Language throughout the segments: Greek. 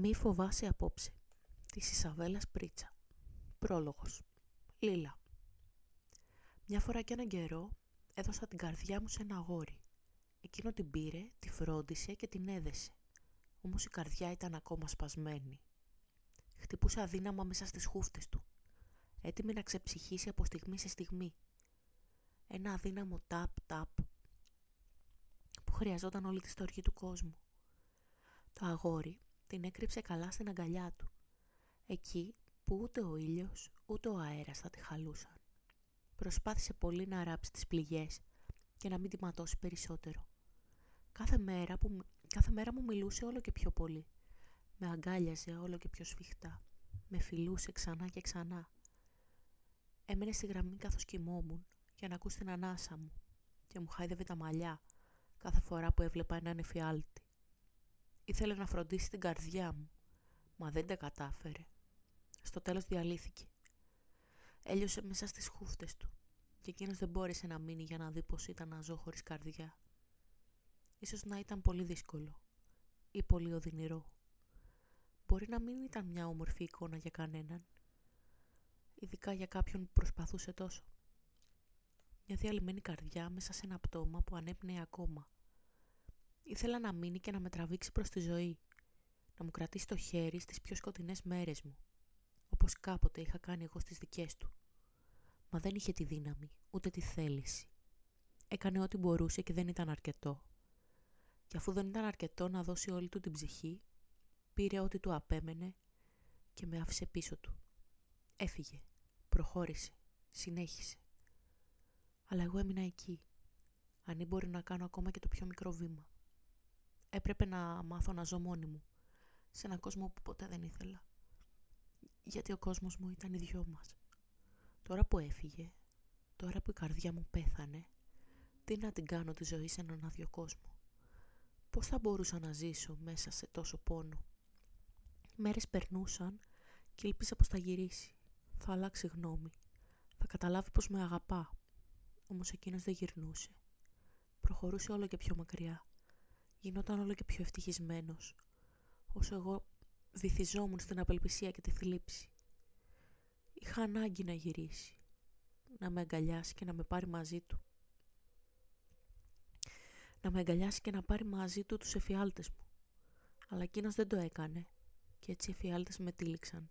Μη φοβάσαι απόψε. Της Ισαβέλας Πρίτσα. Πρόλογος. Λίλα. Μια φορά και έναν καιρό έδωσα την καρδιά μου σε ένα αγόρι. Εκείνο την πήρε, τη φρόντισε και την έδεσε. Όμως η καρδιά ήταν ακόμα σπασμένη. Χτυπούσε αδύναμα μέσα στις χούφτες του. Έτοιμη να ξεψυχήσει από στιγμή σε στιγμή. Ένα αδύναμο τάπ-τάπ που χρειαζόταν όλη τη στοργή του κόσμου. Το αγόρι την έκρυψε καλά στην αγκαλιά του, εκεί που ούτε ο ήλιος ούτε ο αέρας θα τη χαλούσαν. Προσπάθησε πολύ να ράψει τις πληγές και να μην τη ματώσει περισσότερο. Κάθε μέρα, που, κάθε μέρα μου μιλούσε όλο και πιο πολύ. Με αγκάλιαζε όλο και πιο σφιχτά. Με φιλούσε ξανά και ξανά. Έμενε στη γραμμή καθώς κοιμόμουν για να ακούς την ανάσα μου και μου χάιδευε τα μαλλιά κάθε φορά που έβλεπα έναν εφιάλτη. Ήθελε να φροντίσει την καρδιά μου, μα δεν τα κατάφερε. Στο τέλος διαλύθηκε. Έλειωσε μέσα στις χούφτες του και εκείνος δεν μπόρεσε να μείνει για να δει πως ήταν να ζω χωρίς καρδιά. Ίσως να ήταν πολύ δύσκολο ή πολύ οδυνηρό. Μπορεί να μην ήταν μια όμορφη εικόνα για κανέναν, ειδικά για κάποιον που προσπαθούσε τόσο. Μια διαλυμένη καρδιά μέσα σε ένα πτώμα που ανέπνεε ακόμα. Ήθελα να μείνει και να με τραβήξει προς τη ζωή, να μου κρατήσει το χέρι στις πιο σκοτεινές μέρες μου, όπως κάποτε είχα κάνει εγώ στις δικές του. Μα δεν είχε τη δύναμη, ούτε τη θέληση. Έκανε ό,τι μπορούσε και δεν ήταν αρκετό. Και αφού δεν ήταν αρκετό να δώσει όλη του την ψυχή, πήρε ό,τι του απέμενε και με άφησε πίσω του. Έφυγε, προχώρησε, συνέχισε. Αλλά εγώ έμεινα εκεί, αν μπορεί να κάνω ακόμα και το πιο μικρό βήμα. Έπρεπε να μάθω να ζω μόνη μου, σε έναν κόσμο που ποτέ δεν ήθελα. Γιατί ο κόσμος μου ήταν οι δυο μας. Τώρα που έφυγε, τώρα που η καρδιά μου πέθανε, τι να την κάνω τη ζωή σε έναν άδειο κόσμο. Πώς θα μπορούσα να ζήσω μέσα σε τόσο πόνο; Μέρες περνούσαν και ήλπιζα πως θα γυρίσει. Θα αλλάξει γνώμη. Θα καταλάβει πως με αγαπά. Όμως εκείνος δεν γυρνούσε. Προχωρούσε όλο και πιο μακριά. Γινόταν όλο και πιο ευτυχισμένος. Όσο εγώ βυθιζόμουν στην απελπισία και τη θλίψη. Είχα ανάγκη να γυρίσει. Να με αγκαλιάσει και να με πάρει μαζί του να με αγκαλιάσει και να πάρει μαζί του τους εφιάλτες μου. Αλλά εκείνος δεν το έκανε και έτσι οι εφιάλτες με τύλιξαν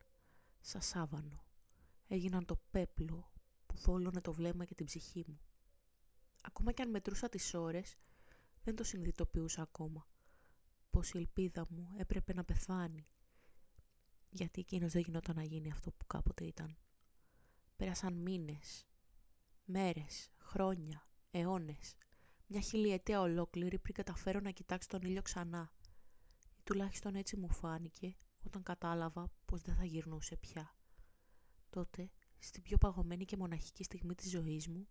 σαν σάβανο. Έγιναν το πέπλο που θόλωνε το βλέμμα και την ψυχή μου. Ακόμα και αν μετρούσα τις ώρες, δεν το συνειδητοποιούσα ακόμα. Πως η ελπίδα μου έπρεπε να πεθάνει. Γιατί εκείνος δεν γινόταν να γίνει αυτό που κάποτε ήταν. Πέρασαν μήνες, μέρες, χρόνια, αιώνες μια χιλιετία ολόκληρη πριν καταφέρω να κοιτάξω τον ήλιο ξανά. Ή τουλάχιστον έτσι μου φάνηκε όταν κατάλαβα πως δεν θα γυρνούσε πια. Τότε, στην πιο παγωμένη και μοναχική στιγμή της ζωής μου,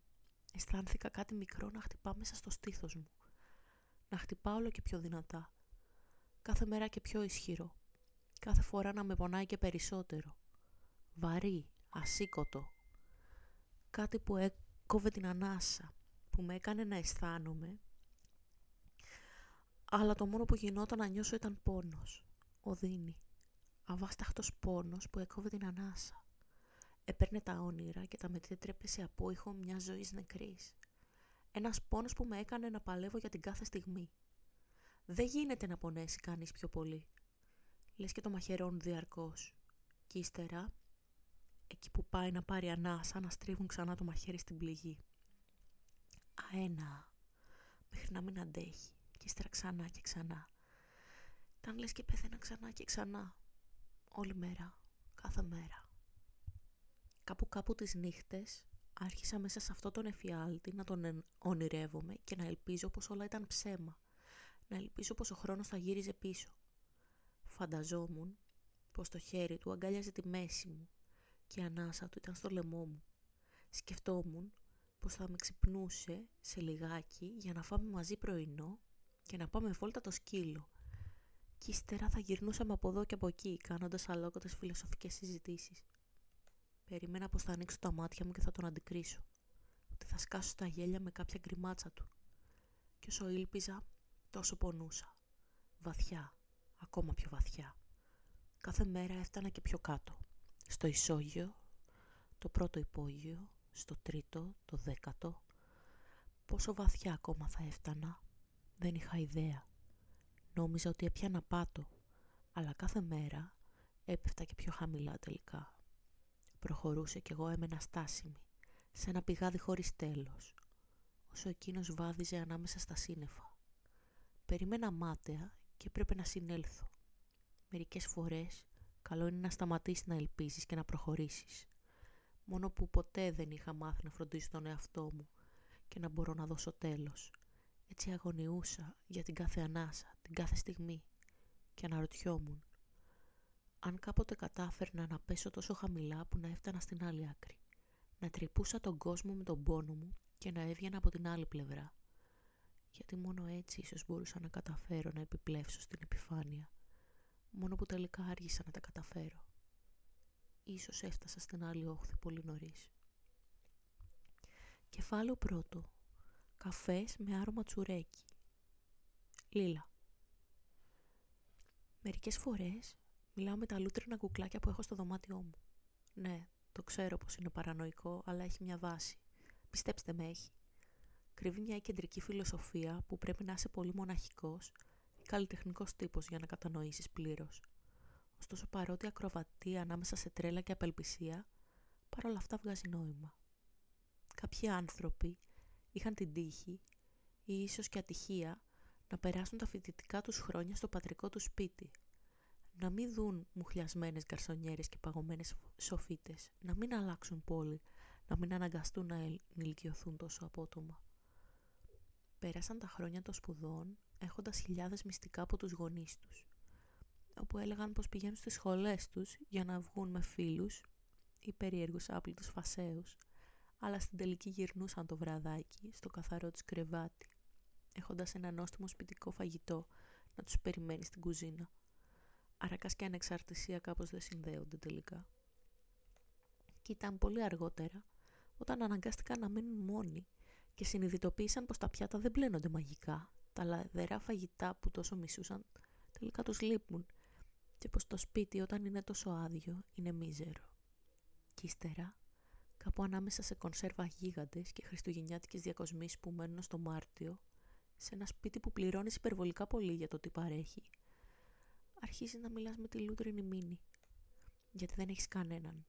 αισθάνθηκα κάτι μικρό να χτυπά μέσα στο στήθος μου. Να χτυπά όλο και πιο δυνατά. Κάθε μέρα και πιο ισχυρό. Κάθε φορά να με πονάει και περισσότερο. Βαρύ, ασήκωτο. Κάτι που έκοβε την ανάσα, που με έκανε να αισθάνομαι αλλά το μόνο που γινόταν να νιώσω ήταν πόνος, οδύνη, αβάσταχτος πόνος που έκοβε την ανάσα. Έπαιρνε τα όνειρα και τα μετέτρεπε σε απόϊχο μιας ζωής νεκρής. Ένας πόνος που με έκανε να παλεύω για την κάθε στιγμή. Δεν γίνεται να πονέσει κανείς πιο πολύ. Λες και το μαχαιρώνουν διαρκώς. Κι ύστερα, εκεί που πάει να πάρει ανάσα, να στρίβουν ξανά το μαχαίρι στην πληγή αένα μέχρι να μην αντέχει και ύστερα ξανά και ξανά. Ήταν λες και πέθαινα ξανά και ξανά. Όλη μέρα, κάθε μέρα. Κάπου κάπου τις νύχτες άρχισα μέσα σε αυτό τον εφιάλτη να τον ονειρεύομαι και να ελπίζω πως όλα ήταν ψέμα. Να ελπίζω πως ο χρόνος θα γύριζε πίσω. Φανταζόμουν πως το χέρι του αγκάλιαζε τη μέση μου και η ανάσα του ήταν στο λαιμό μου. Σκεφτόμουν πως θα με ξυπνούσε σε λιγάκι για να φάμε μαζί πρωινό και να πάμε βόλτα το σκύλο. Και ύστερα θα γυρνούσαμε από εδώ και από εκεί, κάνοντας αλόκοτες φιλοσοφικές συζητήσεις. Περίμενα πως θα ανοίξω τα μάτια μου και θα τον αντικρίσω. Ότι θα σκάσω στα γέλια με κάποια γκριμάτσα του. Και όσο ήλπιζα, τόσο πονούσα. Βαθιά, ακόμα πιο βαθιά. Κάθε μέρα έφτανα και πιο κάτω. Στο ισόγειο, το πρώτο υπόγειο, στο τρίτο, το δέκατο. Πόσο βαθιά ακόμα θα έφτανα, δεν είχα ιδέα. Νόμιζα ότι έπιανα πάτο, αλλά κάθε μέρα έπεφτα και πιο χαμηλά τελικά. Προχωρούσε κι εγώ έμενα στάσιμη, σε ένα πηγάδι χωρίς τέλος, όσο εκείνος βάδιζε ανάμεσα στα σύννεφα. Περίμενα μάταια και πρέπει να συνέλθω. Μερικές φορές καλό είναι να σταματήσεις να ελπίζεις και να προχωρήσεις. Μόνο που ποτέ δεν είχα μάθει να φροντίσω τον εαυτό μου και να μπορώ να δώσω τέλος. Έτσι αγωνιούσα για την κάθε ανάσα, την κάθε στιγμή και αναρωτιόμουν αν κάποτε κατάφερνα να πέσω τόσο χαμηλά που να έφτανα στην άλλη άκρη, να τρυπούσα τον κόσμο με τον πόνο μου και να έβγαινα από την άλλη πλευρά. Γιατί μόνο έτσι ίσως μπορούσα να καταφέρω να επιπλέψω στην επιφάνεια, μόνο που τελικά άργησα να τα καταφέρω. Ίσως έφτασα στην άλλη όχθη πολύ νωρίς. Κεφάλαιο πρώτο. Καφές με άρωμα τσουρέκι. Λίλα. Μερικές φορές μιλάω με τα λούτρινα κουκλάκια που έχω στο δωμάτιό μου. Ναι, το ξέρω πως είναι παρανοϊκό, αλλά έχει μια βάση. Πιστέψτε με, έχει. Κρύβει μια κεντρική φιλοσοφία που πρέπει να είσαι πολύ μοναχικός ή καλλιτεχνικός τύπος για να κατανοήσεις πλήρως. Ωστόσο παρότι ακροβατεί ανάμεσα σε τρέλα και απελπισία, παρόλα αυτά βγάζει νόημα. Κάποιοι άνθρωποι είχαν την τύχη ή ίσως και ατυχία να περάσουν τα φοιτητικά τους χρόνια στο πατρικό τους σπίτι. Να μην δουν μουχλιασμένες γκαρσονιέρες και παγωμένες σοφίτες, να μην αλλάξουν πόλη, να μην αναγκαστούν να ενηλικιωθούν τόσο απότομα. Πέρασαν τα χρόνια των σπουδών έχοντας χιλιάδες μυστικά από τους γονείς τους, όπου έλεγαν πως πηγαίνουν στις σχολές τους για να βγουν με φίλους ή περίεργους άπλητους φασέους, αλλά στην τελική γυρνούσαν το βραδάκι στο καθαρό τους κρεβάτι, έχοντας ένα νόστιμο σπιτικό φαγητό να τους περιμένει στην κουζίνα. Αρακάς και ανεξαρτησία κάπως δεν συνδέονται τελικά. Και ήταν πολύ αργότερα, όταν αναγκάστηκαν να μείνουν μόνοι και συνειδητοποίησαν πως τα πιάτα δεν πλένονται μαγικά, τα λαδερά φαγητά που τόσο μισούσαν τελικά τους λείπουν και πως το σπίτι όταν είναι τόσο άδειο είναι μίζερο. Κι ύστερα κάπου ανάμεσα σε κονσέρβα γίγαντες και χριστουγεννιάτικες διακοσμήσεις που μένουν στο Μάρτιο, σε ένα σπίτι που πληρώνεις υπερβολικά πολύ για το τι παρέχει, αρχίζεις να μιλάς με τη λούτρινη μήνη, γιατί δεν έχεις κανέναν,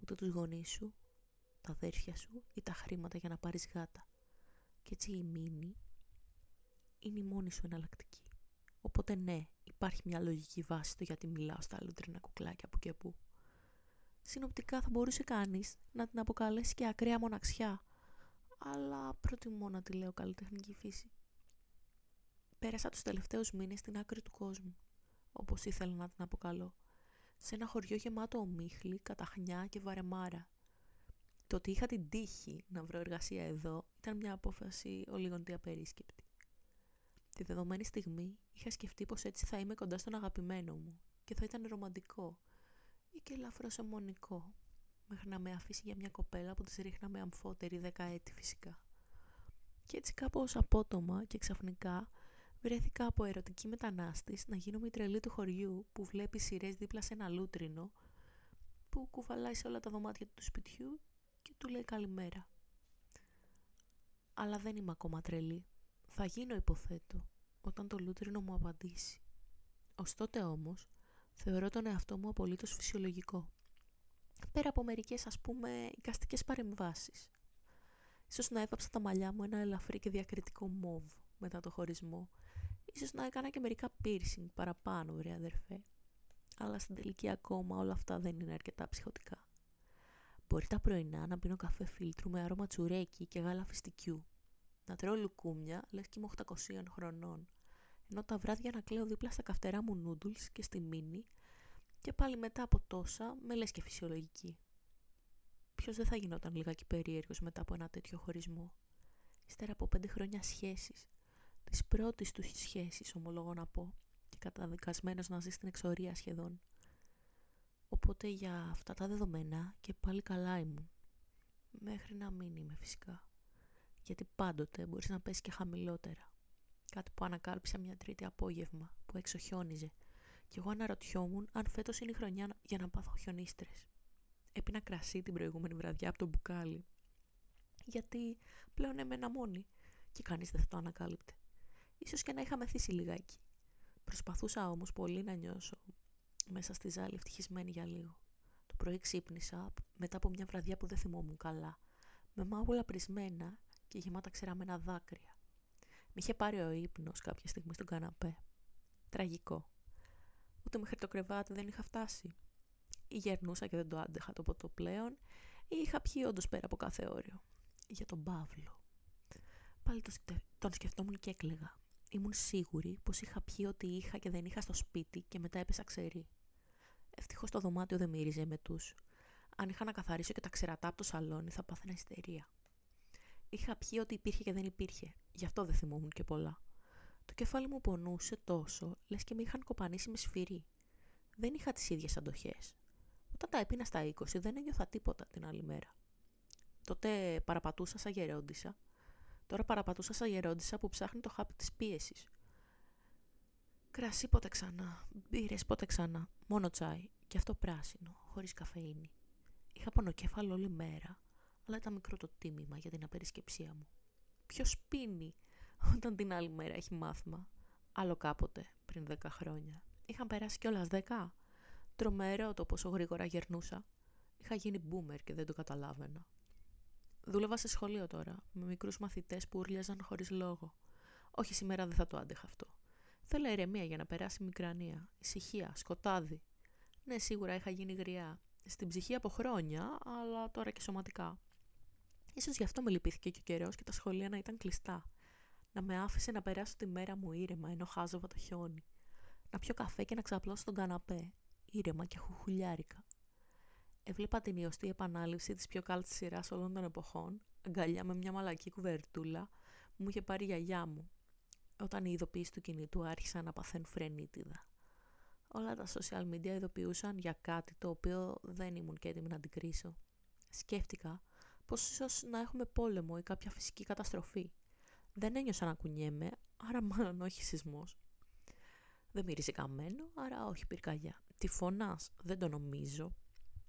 ούτε τους γονείς σου, τα αδέρφια σου ή τα χρήματα για να πάρεις γάτα. Και έτσι η μήνη είναι η μόνη σου εναλλακτική. Οπότε ναι, υπάρχει μια λογική βάση στο γιατί μιλάω στα λούτρινα κουκλάκια που και που συνοπτικά θα μπορούσε κανείς να την αποκαλέσει και ακραία μοναξιά, αλλά προτιμώ να τη λέω καλλιτεχνική φύση. Πέρασα τους τελευταίους μήνες στην άκρη του κόσμου, όπως ήθελα να την αποκαλώ, σε ένα χωριό γεμάτο ομίχλη, καταχνιά και βαρεμάρα. Το ότι είχα την τύχη να βρω εργασία εδώ ήταν μια απόφαση ολίγοντη απερίσκεπτη. Τη δεδομένη στιγμή είχα σκεφτεί πως έτσι θα είμαι κοντά στον αγαπημένο μου και θα ήταν ρομαντικό ή και ελαφρώς αιμονικό, μέχρι να με αφήσει για μια κοπέλα που της ρίχναμε αμφότερη δέκα έτη φυσικά. Και έτσι κάπως απότομα και ξαφνικά βρέθηκα από ερωτική μετανάστης να γίνω η τρελή του χωριού που βλέπει σειρές δίπλα σε ένα λούτρινο που κουβαλάει σε όλα τα δωμάτια του σπιτιού και του λέει καλημέρα. Αλλά δεν είμαι ακόμα τρελή. Θα γίνω υποθέτω όταν το λούτρινο μου απαντήσει. Ως τότε όμως θεωρώ τον εαυτό μου απολύτως φυσιολογικό. Πέρα από μερικές ας πούμε οικαστικές παρεμβάσεις. Ίσως να έβαψα τα μαλλιά μου ένα ελαφρύ και διακριτικό μόβ μετά το χωρισμό. Ίσως να έκανα και μερικά piercing παραπάνω, βρε αδερφέ. Αλλά στην τελική ακόμα όλα αυτά δεν είναι αρκετά ψυχοτικά. Μπορεί τα πρωινά να πίνω καφέ φίλτρου με άρωμα τσουρέκι και γάλα φιστικιού. Να τρώω λουκούμια, λες και είμαι 800 χρονών ενώ τα βράδια να κλαίω δίπλα στα καυτερά μου νούντουλς και στη μίνη και πάλι μετά από τόσα με λες και φυσιολογική. Ποιος δεν θα γινόταν λιγάκι περίεργος μετά από ένα τέτοιο χωρισμό; Ύστερα από πέντε χρόνια σχέσης, της πρώτης του σχέσης ομολογώ να πω και καταδικασμένος να ζεις στην εξορία σχεδόν. Οπότε για αυτά τα δεδομένα και πάλι καλά ήμουν. Μέχρι να μην είμαι φυσικά. Γιατί πάντοτε μπορείς να πέσεις και χαμηλότερα. Κάτι που ανακάλυψα μια τρίτη απόγευμα που έξω χιόνιζε Και εγώ αναρωτιόμουν αν φέτος είναι η χρονιά για να πάθω χιονίστρες. Έπεινα κρασί την προηγούμενη βραδιά από το μπουκάλι. Γιατί πλέον έμενα μόνη και κανείς δεν θα το ανακάλυπτε. Ίσως και να είχα μεθύσει λιγάκι. Προσπαθούσα όμως πολύ να νιώσω μέσα στη ζάλη ευτυχισμένη για λίγο. Το πρωί ξύπνησα μετά από μια βραδιά που δεν θυμόμουν καλά, με μάγουλα πρισμένα και γεμάτα ξεραμένα δάκρυα. Με είχε πάρει ο ύπνος κάποια στιγμή στον καναπέ. Τραγικό. Ούτε μέχρι το κρεβάτι δεν είχα φτάσει. Ή γερνούσα και δεν το άντεχα το ποτό πλέον, ή είχα πιει όντως πέρα από κάθε όριο. Για τον Παύλο. Πάλι τον σκεφτόμουν και έκλαιγα. Ήμουν σίγουρη πως είχα πιει ό,τι είχα και δεν είχα στο σπίτι και μετά έπεσα ξερή. Ευτυχώς το δωμάτιο δεν μύριζε με τους. Αν είχα να καθαρίσω και τα ξερατά από το σαλόνι θα πάθαινα ιστερία. Είχα πιει ό,τι υπήρχε και δεν υπήρχε. Γι' αυτό δεν θυμόμουν και πολλά. Το κεφάλι μου πονούσε τόσο, λες και με είχαν κοπανίσει με σφυρί. Δεν είχα τις ίδιες αντοχές. Όταν τα έπινα στα 20 δεν ένιωθα τίποτα την άλλη μέρα. Τότε παραπατούσα σαν γερόντισα Τώρα παραπατούσα σαν γερόντισα που ψάχνει το χάπι της πίεσης. Κρασί πότε ξανά, μπύρες πότε ξανά, μόνο τσάι και αυτό πράσινο, χωρίς καφεΐνη. Είχα πονοκέφαλο όλη μέρα, αλλά ήταν μικρό το τίμημα για την απερισκεψία μου. Ποιος πίνει όταν την άλλη μέρα έχει μάθημα. Άλλο κάποτε, πριν δέκα χρόνια. Είχαν περάσει κιόλας δέκα. Τρομερό το πόσο γρήγορα γερνούσα. Είχα γίνει boomer και δεν το καταλάβαινα. Δούλευα σε σχολείο τώρα, με μικρούς μαθητές που ούρλιαζαν χωρίς λόγο. Όχι σήμερα δεν θα το άντεχα αυτό. Θέλω ηρεμία για να περάσει η μικρανία, ησυχία, σκοτάδι. Ναι, σίγουρα είχα γίνει γριά. Στην ψυχή από χρόνια, αλλά τώρα και σωματικά. Ίσως γι' αυτό με λυπήθηκε και ο καιρός και τα σχολεία να ήταν κλειστά. Να με άφησε να περάσω τη μέρα μου ήρεμα ενώ χάζοβα το χιόνι. Να πιω καφέ και να ξαπλώσω στον καναπέ, ήρεμα και χουχουλιάρικα. Έβλεπα την ιωστή επανάληψη της πιο κάλτης σειράς όλων των εποχών, αγκαλιά με μια μαλακή κουβερτούλα που μου είχε πάρει η γιαγιά μου, όταν οι ειδοποίησεις του κινητού άρχισαν να παθαίνουν φρενίτιδα. Όλα τα social media ειδοποιούσαν για κάτι το οποίο δεν ήμουν και έτοιμη να αντικρίσω. Σκέφτηκα πως ίσως να έχουμε πόλεμο ή κάποια φυσική καταστροφή. Δεν ένιωσα να κουνιέμαι, άρα μάλλον όχι σεισμός. Δεν μύριζε καμένο, άρα όχι πυρκαγιά. Τι φωνάς, δεν το νομίζω.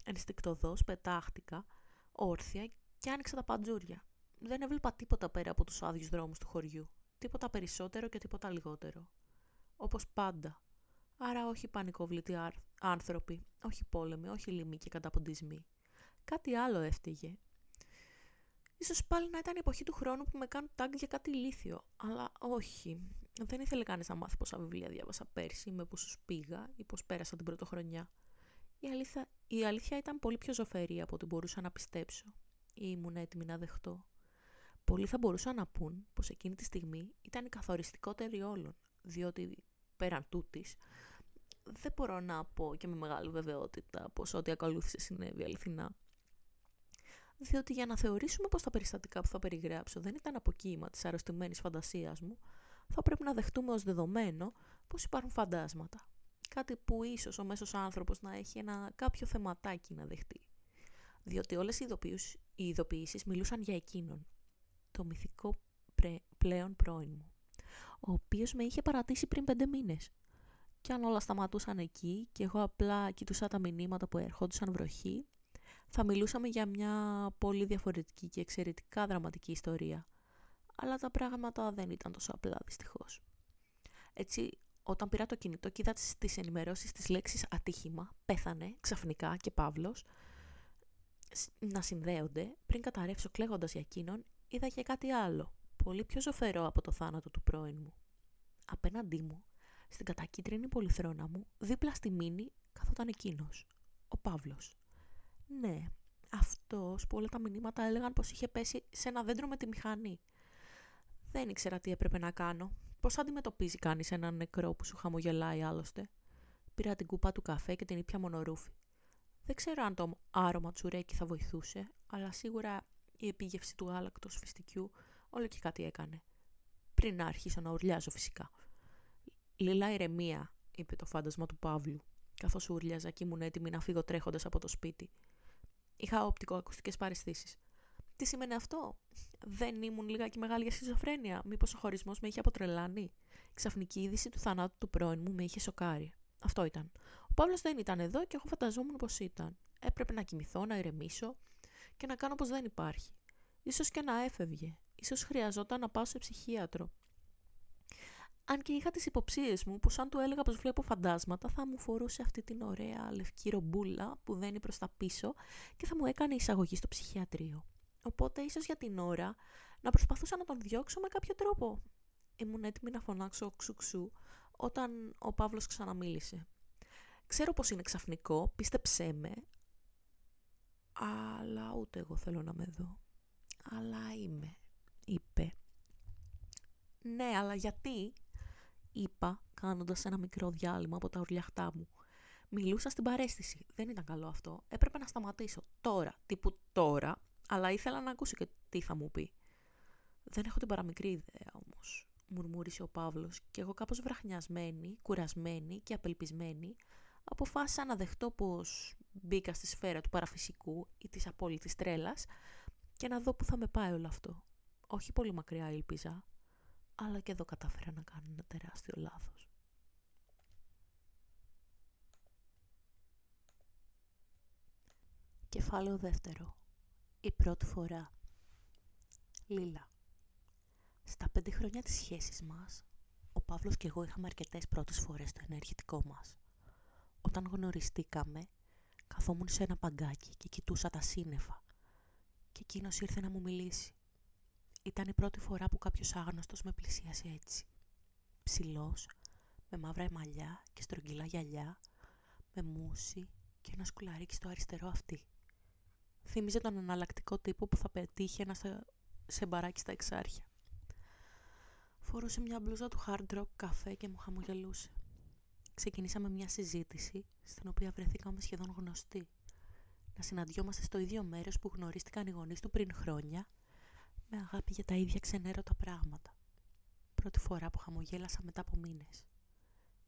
Ενστικτοδός πετάχτηκα, όρθια και άνοιξα τα παντζούρια. Δεν έβλεπα τίποτα πέρα από τους άδειους δρόμους του χωριού. Τίποτα περισσότερο και τίποτα λιγότερο. Όπως πάντα. Άρα όχι πανικόβλητοι άνθρωποι, όχι πόλεμοι, όχι λοιμοί και καταποντισμοί. Κάτι άλλο έφταιγε. Ίσως πάλι να ήταν η εποχή του χρόνου που με κάνουν τάγκ για κάτι ηλίθιο. Αλλά όχι. Δεν ήθελε κανείς να μάθει πόσα βιβλία διάβασα πέρσι, με πόσους πήγα ή πώς πέρασα την πρωτοχρονιά. Η αλήθεια, η αλήθεια ήταν πολύ πιο ζωφερή από ό,τι μπορούσα να πιστέψω ή ήμουν έτοιμη να δεχτώ. Πολλοί θα μπορούσαν να πούν πως εκείνη τη στιγμή ήταν η καθοριστικότερη όλων, διότι πέραν τούτης δεν μπορώ να πω και με μεγάλη βεβαιότητα πως ό,τι ακολούθησε συνέβη αληθινά. Διότι για να θεωρήσουμε πως τα περιστατικά που θα περιγράψω δεν ήταν αποκύημα της αρρωστημένης φαντασίας μου, θα πρέπει να δεχτούμε ως δεδομένο πως υπάρχουν φαντάσματα κάτι που ίσως ο μέσος άνθρωπος να έχει ένα κάποιο θεματάκι να δεχτεί. Διότι όλες οι, οι ειδοποιήσεις μιλούσαν για εκείνον, το μυθικό πλέον πρώην μου, ο οποίος με είχε παρατήσει πριν πέντε μήνες. Και αν όλα σταματούσαν εκεί και εγώ απλά κοιτούσα τα μηνύματα που ερχόντουσαν βροχή, θα μιλούσαμε για μια πολύ διαφορετική και εξαιρετικά δραματική ιστορία. Αλλά τα πράγματα δεν ήταν τόσο απλά δυστυχώς. Έτσι, όταν πήρα το κινητό και είδα τις ενημερώσεις της λέξης ατύχημα, πέθανε ξαφνικά και Παύλος, να συνδέονται, πριν καταρρεύσω κλαίγοντας για εκείνον, είδα και κάτι άλλο, πολύ πιο ζωφερό από το θάνατο του πρώην μου. Απέναντί μου, στην κατακίτρινη πολυθρόνα μου, δίπλα στη μήνη, καθόταν εκείνος, ο Παύλος. Ναι, αυτός που όλα τα μηνύματα έλεγαν πως είχε πέσει σε ένα δέντρο με τη μηχανή. Δεν ήξερα τι έπρεπε να κάνω. Πώς αντιμετωπίζει κανείς έναν νεκρό που σου χαμογελάει άλλωστε; Πήρα την κούπα του καφέ και την ήπια μονορούφη. Δεν ξέρω αν το άρωμα τσουρέκι θα βοηθούσε, αλλά σίγουρα η επίγευση του γάλακτο φυστικιού όλο και κάτι έκανε. Πριν να αρχίσω να ουρλιάζω φυσικά. Λίλα ηρεμία, είπε το φάντασμα του Παύλου, καθώς ούρλιαζα και ήμουν έτοιμη να φύγω τρέχοντας από το σπίτι. Είχα οπτικοακουστικέ παρεστήσει. Τι σημαίνει αυτό; Δεν ήμουν λιγάκι μεγάλη για σχιζοφρένεια. Μήπως ο χωρισμός με είχε αποτρελάνει; Η ξαφνική είδηση του θανάτου του πρώην μου με είχε σοκάρει. Αυτό ήταν. Ο Παύλος δεν ήταν εδώ και εγώ φανταζόμουν πως ήταν. Έπρεπε να κοιμηθώ, να ηρεμήσω και να κάνω πως δεν υπάρχει. Ίσως και να έφευγε. Ίσως χρειαζόταν να πάω σε ψυχίατρο. Αν και είχα τις υποψίες μου πως αν του έλεγα πως βλέπω φαντάσματα θα μου φορούσε αυτή την ωραία λευκή ρομπούλα που δένει προς τα πίσω και θα μου έκανε εισαγωγή στο ψυχιατρίο. Οπότε ίσως για την ώρα να προσπαθούσα να τον διώξω με κάποιο τρόπο. Ήμουν έτοιμη να φωνάξω ξουξού όταν ο Παύλος ξαναμίλησε. Ξέρω πως είναι ξαφνικό, πίστεψέ με, αλλά ούτε εγώ θέλω να με δω. Αλλά είμαι, είπε. Ναι, αλλά γιατί, είπα, κάνοντας ένα μικρό διάλειμμα από τα ουρλιαχτά μου. Μιλούσα στην παρέστηση. Δεν ήταν καλό αυτό. Έπρεπε να σταματήσω. Τώρα, τύπου τώρα, αλλά ήθελα να ακούσω και τι θα μου πει. Δεν έχω την παραμικρή ιδέα όμως, μουρμούρισε ο Παύλος και εγώ κάπως βραχνιασμένη, κουρασμένη και απελπισμένη, αποφάσισα να δεχτώ πως μπήκα στη σφαίρα του παραφυσικού ή της απόλυτης τρέλας και να δω που θα με πάει όλο αυτό. Όχι πολύ μακριά ήλπιζα, αλλά και εδώ κατάφερα να κάνω ένα τεράστιο λάθος. Κεφάλαιο δεύτερο. Η πρώτη φορά. Λίλα. Στα πέντε χρόνια της σχέσης μας, ο Παύλος και εγώ είχαμε αρκετές πρώτες φορές στο ενεργητικό μας. Όταν γνωριστήκαμε, καθόμουν σε ένα παγκάκι και κοιτούσα τα σύννεφα και εκείνος ήρθε να μου μιλήσει. Ήταν η πρώτη φορά που κάποιος άγνωστος με πλησίασε έτσι. Ψηλός, με μαύρα εμαλιά και στρογγυλά γυαλιά, με μουσι και ένα σκουλαρίκι στο αριστερό αυτή. Θύμιζε τον εναλλακτικό τύπο που θα πετύχει ένα σε μπαράκι στα εξάρχεια. Φορούσε μια μπλούζα του hard rock καφέ και μου χαμογελούσε. Ξεκινήσαμε μια συζήτηση στην οποία βρεθήκαμε σχεδόν γνωστοί. Να συναντιόμαστε στο ίδιο μέρος που γνωρίστηκαν οι γονείς του πριν χρόνια με αγάπη για τα ίδια ξενέρωτα πράγματα. Πρώτη φορά που χαμογέλασα μετά από μήνες.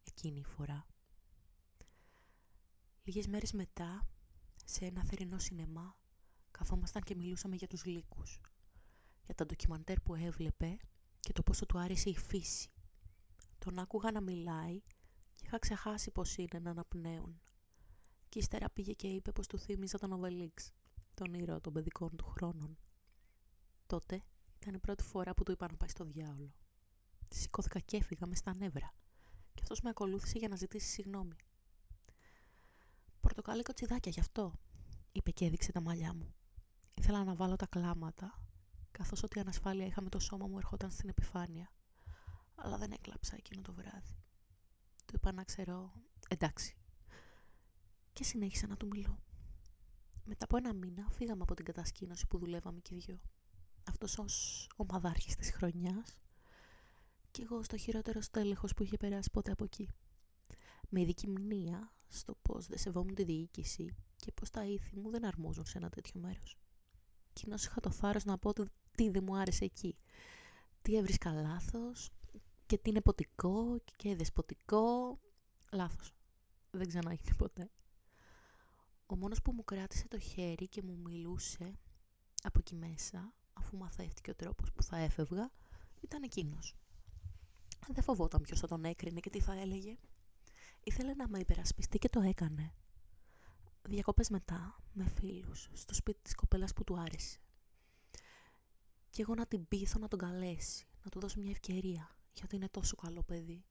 Εκείνη η φορά. Λίγες μέρες μετά, σε ένα θερινό σινεμά, καθόμασταν και μιλούσαμε για τους λύκους. Για τα ντοκιμαντέρ που έβλεπε και το πόσο του άρεσε η φύση. Τον άκουγα να μιλάει και είχα ξεχάσει πως είναι να αναπνέουν. Και ύστερα πήγε και είπε πως του θύμιζα τον Οβελίξ, τον ήρωα των παιδικών του χρόνων. Τότε ήταν η πρώτη φορά που του είπα να πάει στο διάολο. Σηκώθηκα και έφυγα μες στα νεύρα και αυτός με ακολούθησε για να ζητήσει συγγνώμη. «Πορτοκάλι κοτσιδάκια γι' αυτό», είπε και έδειξε τα μαλλιά μου. Ήθελα να βάλω τα κλάματα, καθώς ότι ανασφάλεια είχα με το σώμα μου ερχόταν στην επιφάνεια. Αλλά δεν έκλαψα εκείνο το βράδυ. Του είπα να ξέρω, εντάξει. Και συνέχισα να του μιλώ. Μετά από ένα μήνα φύγαμε από την κατασκήνωση που δουλεύαμε και οι δυο. Αυτός ως ομαδάρχης της χρονιάς και εγώ στο χειρότερο στέλεχος που είχε περάσει ποτέ από εκεί. Με ειδική μνήα στο πώς δεν σεβόμουν τη διοίκηση και πως τα ήθη μου δεν αρμόζουν σε ένα τέτοιο μέρος. Κοινώς είχα το θάρρος να πω τι δεν μου άρεσε εκεί. Τι έβρισκα λάθος και τι είναι ποτικό και δεσποτικό. Λάθος. Δεν ξανά έγινε ποτέ. Ο μόνος που μου κράτησε το χέρι και μου μιλούσε από εκεί μέσα, αφού μαθαίστηκε ο τρόπος που θα έφευγα, ήταν εκείνος. Δεν φοβόταν ποιος θα τον έκρινε και τι θα έλεγε. Ήθελε να με υπερασπιστεί και το έκανε. Διακοπές μετά, με φίλους, στο σπίτι της κοπέλας που του άρεσε. Και εγώ να την πείθω να τον καλέσει, να του δώσω μια ευκαιρία, γιατί είναι τόσο καλό παιδί.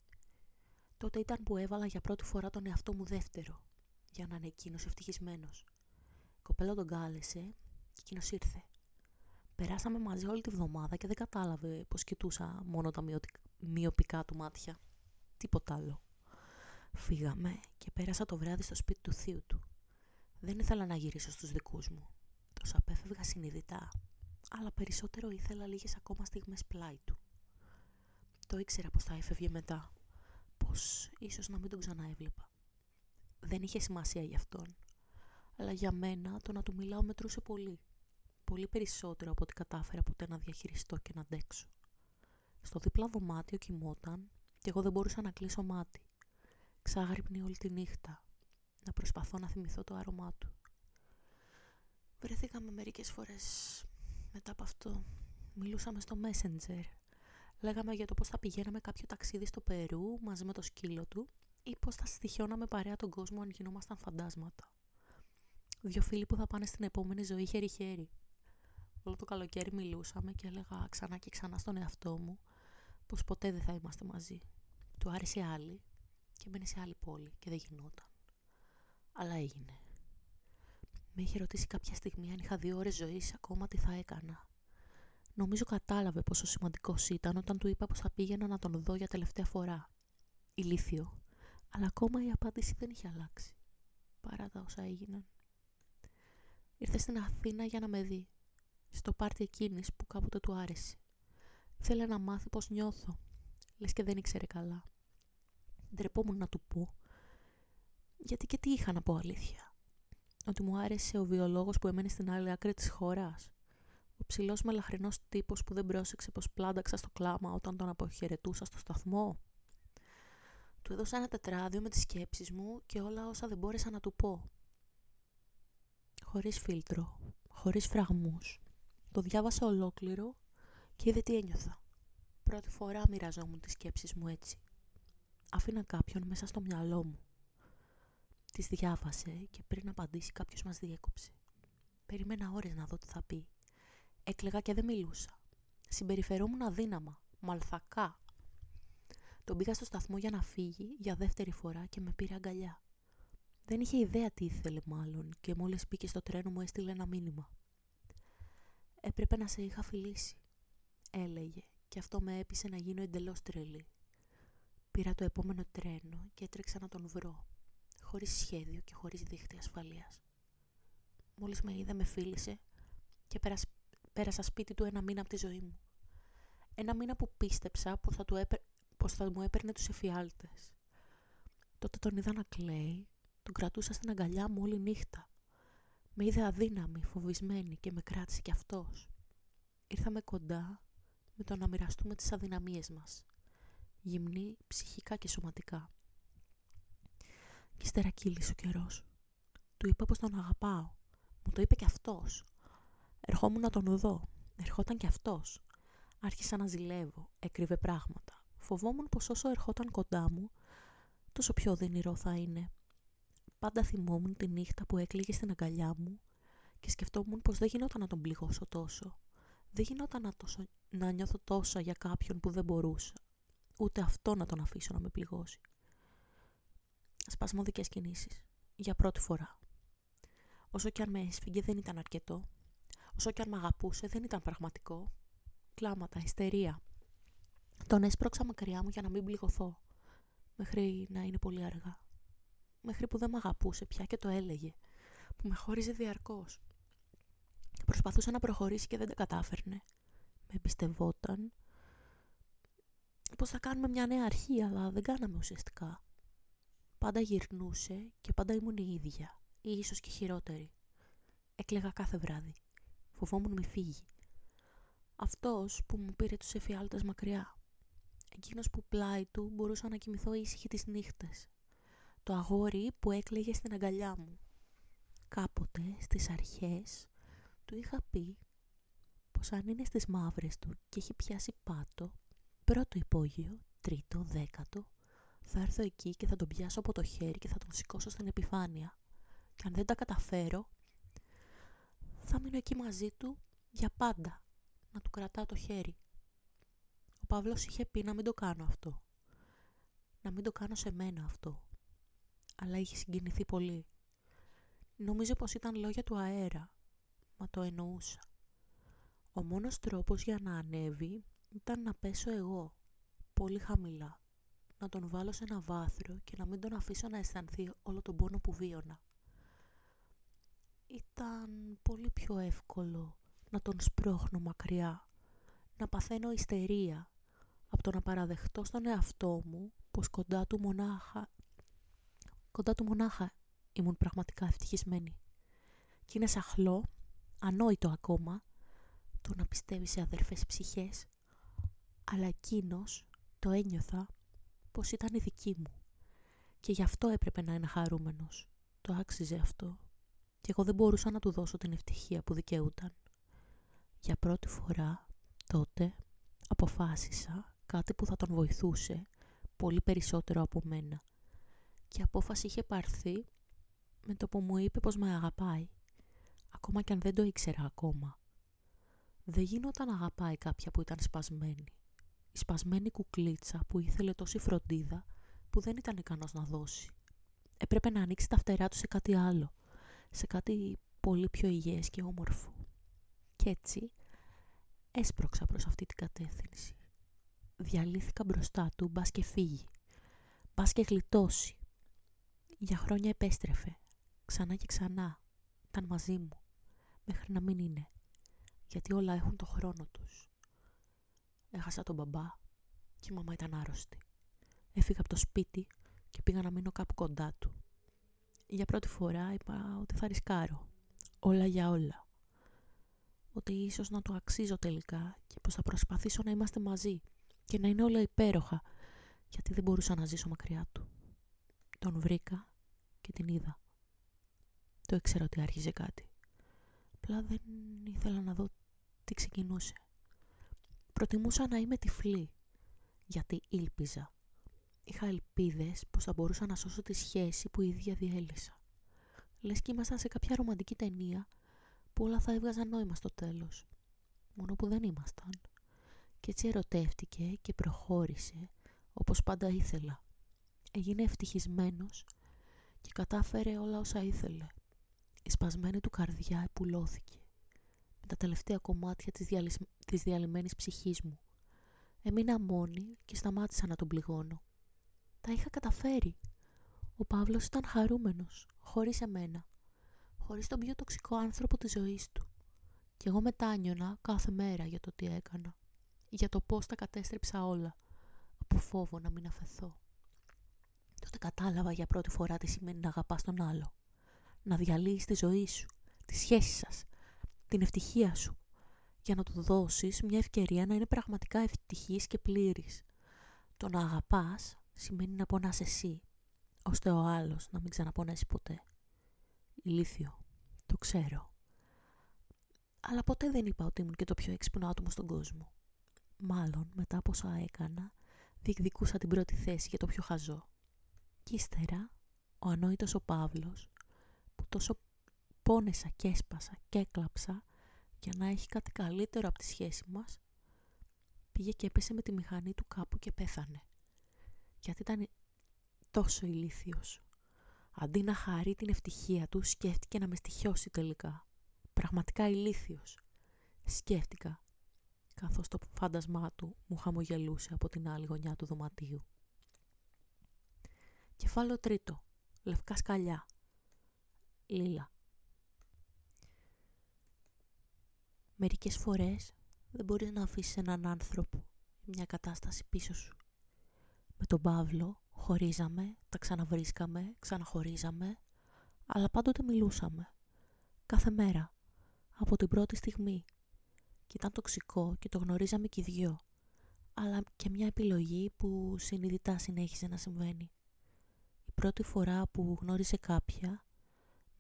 Τότε ήταν που έβαλα για πρώτη φορά τον εαυτό μου δεύτερο, για να είναι εκείνος ευτυχισμένος. Η κοπέλα τον κάλεσε και εκείνος ήρθε. Περάσαμε μαζί όλη τη βδομάδα και δεν κατάλαβε πως κοιτούσα μόνο τα μειοπικά του μάτια. Τίποτα άλλο. Φύγαμε και πέρασα το βράδυ στο σπίτι του θείου του. Δεν ήθελα να γυρίσω στους δικούς μου. Τους απέφευγα συνειδητά, αλλά περισσότερο ήθελα λίγες ακόμα στιγμές πλάι του. Το ήξερα πως θα έφευγε μετά, πως ίσως να μην τον ξαναέβλεπα. Δεν είχε σημασία για αυτόν, αλλά για μένα το να του μιλάω μετρούσε πολύ. Πολύ περισσότερο από ό,τι κατάφερα ποτέ να διαχειριστώ και να αντέξω. Στο δίπλα δωμάτιο κοιμόταν και εγώ δεν μπορούσα να κλείσω μάτι. Ξάγρυπνη όλη τη νύχτα, να προσπαθώ να θυμηθώ το άρωμά του. Βρεθήκαμε μερικές φορές μετά από αυτό. Μιλούσαμε στο Messenger. Λέγαμε για το πώς θα πηγαίναμε κάποιο ταξίδι στο Περού μαζί με το σκύλο του ή πως θα στοιχιώναμε παρέα τον κόσμο αν γινόμασταν φαντάσματα. Δύο φίλοι που θα πάνε στην επόμενη ζωή χέρι-χέρι. Όλο το καλοκαίρι μιλούσαμε και έλεγα ξανά και ξανά στον εαυτό μου πως ποτέ δεν θα είμαστε μαζί. Του άρεσε άλλη και μένει σε άλλη πόλη και δεν γινόταν. Αλλά έγινε. Με είχε ρωτήσει κάποια στιγμή αν είχα δύο ώρες ζωής ακόμα τι θα έκανα. Νομίζω κατάλαβε πόσο σημαντικός ήταν όταν του είπα πως θα πήγαινα να τον δω για τελευταία φορά. Ηλίθιο. Αλλά ακόμα η απάντηση δεν είχε αλλάξει. Παρά τα όσα έγιναν. Ήρθε στην Αθήνα για να με δει. Στο πάρτι εκείνης που κάποτε του άρεσε. Θέλε να μάθει πως νιώθω. Λες και δεν ήξερε καλά. Ντρεπόμουν να του πω. Γιατί και τι είχα να πω αλήθεια; Ότι μου άρεσε ο βιολόγος που έμενε στην άλλη άκρη της χώρας. Ο ψηλός μελαχρινός τύπος που δεν πρόσεξε πως πλάνταξα στο κλάμα όταν τον αποχαιρετούσα στο σταθμό. Του έδωσα ένα τετράδιο με τις σκέψεις μου και όλα όσα δεν μπόρεσα να του πω. Χωρίς φίλτρο, χωρίς φραγμούς. Το διάβασα ολόκληρο και είδε τι ένιωθα. Πρώτη φορά μοιραζόμουν τις σκέψεις μου έτσι. Άφηνα κάποιον μέσα στο μυαλό μου. Τις διάβασε και πριν απαντήσει κάποιος μας διέκοψε. Περίμενα ώρες να δω τι θα πει. Έκλεγα και δεν μιλούσα. Συμπεριφερόμουν αδύναμα, μαλθακά. Τον πήγα στο σταθμό για να φύγει για δεύτερη φορά και με πήρε αγκαλιά. Δεν είχε ιδέα τι ήθελε μάλλον και μόλις μπήκε στο τρένο μου έστειλε ένα μήνυμα. «Έπρεπε να σε είχα φιλήσει», έλεγε και αυτό με έπεισε να γίνω εντελώς τρελή. Πήρα το επόμενο τρένο και έτρεξα να τον βρω, χωρίς σχέδιο και χωρίς δίχτυ ασφαλείας. Μόλις με είδε με φίλησε και πέρασα, πέρασα σπίτι του ένα μήνα από τη ζωή μου. Ένα μήνα που πίστεψα πως θα, του πως θα μου έπαιρνε τους εφιάλτες. Τότε τον είδα να κλαίει τον κρατούσα στην αγκαλιά μου όλη νύχτα. Με είδε αδύναμη, φοβισμένη και με κράτησε κι αυτός. Ήρθαμε κοντά με το να μοιραστούμε τις αδυναμίες μας. Γυμνή, ψυχικά και σωματικά. Κι ύστερα κύλησε ο καιρός. Του είπα πως τον αγαπάω. Μου το είπε κι αυτός. Ερχόμουν να τον δω. Ερχόταν κι αυτός. Άρχισα να ζηλεύω. Έκρυβε πράγματα. Φοβόμουν πως όσο ερχόταν κοντά μου, τόσο πιο οδυνηρό θα είναι πάντα θυμόμουν τη νύχτα που έκλειγε στην αγκαλιά μου και σκεφτόμουν πως δεν γινόταν να τον πληγώσω τόσο. Δεν γινόταν να, τόσο, να νιώθω τόσα για κάποιον που δεν μπορούσα. Ούτε αυτό να τον αφήσω να με πληγώσει. Σπασμωδικές κινήσεις. Για πρώτη φορά. Όσο κι αν με έσφυγε δεν ήταν αρκετό. Όσο κι αν με αγαπούσε δεν ήταν πραγματικό. Κλάματα, ιστερία. Τον έσπρωξα μακριά μου για να μην πληγωθώ. Μέχρι να είναι πολύ αργά μέχρι που δεν με αγαπούσε πια και το έλεγε, που με χώριζε διαρκώς. Προσπαθούσα να προχωρήσει και δεν τα κατάφερνε. Με εμπιστευόταν πως θα κάνουμε μια νέα αρχή, αλλά δεν κάναμε ουσιαστικά. Πάντα γυρνούσε και πάντα ήμουν η ίδια, ή ίσως και χειρότερη. Έκλεγα κάθε βράδυ. Φοβόμουν μη φύγει. Αυτός που μου πήρε τους εφιάλτες μακριά. Εκείνος που πλάι του μπορούσα να κοιμηθώ ήσυχη τις νύχτες το αγόρι που έκλαιγε στην αγκαλιά μου. Κάποτε, στις αρχές, του είχα πει πως αν είναι στις μαύρες του και έχει πιάσει πάτο, πρώτο υπόγειο, τρίτο, δέκατο, θα έρθω εκεί και θα τον πιάσω από το χέρι και θα τον σηκώσω στην επιφάνεια. Και αν δεν τα καταφέρω, θα μείνω εκεί μαζί του για πάντα, να του κρατάω το χέρι. Ο Παύλος είχε πει να μην το κάνω αυτό. Να μην το κάνω σε μένα αυτό αλλά είχε συγκινηθεί πολύ. Νομίζω πως ήταν λόγια του αέρα, μα το εννοούσα. Ο μόνος τρόπος για να ανέβει ήταν να πέσω εγώ, πολύ χαμηλά, να τον βάλω σε ένα βάθρο και να μην τον αφήσω να αισθανθεί όλο τον πόνο που βίωνα. Ήταν πολύ πιο εύκολο να τον σπρώχνω μακριά, να παθαίνω ιστερία από το να παραδεχτώ στον εαυτό μου πως κοντά του μονάχα κοντά του μονάχα ήμουν πραγματικά ευτυχισμένη. Και είναι σαχλό, ανόητο ακόμα, το να πιστεύεις σε αδερφές ψυχές, αλλά εκείνος το ένιωθα πως ήταν η δική μου και γι' αυτό έπρεπε να είναι χαρούμενος. Το άξιζε αυτό και εγώ δεν μπορούσα να του δώσω την ευτυχία που δικαιούταν. Για πρώτη φορά τότε αποφάσισα κάτι που θα τον βοηθούσε πολύ περισσότερο από μένα και η απόφαση είχε πάρθει με το που μου είπε πως με αγαπάει, ακόμα και αν δεν το ήξερα ακόμα. Δεν γινόταν αγαπάει κάποια που ήταν σπασμένη. Η σπασμένη κουκλίτσα που ήθελε τόση φροντίδα που δεν ήταν ικανός να δώσει. Έπρεπε να ανοίξει τα φτερά του σε κάτι άλλο, σε κάτι πολύ πιο υγιές και όμορφο. Κι έτσι έσπρωξα προς αυτή την κατεύθυνση. Διαλύθηκα μπροστά του, μπας και φύγει. Μπας και γλιτώσει. Για χρόνια επέστρεφε. Ξανά και ξανά. Ήταν μαζί μου. Μέχρι να μην είναι. Γιατί όλα έχουν το χρόνο τους. Έχασα τον μπαμπά και η μαμά ήταν άρρωστη. Έφυγα από το σπίτι και πήγα να μείνω κάπου κοντά του. Για πρώτη φορά είπα ότι θα ρισκάρω. Όλα για όλα. Ότι ίσως να το αξίζω τελικά και πως θα προσπαθήσω να είμαστε μαζί και να είναι όλα υπέροχα γιατί δεν μπορούσα να ζήσω μακριά του. Τον βρήκα και την είδα. Το ήξερα ότι άρχιζε κάτι. Απλά δεν ήθελα να δω τι ξεκινούσε. Προτιμούσα να είμαι τυφλή, γιατί ήλπιζα. Είχα ελπίδες πως θα μπορούσα να σώσω τη σχέση που η ίδια διέλυσα. Λες και ήμασταν σε κάποια ρομαντική ταινία που όλα θα έβγαζαν νόημα στο τέλος. Μόνο που δεν ήμασταν. Και έτσι ερωτεύτηκε και προχώρησε όπως πάντα ήθελα. Έγινε ευτυχισμένος και κατάφερε όλα όσα ήθελε. Η σπασμένη του καρδιά επουλώθηκε με τα τελευταία κομμάτια της, διαλυσ... της διαλυμένης ψυχής μου. Έμεινα μόνη και σταμάτησα να τον πληγώνω. Τα είχα καταφέρει. Ο Παύλος ήταν χαρούμενος, χωρίς εμένα. Χωρίς τον πιο τοξικό άνθρωπο της ζωής του. Και εγώ μετάνιωνα κάθε μέρα για το τι έκανα. Για το πώς τα κατέστρεψα όλα. Από φόβο να μην αφαιθώ. Τότε κατάλαβα για πρώτη φορά τι σημαίνει να αγαπάς τον άλλο. Να διαλύεις τη ζωή σου, τη σχέση σας, την ευτυχία σου. Για να του δώσεις μια ευκαιρία να είναι πραγματικά ευτυχής και πλήρης. Το να αγαπάς σημαίνει να πονάς εσύ, ώστε ο άλλος να μην ξαναπονέσει ποτέ. Ηλίθιο, το ξέρω. Αλλά ποτέ δεν είπα ότι ήμουν και το πιο έξυπνο άτομο στον κόσμο. Μάλλον μετά από όσα έκανα, διεκδικούσα την πρώτη θέση για το πιο χαζό. Κι ύστερα, ο ανόητος ο Παύλος, που τόσο πόνεσα και έσπασα και έκλαψα για να έχει κάτι καλύτερο από τη σχέση μας, πήγε και έπεσε με τη μηχανή του κάπου και πέθανε. Γιατί ήταν τόσο ηλίθιος. Αντί να χαρεί την ευτυχία του, σκέφτηκε να με στοιχιώσει τελικά. Πραγματικά ηλίθιος. Σκέφτηκα καθώς το φάντασμά του μου χαμογελούσε από την άλλη γωνιά του δωματίου. Κεφάλαιο τρίτο. Λευκά σκαλιά. Λίλα. Μερικές φορές δεν μπορείς να αφήσεις έναν άνθρωπο μια κατάσταση πίσω σου. Με τον Παύλο χωρίζαμε, τα ξαναβρίσκαμε, ξαναχωρίζαμε, αλλά πάντοτε μιλούσαμε. Κάθε μέρα. Από την πρώτη στιγμή και ήταν τοξικό και το γνωρίζαμε και οι δυο. Αλλά και μια επιλογή που συνειδητά συνέχισε να συμβαίνει. Η πρώτη φορά που γνώρισε κάποια,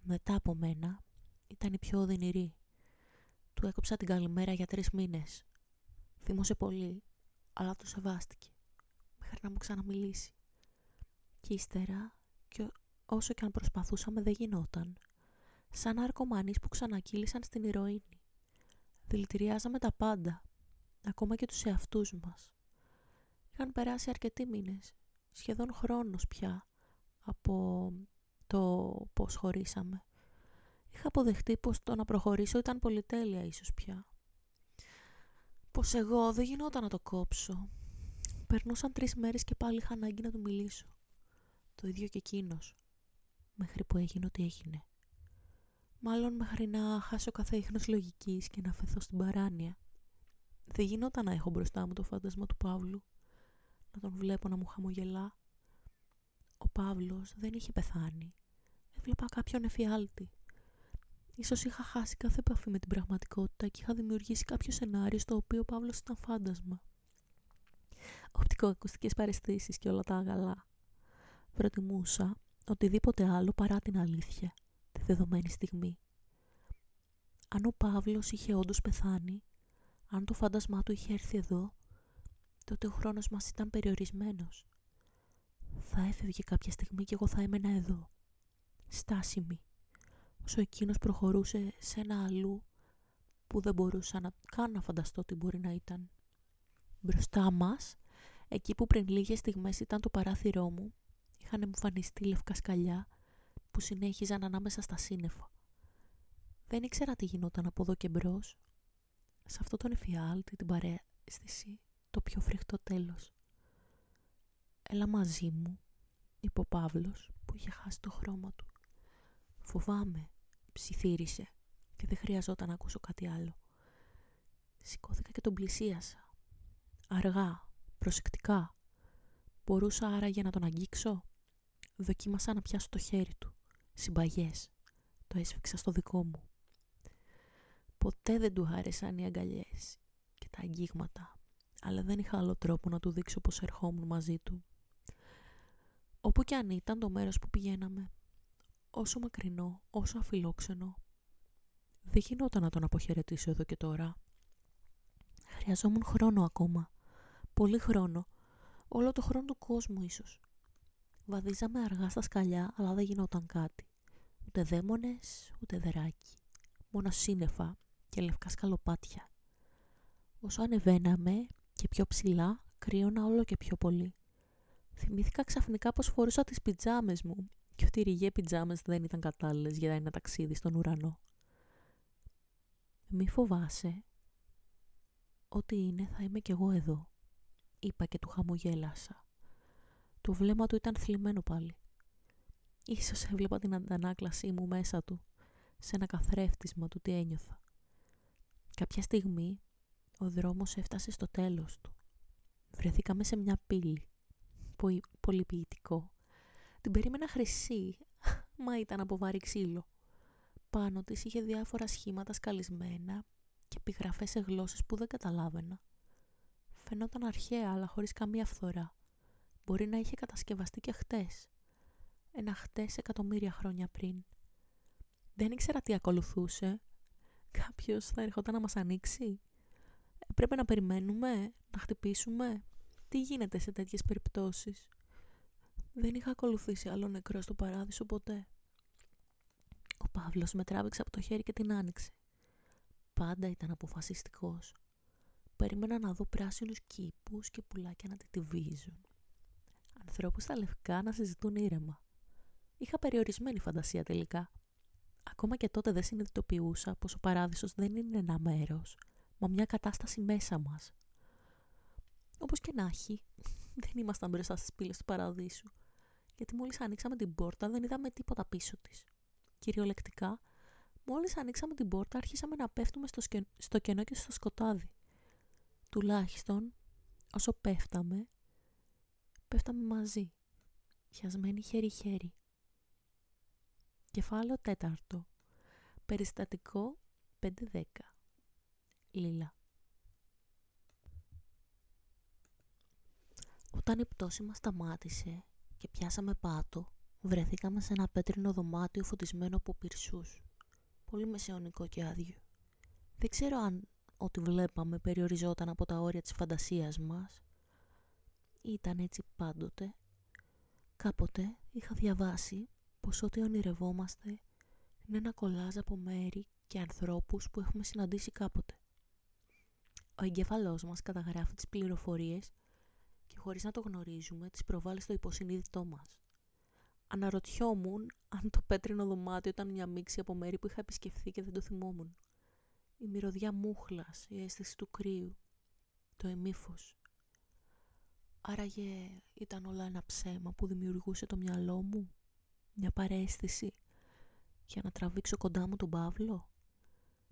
μετά από μένα, ήταν η πιο οδυνηρή. Του έκοψα την καλημέρα για τρεις μήνες. Θύμωσε πολύ, αλλά το σεβάστηκε. Μέχρι να μου ξαναμιλήσει. Και ύστερα, και όσο και αν προσπαθούσαμε δεν γινόταν. Σαν αρκομανείς που ξανακύλησαν στην ηρωίνη. Δηλητηριάζαμε τα πάντα, ακόμα και τους εαυτούς μας. Είχαν περάσει αρκετοί μήνες, σχεδόν χρόνος πια, από το πώς χωρίσαμε. Είχα αποδεχτεί πως το να προχωρήσω ήταν πολυτέλεια ίσως πια. Πως εγώ δεν γινόταν να το κόψω. Περνούσαν τρεις μέρες και πάλι είχα ανάγκη να του μιλήσω. Το ίδιο και εκείνος. Μέχρι που έγινε ό,τι έγινε. Μάλλον μέχρι να χάσω κάθε ίχνος λογικής και να φεθώ στην παράνοια. Δεν γινόταν να έχω μπροστά μου το φάντασμα του Παύλου. Να τον βλέπω να μου χαμογελά. Ο Παύλος δεν είχε πεθάνει. Έβλεπα κάποιον εφιάλτη. Ίσως είχα χάσει κάθε επαφή με την πραγματικότητα και είχα δημιουργήσει κάποιο σενάριο στο οποίο ο Παύλος ήταν φάντασμα. Οπτικοακουστικές παρεστήσεις και όλα τα αγαλά. Προτιμούσα οτιδήποτε άλλο παρά την αλήθεια τη δεδομένη στιγμή. Αν ο Παύλος είχε όντως πεθάνει, αν το φάντασμά του είχε έρθει εδώ, τότε ο χρόνος μας ήταν περιορισμένος. θα έφευγε κάποια στιγμή και εγώ θα έμενα εδώ, στάσιμη, όσο εκείνος προχωρούσε σε ένα αλλού που δεν μπορούσα να καν να φανταστώ τι μπορεί να ήταν. Μπροστά μας, εκεί που πριν λίγες στιγμές ήταν το παράθυρό μου, είχαν εμφανιστεί λευκά σκαλιά που συνέχιζαν ανάμεσα στα σύννεφα. Δεν ήξερα τι γινόταν από εδώ και μπρος. Σε αυτό τον εφιάλτη, την παρέστηση, το πιο φρικτό τέλος. Έλα μαζί μου, είπε ο Παύλος που είχε χάσει το χρώμα του. Φοβάμαι, ψιθύρισε και δεν χρειαζόταν να ακούσω κάτι άλλο. Σηκώθηκα και τον πλησίασα. Αργά, προσεκτικά. Μπορούσα άραγε να τον αγγίξω. Δοκίμασα να πιάσω το χέρι του. Συμπαγές. Το έσφιξα στο δικό μου. Ποτέ δεν του άρεσαν οι αγκαλιές και τα αγγίγματα, αλλά δεν είχα άλλο τρόπο να του δείξω πως ερχόμουν μαζί του. Όπου κι αν ήταν το μέρος που πηγαίναμε, όσο μακρινό, όσο αφιλόξενο, δεν γινόταν να τον αποχαιρετήσω εδώ και τώρα. Χρειαζόμουν χρόνο ακόμα. Πολύ χρόνο. Όλο το χρόνο του κόσμου ίσως. Βαδίζαμε αργά στα σκαλιά, αλλά δεν γινόταν κάτι. Ούτε δαίμονες, ούτε δεράκι. Μόνο σύννεφα και λευκά σκαλοπάτια. Όσο ανεβαίναμε και πιο ψηλά, κρύωνα όλο και πιο πολύ. Θυμήθηκα ξαφνικά πως φορούσα τις πιτζάμες μου και ότι οι ρηγέ πιτζάμες δεν ήταν κατάλληλες για ένα ταξίδι στον ουρανό. Μη φοβάσαι. Ό,τι είναι θα είμαι κι εγώ εδώ, είπα και του χαμογέλασα. Το βλέμμα του ήταν θλιμμένο πάλι. Ίσως έβλεπα την αντανάκλασή μου μέσα του, σε ένα καθρέφτισμα του τι ένιωθα. Κάποια στιγμή ο δρόμος έφτασε στο τέλος του. Βρεθήκαμε σε μια πύλη. Πολυποιητικό. Την περίμενα χρυσή, μα ήταν από βάρη ξύλο. Πάνω της είχε διάφορα σχήματα σκαλισμένα και επιγραφές σε γλώσσες που δεν καταλάβαινα. Φαινόταν αρχαία, αλλά χωρίς καμία φθορά. Μπορεί να είχε κατασκευαστεί και χτες. Ένα χτες εκατομμύρια χρόνια πριν. Δεν ήξερα τι ακολουθούσε. Κάποιος θα έρχονταν να μας ανοίξει. Πρέπει να περιμένουμε, να χτυπήσουμε. Τι γίνεται σε τέτοιες περιπτώσεις; Δεν είχα ακολουθήσει άλλο νεκρό στο παράδεισο ποτέ. Ο Παύλος με τράβηξε από το χέρι και την άνοιξε. Πάντα ήταν αποφασιστικός. Περίμενα να δω πράσινους κήπους και πουλάκια να τη τυβίζουν. Ανθρώπους στα λευκά να συζητούν ήρεμα. Είχα περιορισμένη φαντασία τελικά. Ακόμα και τότε δεν συνειδητοποιούσα πως ο παράδεισος δεν είναι ένα μέρος, μα μια κατάσταση μέσα μας. Όπως και να έχει, δεν ήμασταν μπροστά στις πύλες του παραδείσου, γιατί μόλις ανοίξαμε την πόρτα δεν είδαμε τίποτα πίσω της κυριολεκτικά, μόλις ανοίξαμε την πόρτα άρχισαμε να πέφτουμε στο, στο κενό και στο σκοτάδι. Τουλάχιστον, όσο πέφταμε, πέφταμε μαζί, πιασμένοι χέρι-χέρι. Κεφάλαιο τέταρτο. Περιστατικό 5-10. Λίλα. Όταν η πτώση μας σταμάτησε και πιάσαμε πάτο, βρεθήκαμε σε ένα πέτρινο δωμάτιο φωτισμένο από πυρσούς. Πολύ μεσαιωνικό και άδειο. Δεν ξέρω αν ό,τι βλέπαμε περιοριζόταν από τα όρια της φαντασίας μας. Ήταν έτσι πάντοτε. Κάποτε είχα διαβάσει πως ό,τι ονειρευόμαστε είναι ένα κολάζ από μέρη και ανθρώπους που έχουμε συναντήσει κάποτε. Ο εγκέφαλός μας καταγράφει τις πληροφορίες και χωρίς να το γνωρίζουμε τις προβάλλει στο υποσυνείδητό μας. Αναρωτιόμουν αν το πέτρινο δωμάτιο ήταν μια μίξη από μέρη που είχα επισκεφθεί και δεν το θυμόμουν. Η μυρωδιά μούχλας, η αίσθηση του κρύου, το εμίφος. Άραγε ήταν όλα ένα ψέμα που δημιουργούσε το μυαλό μου, μια παρέστηση, για να τραβήξω κοντά μου τον Παύλο.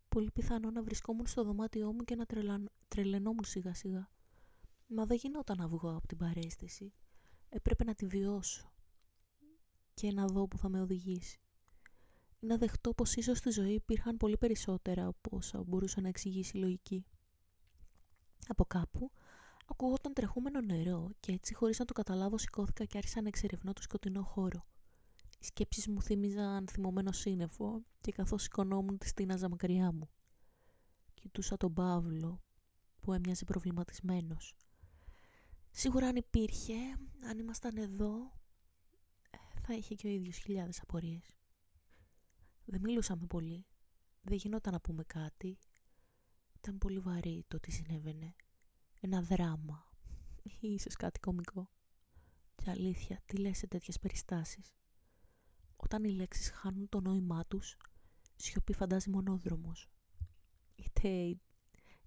Πολύ πιθανό να βρισκόμουν στο δωμάτιό μου και να τρελαινόμουν σιγά σιγά. Μα δεν γινόταν να βγω από την παρέστηση. Έπρεπε να τη βιώσω και να δω που θα με οδηγήσει. Να δεχτώ πως ίσως στη ζωή υπήρχαν πολύ περισσότερα από όσα μπορούσα να εξηγήσει η λογική. Από κάπου ακούγονταν τρεχούμενο νερό και έτσι χωρίς να το καταλάβω σηκώθηκα και άρχισα να εξερευνώ το σκοτεινό χώρο. Οι σκέψεις μου θύμιζαν θυμωμένο σύννεφο και καθώς σηκωνόμουν τη στείναζα μακριά μου. Κοιτούσα τον Παύλο που έμοιαζε προβληματισμένος. Σίγουρα αν υπήρχε, αν ήμασταν εδώ, θα είχε και ο ίδιος χιλιάδες απορίες. Δεν μιλούσαμε πολύ. Δεν γινόταν να πούμε κάτι. Ήταν πολύ βαρύ το τι συνέβαινε. Ένα δράμα. Ή ίσως κάτι κομικό. Και αλήθεια, τι λες σε τέτοιες περιστάσεις; Όταν οι λέξεις χάνουν το νόημά τους, σιωπή φαντάζει μονόδρομος. Είτε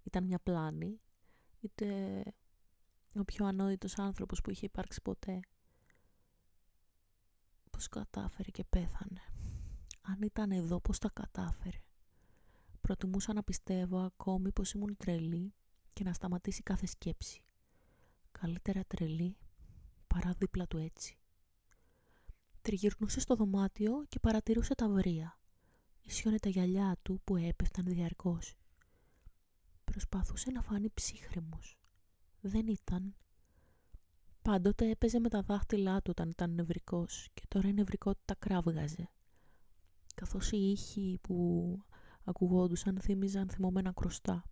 ήταν μια πλάνη, είτε ο πιο ανόητος άνθρωπος που είχε υπάρξει ποτέ. Πώς κατάφερε και πέθανε. Αν ήταν εδώ πώς τα κατάφερε. Προτιμούσα να πιστεύω ακόμη πως ήμουν τρελή και να σταματήσει κάθε σκέψη. Καλύτερα τρελή παρά δίπλα του έτσι. Τριγυρνούσε στο δωμάτιο και παρατηρούσε τα βρία. Ισιώνε τα γυαλιά του που έπεφταν διαρκώς. Προσπαθούσε να φανεί ψύχρεμος. Δεν ήταν. Πάντοτε έπαιζε με τα δάχτυλά του όταν ήταν νευρικός και τώρα η νευρικότητα κράβγαζε. Καθώς οι ήχοι που ακουγόντουσαν θύμιζαν θυμωμένα κρουστά.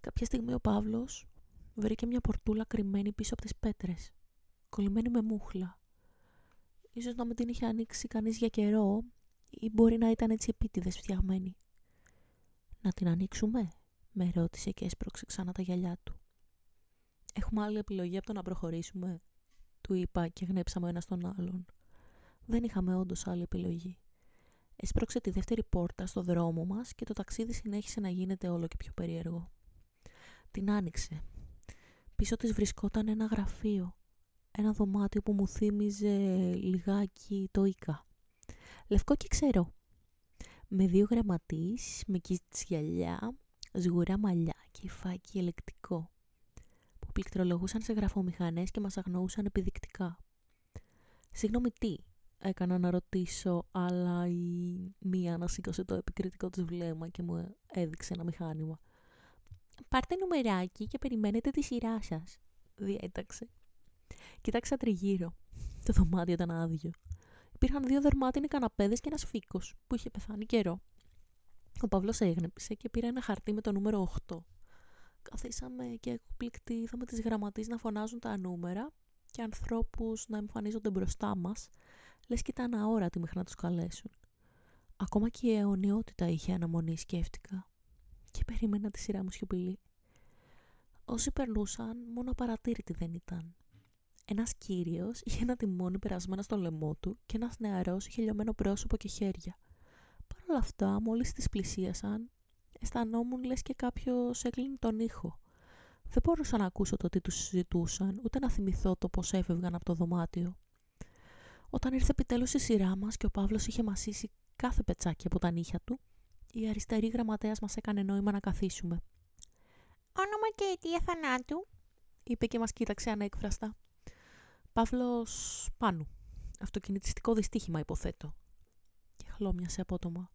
Κάποια στιγμή ο Παύλος βρήκε μια πορτούλα κρυμμένη πίσω από τις πέτρες, κολλημένη με μούχλα. Ίσως να με την είχε ανοίξει κανείς για καιρό ή μπορεί να ήταν έτσι επίτηδες φτιαγμένη. «Να την ανοίξουμε» με ρώτησε και έσπρωξε ξανά τα γυαλιά του. «Έχουμε άλλη επιλογή από το να προχωρήσουμε» του είπα και γνέψαμε ένας τον άλλον. Δεν είχαμε όντως άλλη επιλογή. Έσπρωξε τη δεύτερη πόρτα στο δρόμο μας και το ταξίδι συνέχισε να γίνεται όλο και πιο περίεργο. Την άνοιξε. Πίσω της βρισκόταν ένα γραφείο. Ένα δωμάτιο που μου θύμιζε λιγάκι το Ίκα. Λευκό και ξέρω. Με δύο γραμματείς, με κίτσις γυαλιά, σγουρά μαλλιά και φάκι ελεκτικό. Που πληκτρολογούσαν σε γραφομηχανές και μας αγνοούσαν επιδεικτικά. Συγγνώμη τι, έκανα να ρωτήσω, αλλά η μία ανασήκωσε το επικριτικό της βλέμμα και μου έδειξε ένα μηχάνημα. «Πάρτε νουμεράκι και περιμένετε τη σειρά σας», διέταξε. Κοίταξα τριγύρω. Το δωμάτιο ήταν άδειο. Υπήρχαν δύο δερμάτινοι καναπέδες και ένας φίκο που είχε πεθάνει καιρό. Ο Παύλος έγνεψε και πήρε ένα χαρτί με το νούμερο 8. Καθίσαμε και εκπληκτοί είδαμε τις γραμματείς να φωνάζουν τα νούμερα και ανθρώπους να εμφανίζονται μπροστά μας, λες και ήταν αόρατοι μέχρι να τους καλέσουν. Ακόμα και η αιωνιότητα είχε αναμονή, σκέφτηκα. Και περίμενα τη σειρά μου σιωπηλή. Όσοι περνούσαν, μόνο απαρατήρητοι δεν ήταν. Ένας κύριος είχε ένα τιμόνι περασμένο στο λαιμό του και ένας νεαρός είχε λιωμένο πρόσωπο και χέρια. Παρ' όλα αυτά, μόλις τις πλησίασαν, αισθανόμουν λες και κάποιος έκλεινε τον ήχο. Δεν μπορούσα να ακούσω το τι τους συζητούσαν, ούτε να θυμηθώ το πώς έφευγαν από το δωμάτιο. Όταν ήρθε επιτέλους η σειρά μας και ο Παύλος είχε μασίσει κάθε πετσάκι από τα νύχια του, η αριστερή γραμματέας μας έκανε νόημα να καθίσουμε. Όνομα και αιτία θανάτου, είπε και μας κοίταξε ανέκφραστα. Παύλος Πάνου. Αυτοκινητιστικό δυστύχημα υποθέτω. Και χλώμιασε απότομα.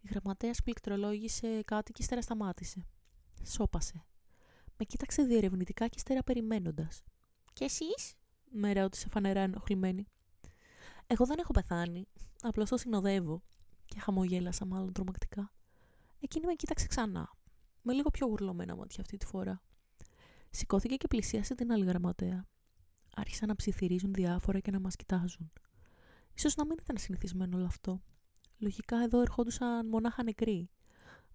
Η γραμματέας πληκτρολόγησε κάτι και ύστερα σταμάτησε. Σώπασε. Με κοίταξε διερευνητικά και ύστερα περιμένοντας. «Και εσείς» με ρώτησε φανερά ενοχλημένη. «Εγώ δεν έχω πεθάνει. Απλώς το συνοδεύω». Και χαμογέλασα μάλλον τρομακτικά. Εκείνη με κοίταξε ξανά. Με λίγο πιο γουρλωμένα μάτια αυτή τη φορά. Σηκώθηκε και πλησίασε την άλλη γραμματέα άρχισαν να ψιθυρίζουν διάφορα και να μας κοιτάζουν. Ίσως να μην ήταν συνηθισμένο όλο αυτό. Λογικά εδώ ερχόντουσαν μονάχα νεκροί.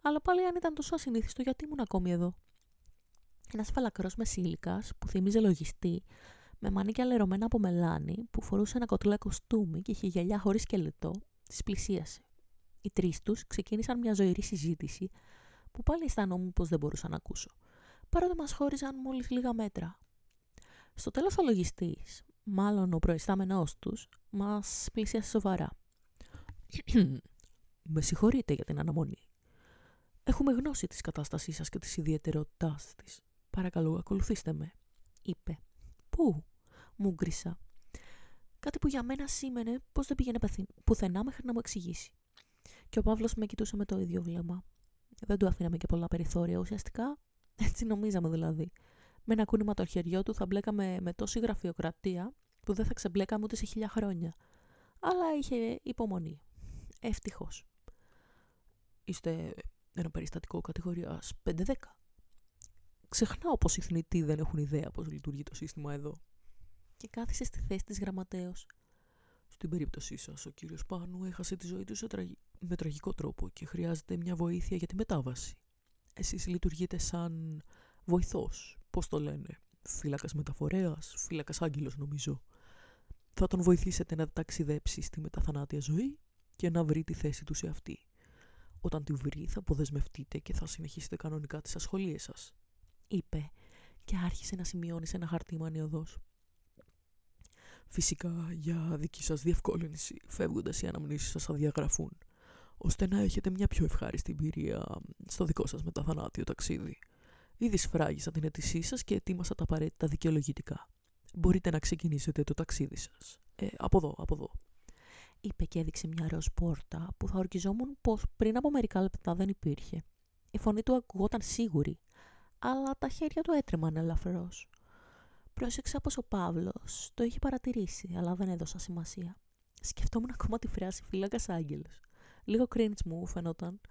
Αλλά πάλι αν ήταν τόσο ασυνήθιστο, γιατί ήμουν ακόμη εδώ; Ένας φαλακρός μεσήλικα που θύμιζε λογιστή, με μανίκια λερωμένα από μελάνι, που φορούσε ένα κοτλέ κοστούμι και είχε γυαλιά χωρίς σκελετό, τη πλησίασε. Οι τρεις τους ξεκίνησαν μια ζωηρή συζήτηση, που πάλι αισθανόμουν πως δεν μπορούσα να ακούσω. Παρότι μας χώριζαν μόλις λίγα μέτρα. Στο τέλος ο λογιστής, μάλλον ο προϊστάμενός τους, μας πλησίασε σοβαρά. «Με συγχωρείτε για την αναμονή. Έχουμε γνώση της κατάστασής σας και της ιδιαιτερότητάς της. Παρακαλώ, ακολουθήστε με», είπε. «Πού» μου γκρίσα. Κάτι που για μένα σήμαινε πως δεν πήγαινε πουθενά μέχρι να μου εξηγήσει. Και ο Παύλος με κοιτούσε με το ίδιο βλέμμα. Δεν του αφήναμε και πολλά περιθώρια ουσιαστικά. Έτσι νομίζαμε δηλαδή με ένα κούνημα το χεριό του θα μπλέκαμε με τόση γραφειοκρατία που δεν θα ξεμπλέκαμε ούτε σε χίλια χρόνια. Αλλά είχε υπομονή. Ευτυχώς. Είστε ένα περιστατικό κατηγορίας 5-10. Ξεχνάω πως οι θνητοί δεν έχουν ιδέα πώς λειτουργεί το σύστημα εδώ. και κάθισε στη θέση της γραμματέως. Στην περίπτωσή σας, ο κύριος Πάνου έχασε τη ζωή του σε με τραγικό τρόπο και χρειάζεται μια βοήθεια για τη μετάβαση. Εσείς λειτουργείτε σαν βοηθός, πώς το λένε, φύλακας μεταφορέας, φύλακας άγγελος νομίζω. Θα τον βοηθήσετε να ταξιδέψει στη μεταθανάτια ζωή και να βρει τη θέση του σε αυτή. Όταν τη βρει θα αποδεσμευτείτε και θα συνεχίσετε κανονικά τις ασχολίες σας. Είπε και άρχισε να σημειώνει σε ένα χαρτί μανιωδός. Φυσικά για δική σας διευκόλυνση, φεύγοντας οι αναμνήσεις σας θα διαγραφούν, ώστε να έχετε μια πιο ευχάριστη εμπειρία στο δικό σας μεταθανάτιο ταξίδι. Ήδη σφράγισα την αίτησή σας και ετοίμασα τα απαραίτητα δικαιολογητικά. Μπορείτε να ξεκινήσετε το ταξίδι σας. Ε, από εδώ, από εδώ. Είπε και έδειξε μια ροζ πόρτα που θα ορκιζόμουν πως πριν από μερικά λεπτά δεν υπήρχε. Η φωνή του ακουγόταν σίγουρη, αλλά τα χέρια του έτρεμαν ελαφρώς. Πρόσεξα πως ο Παύλος το είχε παρατηρήσει, αλλά δεν έδωσα σημασία. Σκεφτόμουν ακόμα τη φράση φύλακας άγγελος. Λίγο cringe μου φαινόταν,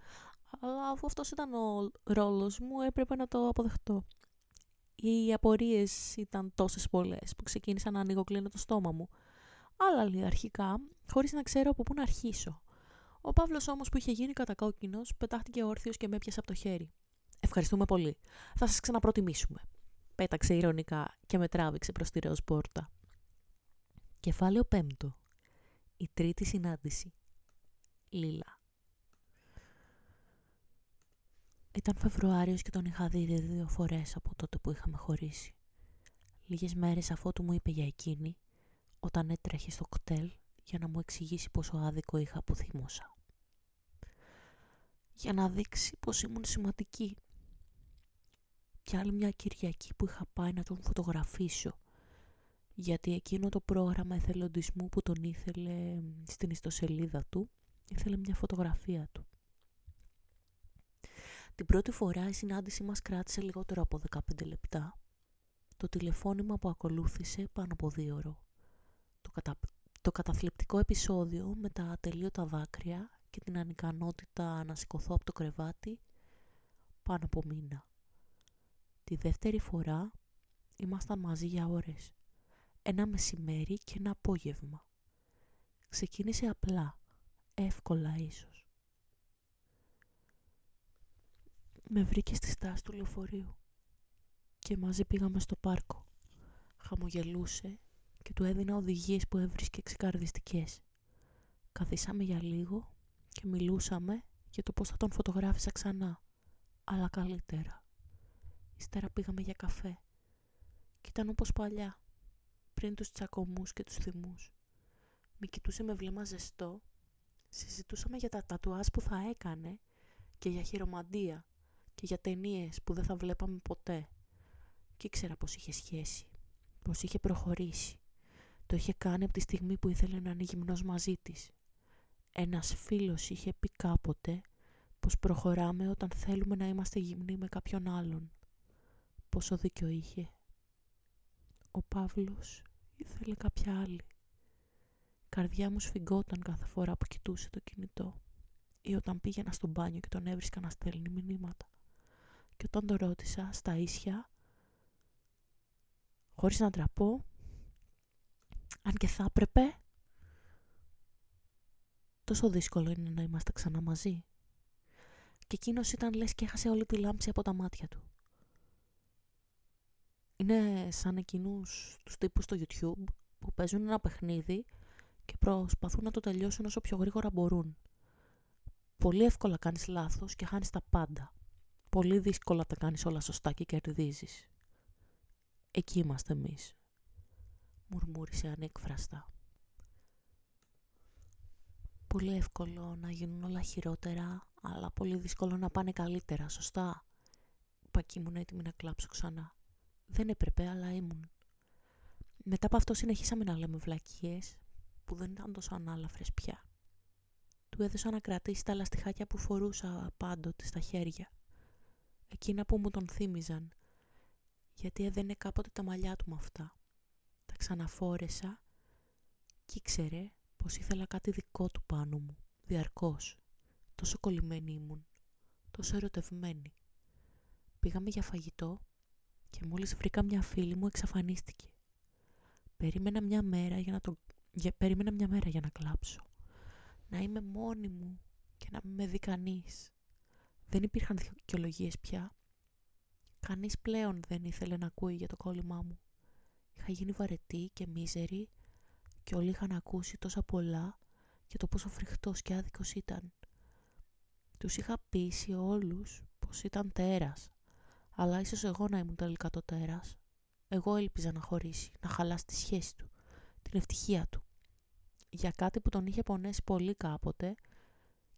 αλλά αφού αυτός ήταν ο ρόλος μου έπρεπε να το αποδεχτώ. Οι απορίες ήταν τόσες πολλές που ξεκίνησα να ανοίγω κλείνω το στόμα μου. Άλλα λέει αρχικά, χωρίς να ξέρω από πού να αρχίσω. Ο Παύλος όμως που είχε γίνει κατακόκκινος πετάχτηκε όρθιος και με έπιασε από το χέρι. Ευχαριστούμε πολύ. Θα σας ξαναπροτιμήσουμε. Πέταξε ηρωνικά και με τράβηξε προς τη ροζ πόρτα. Κεφάλαιο πέμπτο. Η τρίτη συνάντηση. Λίλα. Ήταν Φεβρουάριος και τον είχα δει δύο φορές από τότε που είχαμε χωρίσει. Λίγες μέρες αφότου μου είπε για εκείνη, όταν έτρεχε στο κτέλ για να μου εξηγήσει πόσο άδικο είχα που θυμούσα. Για να δείξει πως ήμουν σημαντική. Και άλλη μια Κυριακή που είχα πάει να τον φωτογραφίσω γιατί εκείνο το πρόγραμμα εθελοντισμού που τον ήθελε στην ιστοσελίδα του ήθελε μια φωτογραφία του. Την πρώτη φορά η συνάντησή μας κράτησε λιγότερο από 15 λεπτά. Το τηλεφώνημα που ακολούθησε πάνω από δύο ώρο. Το, κατα... το καταθλιπτικό επεισόδιο με τα ατελείωτα δάκρυα και την ανικανότητα να σηκωθώ από το κρεβάτι πάνω από μήνα. Τη δεύτερη φορά ήμασταν μαζί για ώρες. Ένα μεσημέρι και ένα απόγευμα. Ξεκίνησε απλά, εύκολα ίσως. Με βρήκε στη στάση του λεωφορείου και μαζί πήγαμε στο πάρκο. Χαμογελούσε και του έδινα οδηγίες που έβρισκε ξεκαρδιστικές. Καθίσαμε για λίγο και μιλούσαμε για το πώς θα τον φωτογράφησα ξανά, αλλά καλύτερα. Ύστερα πήγαμε για καφέ και ήταν όπως παλιά, πριν τους τσακωμούς και τους θυμούς. Με κοιτούσε με βλέμμα ζεστό, συζητούσαμε για τα τατουάζ που θα έκανε και για χειρομαντία και για ταινίες που δεν θα βλέπαμε ποτέ. Και ήξερα πως είχε σχέση, πως είχε προχωρήσει. Το είχε κάνει από τη στιγμή που ήθελε να είναι γυμνός μαζί της. Ένας φίλος είχε πει κάποτε πως προχωράμε όταν θέλουμε να είμαστε γυμνοί με κάποιον άλλον. Πόσο δίκιο είχε. Ο Παύλος ήθελε κάποια άλλη. Η καρδιά μου σφιγγόταν κάθε φορά που κοιτούσε το κινητό ή όταν πήγαινα στο μπάνιο και τον έβρισκα να στέλνει μηνύματα και όταν το ρώτησα στα ίσια, χωρίς να τραπώ, αν και θα έπρεπε, τόσο δύσκολο είναι να είμαστε ξανά μαζί. Και εκείνος ήταν λες και έχασε όλη τη λάμψη από τα μάτια του. Είναι σαν εκείνους τους τύπους στο YouTube που παίζουν ένα παιχνίδι και προσπαθούν να το τελειώσουν όσο πιο γρήγορα μπορούν. Πολύ εύκολα κάνεις λάθος και χάνεις τα πάντα πολύ δύσκολα τα κάνεις όλα σωστά και κερδίζεις. Εκεί είμαστε εμείς, μουρμούρισε ανέκφραστα. Πολύ εύκολο να γίνουν όλα χειρότερα, αλλά πολύ δύσκολο να πάνε καλύτερα, σωστά. Είπα και ήμουν έτοιμη να κλάψω ξανά. Δεν έπρεπε, αλλά ήμουν. Μετά από αυτό συνεχίσαμε να λέμε βλακίες, που δεν ήταν τόσο ανάλαφρες πια. Του έδωσα να κρατήσει τα λαστιχάκια που φορούσα πάντοτε στα χέρια εκείνα που μου τον θύμιζαν, γιατί έδαινε κάποτε τα μαλλιά του με αυτά. Τα ξαναφόρεσα και ήξερε πως ήθελα κάτι δικό του πάνω μου, διαρκώς. Τόσο κολλημένη ήμουν, τόσο ερωτευμένη. Πήγαμε για φαγητό και μόλις βρήκα μια φίλη μου εξαφανίστηκε. Περίμενα μια μέρα για να, το... για... Περίμενα μια μέρα για να κλάψω. Να είμαι μόνη μου και να με δει κανείς. Δεν υπήρχαν δικαιολογίες πια. Κανείς πλέον δεν ήθελε να ακούει για το κόλλημά μου. Είχα γίνει βαρετή και μίζερη και όλοι είχαν ακούσει τόσα πολλά για το πόσο φρικτός και άδικος ήταν. Τους είχα πείσει όλους πως ήταν τέρας, αλλά ίσως εγώ να ήμουν τελικά το τέρας. Εγώ έλπιζα να χωρίσει, να χαλάσει τη σχέση του, την ευτυχία του. Για κάτι που τον είχε πονέσει πολύ κάποτε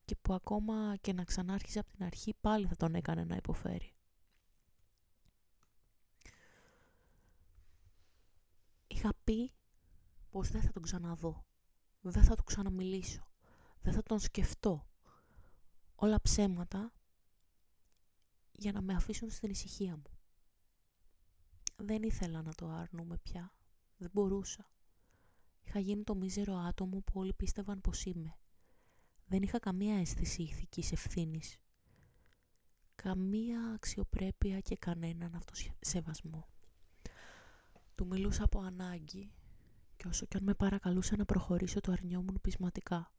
και που ακόμα και να ξανάρχιζε από την αρχή πάλι θα τον έκανε να υποφέρει. Είχα πει πως δεν θα τον ξαναδώ, δεν θα του ξαναμιλήσω, δεν θα τον σκεφτώ. Όλα ψέματα για να με αφήσουν στην ησυχία μου. Δεν ήθελα να το άρνουμε πια, δεν μπορούσα. Είχα γίνει το μίζερο άτομο που όλοι πίστευαν πως είμαι δεν είχα καμία αίσθηση ηθικής ευθύνης. Καμία αξιοπρέπεια και κανέναν αυτοσεβασμό. Του μιλούσα από ανάγκη και όσο κι αν με παρακαλούσε να προχωρήσω το αρνιόμουν πεισματικά.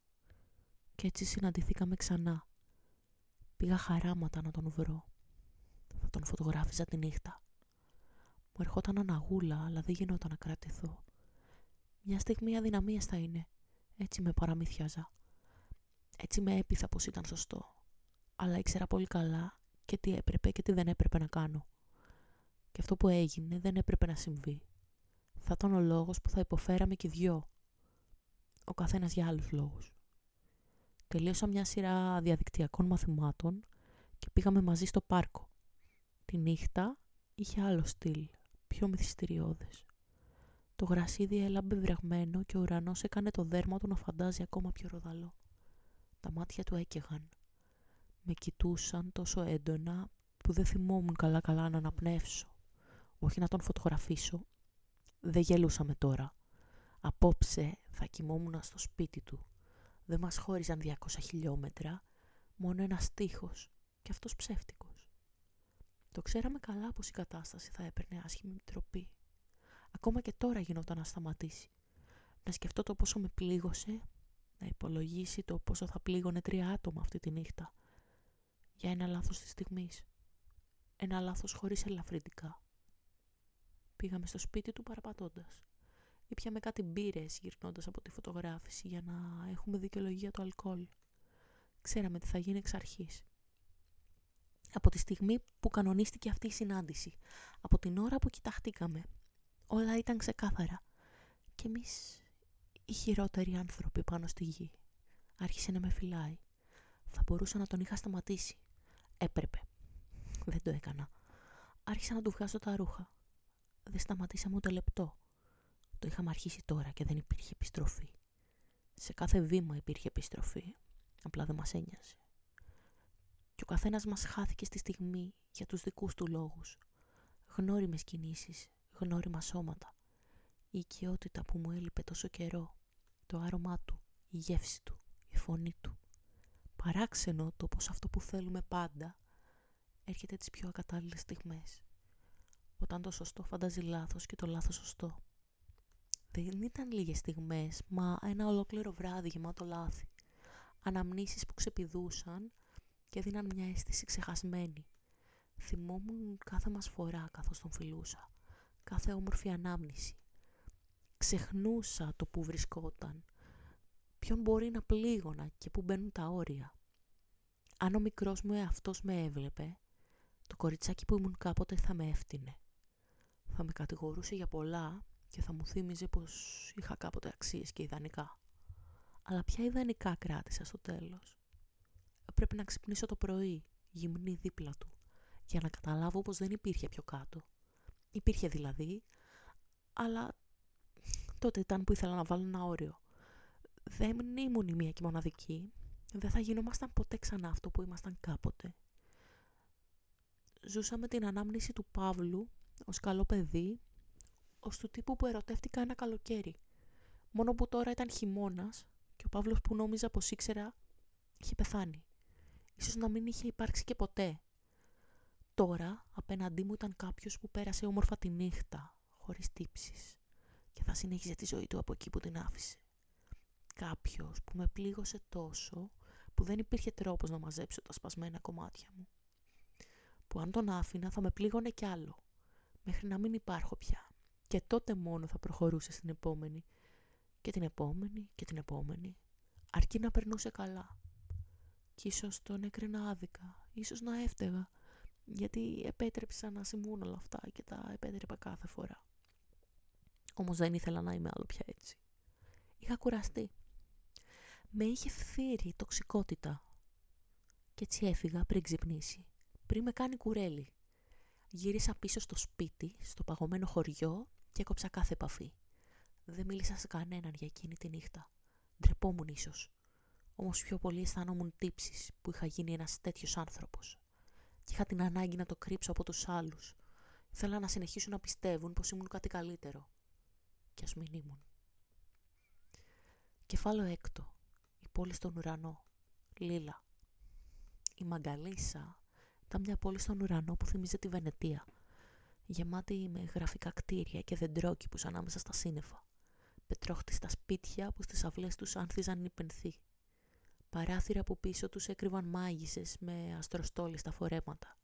Και έτσι συναντηθήκαμε ξανά. Πήγα χαράματα να τον βρω. Θα τον φωτογράφιζα τη νύχτα. Μου ερχόταν αναγούλα, αλλά δεν γινόταν να κρατηθώ. Μια στιγμή αδυναμίας θα είναι. Έτσι με παραμύθιαζα. Έτσι με έπειθα πως ήταν σωστό. Αλλά ήξερα πολύ καλά και τι έπρεπε και τι δεν έπρεπε να κάνω. Και αυτό που έγινε δεν έπρεπε να συμβεί. Θα ήταν ο λόγος που θα υποφέραμε και δυο. Ο καθένας για άλλους λόγους. Τελείωσα μια σειρά διαδικτυακών μαθημάτων και πήγαμε μαζί στο πάρκο. Τη νύχτα είχε άλλο στυλ, πιο μυθιστηριώδες. Το γρασίδι έλαμπε βρεγμένο και ο ουρανός έκανε το δέρμα του να φαντάζει ακόμα πιο ροδαλό. Τα μάτια του έκαιγαν. Με κοιτούσαν τόσο έντονα που δεν θυμόμουν καλά-καλά να αναπνεύσω. Όχι να τον φωτογραφίσω. Δεν γελούσαμε τώρα. Απόψε θα κοιμόμουν στο σπίτι του. Δεν μας χώριζαν 200 χιλιόμετρα, μόνο ένας στίχος και αυτός ψεύτικος. Το ξέραμε καλά πως η κατάσταση θα έπαιρνε άσχημη τροπή. Ακόμα και τώρα γινόταν να σταματήσει. Να σκεφτώ το πόσο με πλήγωσε να υπολογίσει το πόσο θα πλήγωνε τρία άτομα αυτή τη νύχτα. Για ένα λάθος της στιγμής. Ένα λάθος χωρίς ελαφρυντικά. Πήγαμε στο σπίτι του παραπατώντας. Ήπιαμε κάτι μπύρες γυρνώντας από τη φωτογράφηση για να έχουμε δικαιολογία το αλκοόλ. Ξέραμε τι θα γίνει εξ αρχής. Από τη στιγμή που κανονίστηκε αυτή η συνάντηση, από την ώρα που κοιταχτήκαμε, όλα ήταν ξεκάθαρα. Και εμείς οι χειρότεροι άνθρωποι πάνω στη γη. Άρχισε να με φυλάει. Θα μπορούσα να τον είχα σταματήσει. Έπρεπε. Δεν το έκανα. Άρχισα να του βγάζω τα ρούχα. Δεν σταματήσαμε ούτε λεπτό. Το είχαμε αρχίσει τώρα και δεν υπήρχε επιστροφή. Σε κάθε βήμα υπήρχε επιστροφή. Απλά δεν μας ένοιαζε. Και ο καθένας μας χάθηκε στη στιγμή για τους δικούς του λόγους. Γνώριμες κινήσεις, γνώριμα σώματα. Η οικειότητα που μου έλειπε τόσο καιρό το άρωμά του, η γεύση του, η φωνή του. Παράξενο το πως αυτό που θέλουμε πάντα έρχεται τις πιο ακατάλληλες στιγμές. Όταν το σωστό φαντάζει λάθος και το λάθος σωστό. Δεν ήταν λίγες στιγμές, μα ένα ολόκληρο βράδυ γεμάτο λάθη. Αναμνήσεις που ξεπηδούσαν και δίναν μια αίσθηση ξεχασμένη. Θυμόμουν κάθε μας φορά καθώς τον φιλούσα. Κάθε όμορφη ανάμνηση ξεχνούσα το που βρισκόταν, ποιον μπορεί να πλήγωνα και που μπαίνουν τα όρια. Αν ο μικρός μου εαυτός με έβλεπε, το κοριτσάκι που ήμουν κάποτε θα με έφτινε. Θα με κατηγορούσε για πολλά και θα μου θύμιζε πως είχα κάποτε αξίες και ιδανικά. Αλλά ποια ιδανικά κράτησα στο τέλος. Πρέπει να ξυπνήσω το πρωί, γυμνή δίπλα του, για να καταλάβω πως δεν υπήρχε πιο κάτω. Υπήρχε δηλαδή, αλλά τότε ήταν που ήθελα να βάλω ένα όριο. Δεν ήμουν η μία και μοναδική. Δεν θα γινόμασταν ποτέ ξανά αυτό που ήμασταν κάποτε. Ζούσαμε την ανάμνηση του Παύλου ως καλό παιδί, ως του τύπου που ερωτεύτηκα ένα καλοκαίρι. Μόνο που τώρα ήταν χειμώνας και ο Παύλος που νόμιζα πως ήξερα είχε πεθάνει. Ίσως να μην είχε υπάρξει και ποτέ. Τώρα απέναντί μου ήταν κάποιος που πέρασε όμορφα τη νύχτα, χωρίς τύψεις και θα συνέχιζε τη ζωή του από εκεί που την άφησε. Κάποιος που με πλήγωσε τόσο που δεν υπήρχε τρόπος να μαζέψω τα σπασμένα κομμάτια μου. Που αν τον άφηνα θα με πλήγωνε κι άλλο, μέχρι να μην υπάρχω πια. Και τότε μόνο θα προχωρούσε στην επόμενη. Και την επόμενη και την επόμενη. Αρκεί να περνούσε καλά. Κι ίσως τον έκρινα άδικα, ίσως να έφταιγα, γιατί επέτρεψα να συμβούν όλα αυτά και τα επέτρεπα κάθε φορά. Όμως δεν ήθελα να είμαι άλλο πια έτσι. Είχα κουραστεί. Με είχε φθείρει η τοξικότητα. Και έτσι έφυγα πριν ξυπνήσει, πριν με κάνει κουρέλι. Γύρισα πίσω στο σπίτι, στο παγωμένο χωριό και έκοψα κάθε επαφή. Δεν μίλησα σε κανέναν για εκείνη τη νύχτα. Ντρεπόμουν ίσως. Όμως πιο πολύ αισθάνομουν τύψεις που είχα γίνει ένας τέτοιος άνθρωπος. Και είχα την ανάγκη να το κρύψω από τους άλλους. Ήθελα να συνεχίσουν να πιστεύουν πως ήμουν κάτι καλύτερο. Και ας μην ήμουν. Κεφάλαιο έκτο. Η πόλη στον ουρανό. Λίλα. Η Μαγκαλίσα ήταν μια πόλη στον ουρανό που θυμίζει τη Βενετία. Γεμάτη με γραφικά κτίρια και δεντρόκηπους ανάμεσα στα σύννεφα. Πετρόχτιστα σπίτια που στις αυλές τους άνθιζαν νυπενθοί παράθυρα που πίσω τους έκρυβαν μάγισσες με αστροστόλοι στα φορέματα.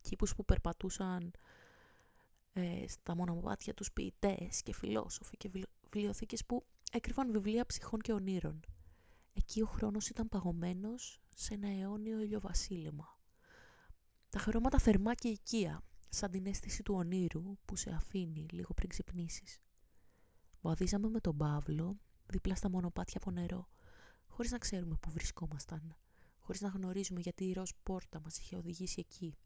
Κήπους που περπατούσαν ε, στα μονοπάτια τους ποιητές και φιλόσοφοι και βιβλιοθήκες που έκρυβαν βιβλία ψυχών και ονείρων. Εκεί ο χρόνος ήταν παγωμένος σε ένα αιώνιο ηλιοβασίλεμα. Τα χρώματα θερμά και οικία, σαν την αίσθηση του ονείρου που σε αφήνει λίγο πριν ξυπνήσεις. Βαδίζαμε με τον Παύλο δίπλα στα μονοπάτια από νερό χωρίς να ξέρουμε που βρισκόμασταν, χωρίς να γνωρίζουμε γιατί η ροζ πόρτα μας είχε οδηγήσει εκεί.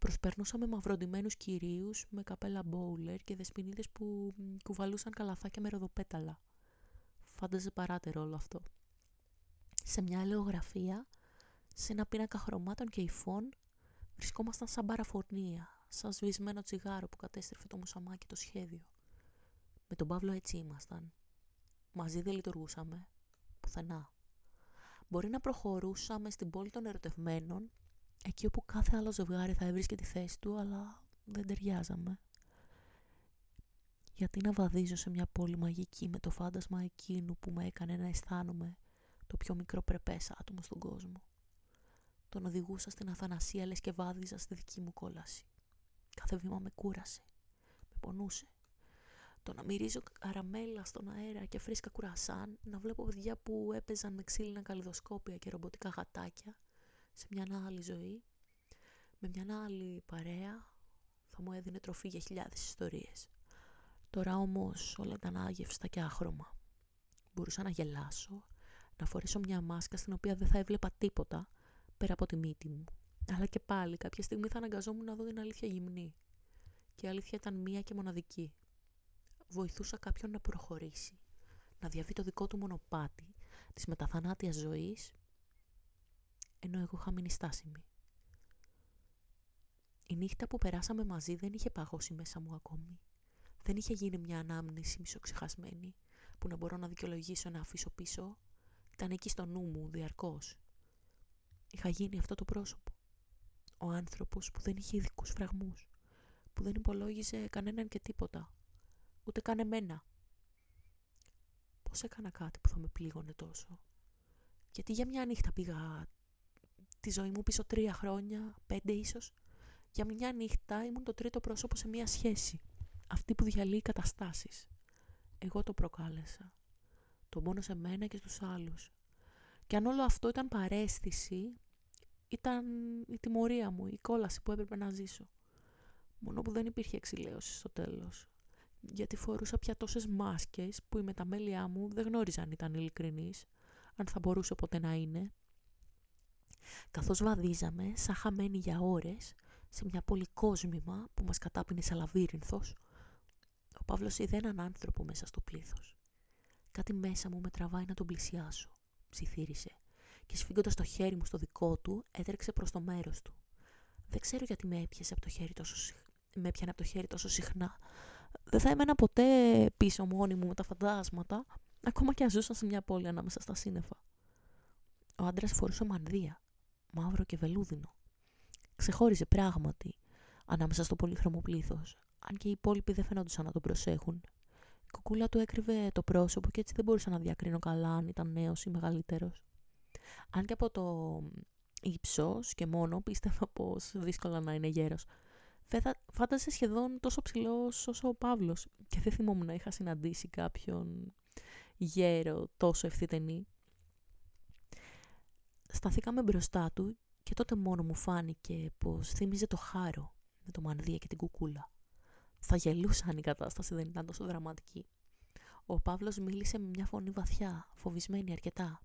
Προσπερνούσαμε μαυροντημένους κυρίους με καπέλα μπόουλερ και δεσποινίδες που κουβαλούσαν καλαθάκια με ροδοπέταλα. Φάνταζε παράτερο όλο αυτό. Σε μια ελαιογραφία, σε ένα πίνακα χρωμάτων και υφών, βρισκόμασταν σαν παραφορνία, σαν σβησμένο τσιγάρο που κατέστρεφε το μουσαμάκι το σχέδιο. Με τον Παύλο έτσι ήμασταν. Μαζί δεν λειτουργούσαμε, πουθενά. Μπορεί να προχωρούσαμε στην πόλη των ερωτευμένων, εκεί όπου κάθε άλλο ζευγάρι θα έβρισκε τη θέση του, αλλά δεν ταιριάζαμε. Γιατί να βαδίζω σε μια πόλη μαγική με το φάντασμα εκείνου που με έκανε να αισθάνομαι το πιο μικρό πρεπές άτομο στον κόσμο. Τον οδηγούσα στην αθανασία λες και βάδιζα στη δική μου κόλαση. Κάθε βήμα με κούρασε, με πονούσε. Το να μυρίζω καραμέλα στον αέρα και φρίσκα κουρασάν, να βλέπω παιδιά που έπαιζαν με ξύλινα καλλιδοσκόπια και ρομποτικά γατάκια σε μια άλλη ζωή, με μια άλλη παρέα, θα μου έδινε τροφή για χιλιάδες ιστορίες. Τώρα όμως όλα ήταν άγευστα και άχρωμα. Μπορούσα να γελάσω, να φορέσω μια μάσκα στην οποία δεν θα έβλεπα τίποτα πέρα από τη μύτη μου. Αλλά και πάλι κάποια στιγμή θα αναγκαζόμουν να δω την αλήθεια γυμνή. Και η αλήθεια ήταν μία και μοναδική βοηθούσα κάποιον να προχωρήσει, να διαβεί το δικό του μονοπάτι της μεταθανάτιας ζωής, ενώ εγώ είχα μείνει στάσιμη. Η νύχτα που περάσαμε μαζί δεν είχε παγώσει μέσα μου ακόμη. Δεν είχε γίνει μια ανάμνηση μισοξεχασμένη που να μπορώ να δικαιολογήσω να αφήσω πίσω. Ήταν εκεί στο νου μου διαρκώς. Είχα γίνει αυτό το πρόσωπο. Ο άνθρωπος που δεν είχε ειδικούς φραγμούς, που δεν υπολόγιζε κανέναν και τίποτα, ούτε καν εμένα. Πώς έκανα κάτι που θα με πλήγωνε τόσο; Γιατί για μια νύχτα πήγα τη ζωή μου πίσω τρία χρόνια, πέντε ίσως. Για μια νύχτα ήμουν το τρίτο πρόσωπο σε μια σχέση. Αυτή που διαλύει καταστάσεις. Εγώ το προκάλεσα. Το μόνο σε μένα και στους άλλους. Και αν όλο αυτό ήταν παρέστηση, ήταν η τιμωρία μου, η κόλαση που έπρεπε να ζήσω. Μόνο που δεν υπήρχε εξηλαίωση στο τέλος γιατί φορούσα πια τόσες μάσκες που η μεταμέλειά μου δεν γνώριζαν αν ήταν ειλικρινής, αν θα μπορούσε ποτέ να είναι. Καθώς βαδίζαμε, σαν χαμένοι για ώρες, σε μια πολυκόσμημα που μας κατάπινε σε λαβύρινθος, ο Παύλος είδε έναν άνθρωπο μέσα στο πλήθος. Κάτι μέσα μου με τραβάει να τον πλησιάσω, ψιθύρισε και σφίγγοντας το χέρι μου στο δικό του, έτρεξε προς το μέρος του. Δεν ξέρω γιατί με έπιασε από το χέρι τόσο, με έπιανε από το χέρι τόσο συχνά, δεν θα έμενα ποτέ πίσω μόνη μου με τα φαντάσματα, ακόμα και αν ζούσα σε μια πόλη ανάμεσα στα σύννεφα. Ο άντρας φορούσε μανδύα, μαύρο και βελούδινο. Ξεχώριζε πράγματι ανάμεσα στο πολύχρωμο πλήθος, αν και οι υπόλοιποι δεν φαινόντουσαν να τον προσέχουν. Η κουκούλα του έκρυβε το πρόσωπο και έτσι δεν μπορούσα να διακρίνω καλά αν ήταν νέος ή μεγαλύτερος. Αν και από το ύψος και μόνο πίστευα πως δύσκολα να είναι γέρος. Φάντασε σχεδόν τόσο ψηλός όσο ο Παύλος και δεν θυμόμουν να είχα συναντήσει κάποιον γέρο τόσο ευθυτενή. Σταθήκαμε μπροστά του και τότε μόνο μου φάνηκε πως θύμιζε το χάρο με το μανδύα και την κουκούλα. Θα γελούσα αν η κατάσταση δεν ήταν τόσο δραματική. Ο Παύλος μίλησε με μια φωνή βαθιά, φοβισμένη αρκετά.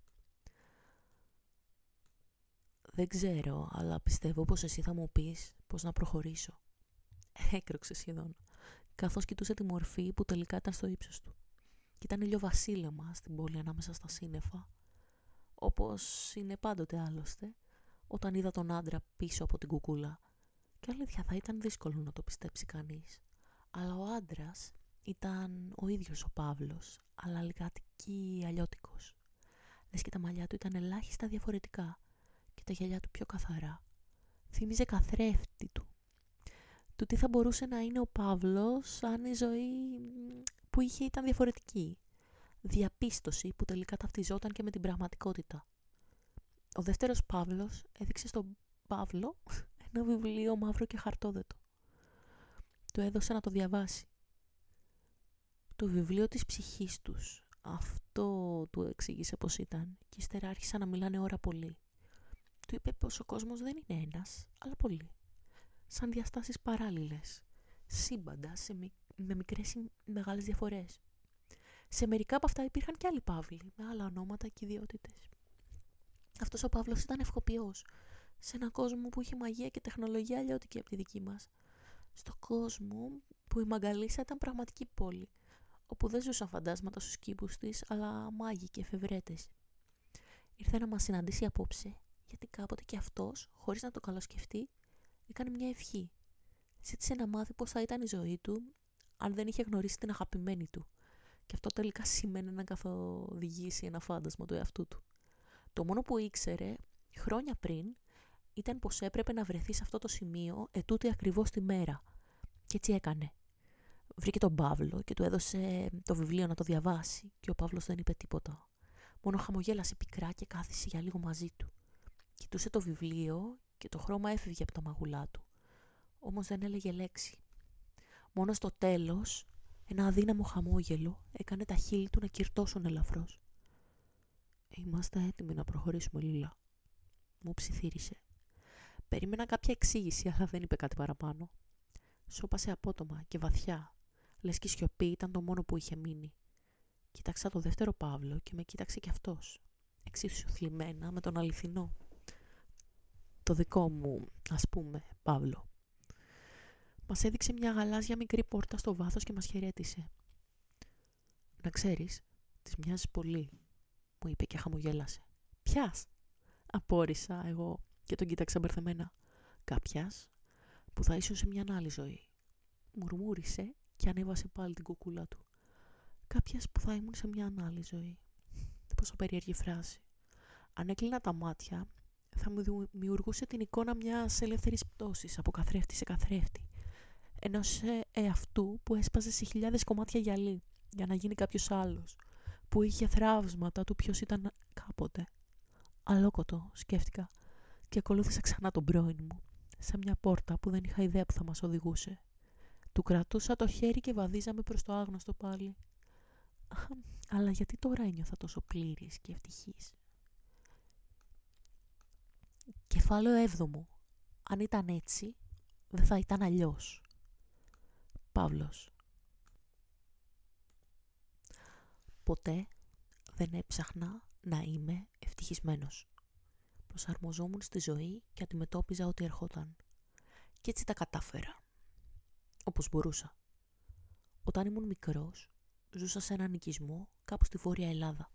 Δεν ξέρω, αλλά πιστεύω πως εσύ θα μου πεις πως να προχωρήσω. Έκροξε σχεδόν, καθώς κοιτούσε τη μορφή που τελικά ήταν στο ύψος του. Και ήταν ηλιοβασίλεμα στην πόλη ανάμεσα στα σύννεφα, όπως είναι πάντοτε άλλωστε, όταν είδα τον άντρα πίσω από την κουκούλα. Και αλήθεια θα ήταν δύσκολο να το πιστέψει κανείς. Αλλά ο άντρας ήταν ο ίδιος ο Παύλος, αλλά λιγατική αλλιώτικος. Λες και τα μαλλιά του ήταν ελάχιστα διαφορετικά και τα γυαλιά του πιο καθαρά. Θύμιζε καθρέφτη του. Του τι θα μπορούσε να είναι ο Παύλος αν η ζωή που είχε ήταν διαφορετική. Διαπίστωση που τελικά ταυτιζόταν και με την πραγματικότητα. Ο δεύτερος Παύλος έδειξε στον Παύλο ένα βιβλίο μαύρο και χαρτόδετο. Του έδωσε να το διαβάσει. Το βιβλίο της ψυχής τους. Αυτό του εξήγησε πως ήταν και ύστερα άρχισαν να μιλάνε ώρα πολύ. Του είπε πως ο κόσμος δεν είναι ένας, αλλά πολύ. Σαν διαστάσεις παράλληλες. Σύμπαντα σε με μικρές ή μεγάλες διαφορές. Σε μερικά από αυτά υπήρχαν και άλλοι Παύλοι, με άλλα ονόματα και ιδιότητες. Αυτός ο Παύλος ήταν ευκοπιός, σε έναν κόσμο που είχε μαγεία και τεχνολογία αλλιώτικη από τη δική μας. Στο κόσμο που η Μαγκαλίσα ήταν πραγματική πόλη, όπου δεν ζούσαν φαντάσματα στους κήπους της, αλλά μάγοι και εφευρέτες. Ήρθε να μας συναντήσει απόψε, γιατί κάποτε και αυτός, χωρίς να το καλοσκεφτεί, έκανε μια ευχή. Ζήτησε να μάθει πώς θα ήταν η ζωή του, αν δεν είχε γνωρίσει την αγαπημένη του. Και αυτό τελικά σημαίνει να καθοδηγήσει ένα φάντασμα του εαυτού του. Το μόνο που ήξερε χρόνια πριν ήταν πως έπρεπε να βρεθεί σε αυτό το σημείο ετούτη ακριβώς τη μέρα. Και έτσι έκανε. Βρήκε τον Παύλο και του έδωσε το βιβλίο να το διαβάσει και ο Παύλος δεν είπε τίποτα. Μόνο χαμογέλασε πικρά και κάθισε για λίγο μαζί του. Κοιτούσε το βιβλίο και το χρώμα έφευγε από τα μαγουλά του. Όμως δεν έλεγε λέξη. Μόνο στο τέλος ένα αδύναμο χαμόγελο έκανε τα χείλη του να κυρτώσουν ελαφρώς. Είμαστε έτοιμοι να προχωρήσουμε, Λίλα. Μου ψιθύρισε. Περίμενα κάποια εξήγηση, αλλά δεν είπε κάτι παραπάνω. Σώπασε απότομα και βαθιά, λες και η σιωπή ήταν το μόνο που είχε μείνει. Κοίταξα το δεύτερο Παύλο και με κοίταξε κι αυτός, εξίσου θλιμμένα με τον αληθινό. Το δικό μου, ας πούμε, Παύλο. Μας έδειξε μια γαλάζια μικρή πόρτα στο βάθος και μας χαιρέτησε. «Να ξέρεις, της μοιάζεις πολύ», μου είπε και χαμογέλασε. «Ποιας» απόρρισα εγώ και τον κοίταξα μπερθεμένα. «Κάποιας που θα ήσουν σε μια άλλη ζωή». Μουρμούρισε και ανέβασε πάλι την κουκούλα του. «Κάποιας που θα ήμουν σε μια άλλη ζωή». Πόσο περίεργη φράση. Αν έκλεινα τα μάτια, θα μου δημιουργούσε την εικόνα μιας ελεύθερης πτώσης από καθρέφτη σε καθρέφτη ενός ε, εαυτού που έσπαζε σε χιλιάδες κομμάτια γυαλί για να γίνει κάποιος άλλος, που είχε θράψματα του ποιος ήταν κάποτε. Αλόκοτο, σκέφτηκα, και ακολούθησα ξανά τον πρώην μου, σε μια πόρτα που δεν είχα ιδέα που θα μας οδηγούσε. Του κρατούσα το χέρι και βαδίζαμε προς το άγνωστο πάλι. Αλλά γιατί τώρα ένιωθα τόσο πλήρης και ευτυχής; Κεφάλαιο έβδομο. Αν ήταν έτσι, δεν θα ήταν αλλιώς. Παύλος Ποτέ δεν έψαχνα να είμαι ευτυχισμένος. Προσαρμοζόμουν στη ζωή και αντιμετώπιζα ό,τι ερχόταν. Και έτσι τα κατάφερα. Όπως μπορούσα. Όταν ήμουν μικρός, ζούσα σε έναν οικισμό κάπου στη Βόρεια Ελλάδα.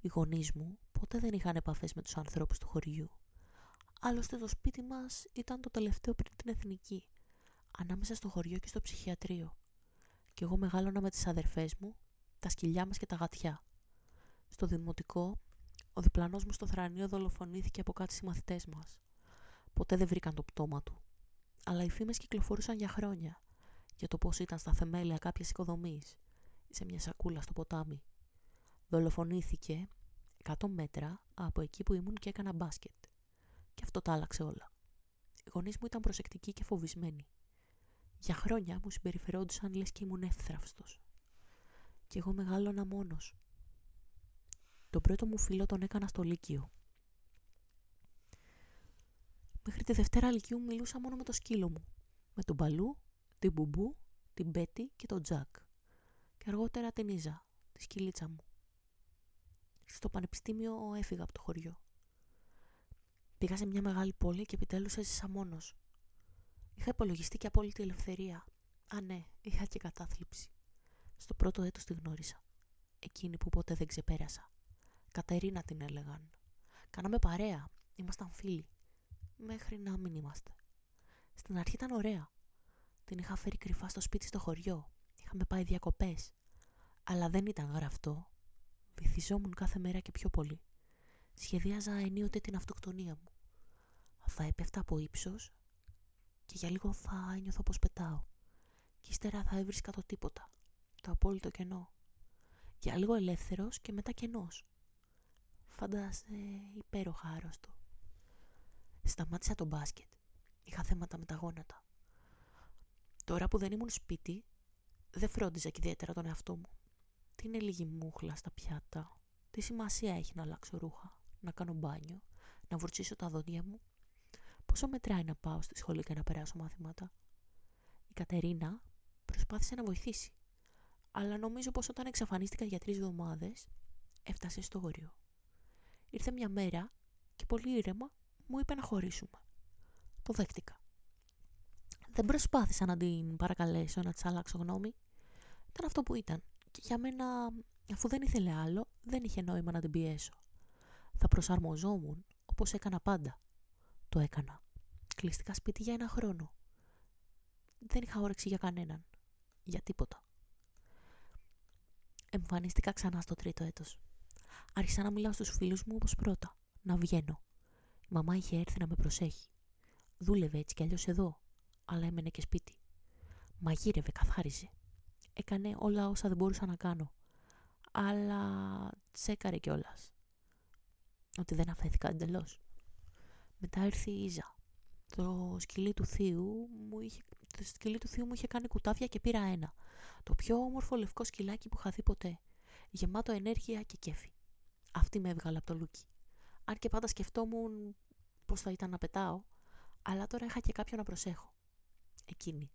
Οι γονείς μου ποτέ δεν είχαν επαφές με τους ανθρώπους του χωριού. Άλλωστε το σπίτι μας ήταν το τελευταίο πριν την εθνική ανάμεσα στο χωριό και στο ψυχιατρίο. Και εγώ μεγάλωνα με τις αδερφές μου, τα σκυλιά μας και τα γατιά. Στο δημοτικό, ο διπλανός μου στο θρανείο δολοφονήθηκε από κάτι συμμαθητές μας. Ποτέ δεν βρήκαν το πτώμα του. Αλλά οι φήμες κυκλοφορούσαν για χρόνια για το πώς ήταν στα θεμέλια κάποιες οικοδομής. σε μια σακούλα στο ποτάμι. Δολοφονήθηκε 100 μέτρα από εκεί που ήμουν και έκανα μπάσκετ. Και αυτό τα άλλαξε όλα. Οι γονείς μου ήταν προσεκτικοί και φοβισμένοι. Για χρόνια μου συμπεριφερόντουσαν λες και ήμουν εύθραυστος. Και εγώ μεγάλωνα μόνος. Το πρώτο μου φίλο τον έκανα στο Λύκειο. Μέχρι τη Δευτέρα Λυκείου μιλούσα μόνο με το σκύλο μου. Με τον Παλού, την Μπουμπού, την Μπέτη και τον Τζακ. Και αργότερα την Ίζα, τη σκυλίτσα μου. Στο πανεπιστήμιο έφυγα από το χωριό. Πήγα σε μια μεγάλη πόλη και επιτέλους έζησα μόνος. Είχα υπολογιστεί και απόλυτη ελευθερία. Α, ναι, είχα και κατάθλιψη. Στο πρώτο έτος τη γνώρισα. Εκείνη που ποτέ δεν ξεπέρασα. Κατερίνα την έλεγαν. Κάναμε παρέα. Ήμασταν φίλοι. Μέχρι να μην είμαστε. Στην αρχή ήταν ωραία. Την είχα φέρει κρυφά στο σπίτι στο χωριό. Είχαμε πάει διακοπές. Αλλά δεν ήταν γραφτό. Βυθιζόμουν κάθε μέρα και πιο πολύ. Σχεδίαζα ενίοτε την αυτοκτονία μου. Θα έπεφτα από ύψος και για λίγο θα ένιωθω πως πετάω. Και ύστερα θα έβρισκα το τίποτα. Το απόλυτο κενό. Για λίγο ελεύθερος και μετά κενός. Φαντάζε υπέροχα άρρωστο. Σταμάτησα το μπάσκετ. Είχα θέματα με τα γόνατα. Τώρα που δεν ήμουν σπίτι, δεν φρόντιζα και ιδιαίτερα τον εαυτό μου. Τι είναι λίγη μούχλα στα πιάτα. Τι σημασία έχει να αλλάξω ρούχα, να κάνω μπάνιο, να βουρτσίσω τα δόντια μου. Πόσο μετράει να πάω στη σχολή και να περάσω μαθήματα; Η Κατερίνα προσπάθησε να βοηθήσει. Αλλά νομίζω πως όταν εξαφανίστηκα για τρεις εβδομάδες, έφτασε στο όριο. Ήρθε μια μέρα και πολύ ήρεμα μου είπε να χωρίσουμε. Το δέχτηκα. Δεν προσπάθησα να την παρακαλέσω να της αλλάξω γνώμη. Ήταν αυτό που ήταν. Και για μένα, αφού δεν ήθελε άλλο, δεν είχε νόημα να την πιέσω. Θα προσαρμοζόμουν όπως έκανα πάντα. Το έκανα. Κλειστικά σπίτι για ένα χρόνο. Δεν είχα όρεξη για κανέναν. Για τίποτα. Εμφανίστηκα ξανά στο τρίτο έτος. Άρχισα να μιλάω στους φίλους μου όπως πρώτα. Να βγαίνω. Η μαμά είχε έρθει να με προσέχει. Δούλευε έτσι κι αλλιώς εδώ, αλλά έμενε και σπίτι. Μαγείρευε, καθάριζε. Έκανε όλα όσα δεν μπορούσα να κάνω. Αλλά τσέκαρε κιόλας. Ότι δεν αφέθηκα εντελώς. Μετά ήρθε η Ίζα. Το σκυλί του θείου μου είχε, το σκυλί του θείου μου είχε κάνει κουτάβια και πήρα ένα. Το πιο όμορφο λευκό σκυλάκι που είχα δει ποτέ. Γεμάτο ενέργεια και κέφι. Αυτή με έβγαλε από το λούκι. Αν και πάντα σκεφτόμουν πώς θα ήταν να πετάω, αλλά τώρα είχα και κάποιον να προσέχω. Εκείνη.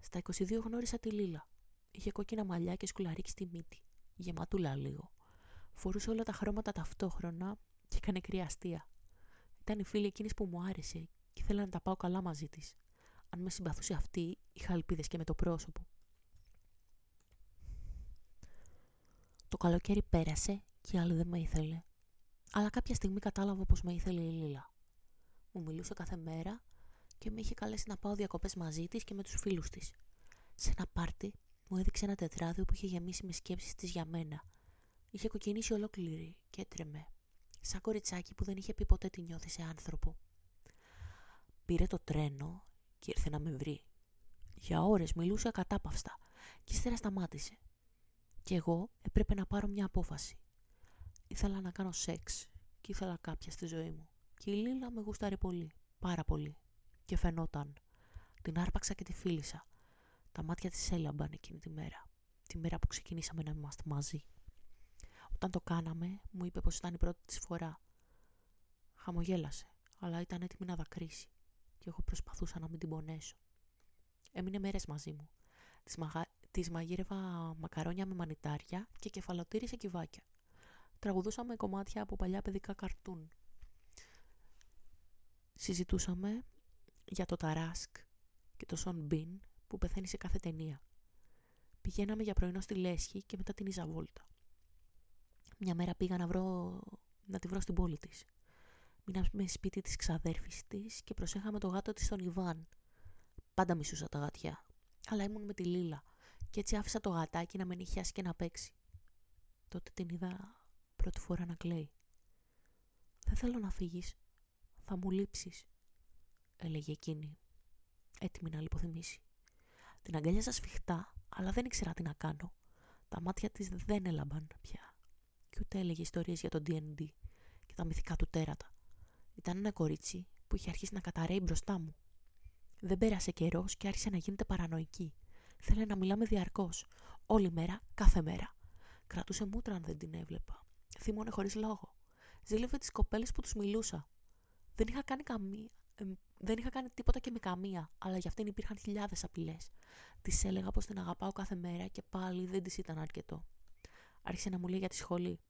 Στα 22 γνώρισα τη Λίλα. Είχε κόκκινα μαλλιά και σκουλαρίκι στη μύτη. Γεματούλα λίγο. Φορούσε όλα τα χρώματα ταυτόχρονα και έκανε κρύα αστεία. Ήταν η φίλη εκείνης που μου άρεσε και ήθελα να τα πάω καλά μαζί της. Αν με συμπαθούσε αυτή, είχα ελπίδες και με το πρόσωπο. Το καλοκαίρι πέρασε και άλλη δεν με ήθελε. Αλλά κάποια στιγμή κατάλαβα πως με ήθελε η Λίλα. Μου μιλούσε κάθε μέρα και με είχε καλέσει να πάω διακοπές μαζί της και με τους φίλους της. Σε ένα πάρτι μου έδειξε ένα τετράδιο που είχε γεμίσει με σκέψεις της για μένα. Είχε κοκκινήσει ολόκληρη και έτρεμε. Σαν κοριτσάκι που δεν είχε πει ποτέ τι νιώθεις σε άνθρωπο. Πήρε το τρένο και ήρθε να με βρει. Για ώρες μιλούσε ακατάπαυστα και ύστερα σταμάτησε. Και εγώ έπρεπε να πάρω μια απόφαση. Ήθελα να κάνω σεξ και ήθελα κάποια στη ζωή μου. Και η Λίλα με γούσταρε πολύ, πάρα πολύ. Και φαινόταν. Την άρπαξα και τη φίλησα. Τα μάτια της έλαμπαν εκείνη τη μέρα. Τη μέρα που ξεκινήσαμε να είμαστε μαζί. Όταν το κάναμε, μου είπε πως ήταν η πρώτη της φορά. Χαμογέλασε, αλλά ήταν έτοιμη να δακρύσει. Και εγώ προσπαθούσα να μην την πονέσω. Έμεινε μέρες μαζί μου. Της, μαγα... της μαγείρευα μακαρόνια με μανιτάρια και κεφαλοτήρι σε κυβάκια τραγουδούσαμε κομμάτια από παλιά παιδικά καρτούν. Συζητούσαμε για το Ταράσκ και το Σον Μπιν που πεθαίνει σε κάθε ταινία. Πηγαίναμε για πρωινό στη Λέσχη και μετά την Ιζαβόλτα. Μια μέρα πήγα να, βρω, να τη βρω στην πόλη της. Μείναμε σπίτι της ξαδέρφης της και προσέχαμε το γάτο της στον Ιβάν. Πάντα μισούσα τα γατιά. Αλλά ήμουν με τη Λίλα και έτσι άφησα το γατάκι να με νυχιάσει και να παίξει. Τότε την είδα πρώτη φορά να κλαίει. «Δεν θέλω να φύγεις. Θα μου λείψεις», έλεγε εκείνη, έτοιμη να λιποθυμήσει. Την αγκάλιαζα σφιχτά, αλλά δεν ήξερα τι να κάνω. Τα μάτια της δεν έλαμπαν πια και ούτε έλεγε ιστορίες για τον D&D και τα μυθικά του τέρατα. Ήταν ένα κορίτσι που είχε αρχίσει να καταραίει μπροστά μου. Δεν πέρασε καιρός και άρχισε να γίνεται παρανοϊκή. Θέλε να μιλάμε διαρκώς. Όλη μέρα, κάθε μέρα. Κρατούσε μούτρα αν δεν την έβλεπα. Θύμωνε χωρίς λόγο. Ζήλευε τις κοπέλες που τους μιλούσα. Δεν είχα κάνει καμία. δεν είχα κάνει τίποτα και με καμία, αλλά για αυτήν υπήρχαν χιλιάδες απειλές. Τη έλεγα πως την αγαπάω κάθε μέρα και πάλι δεν της ήταν αρκετό. Άρχισε να μου λέει για τη σχολή,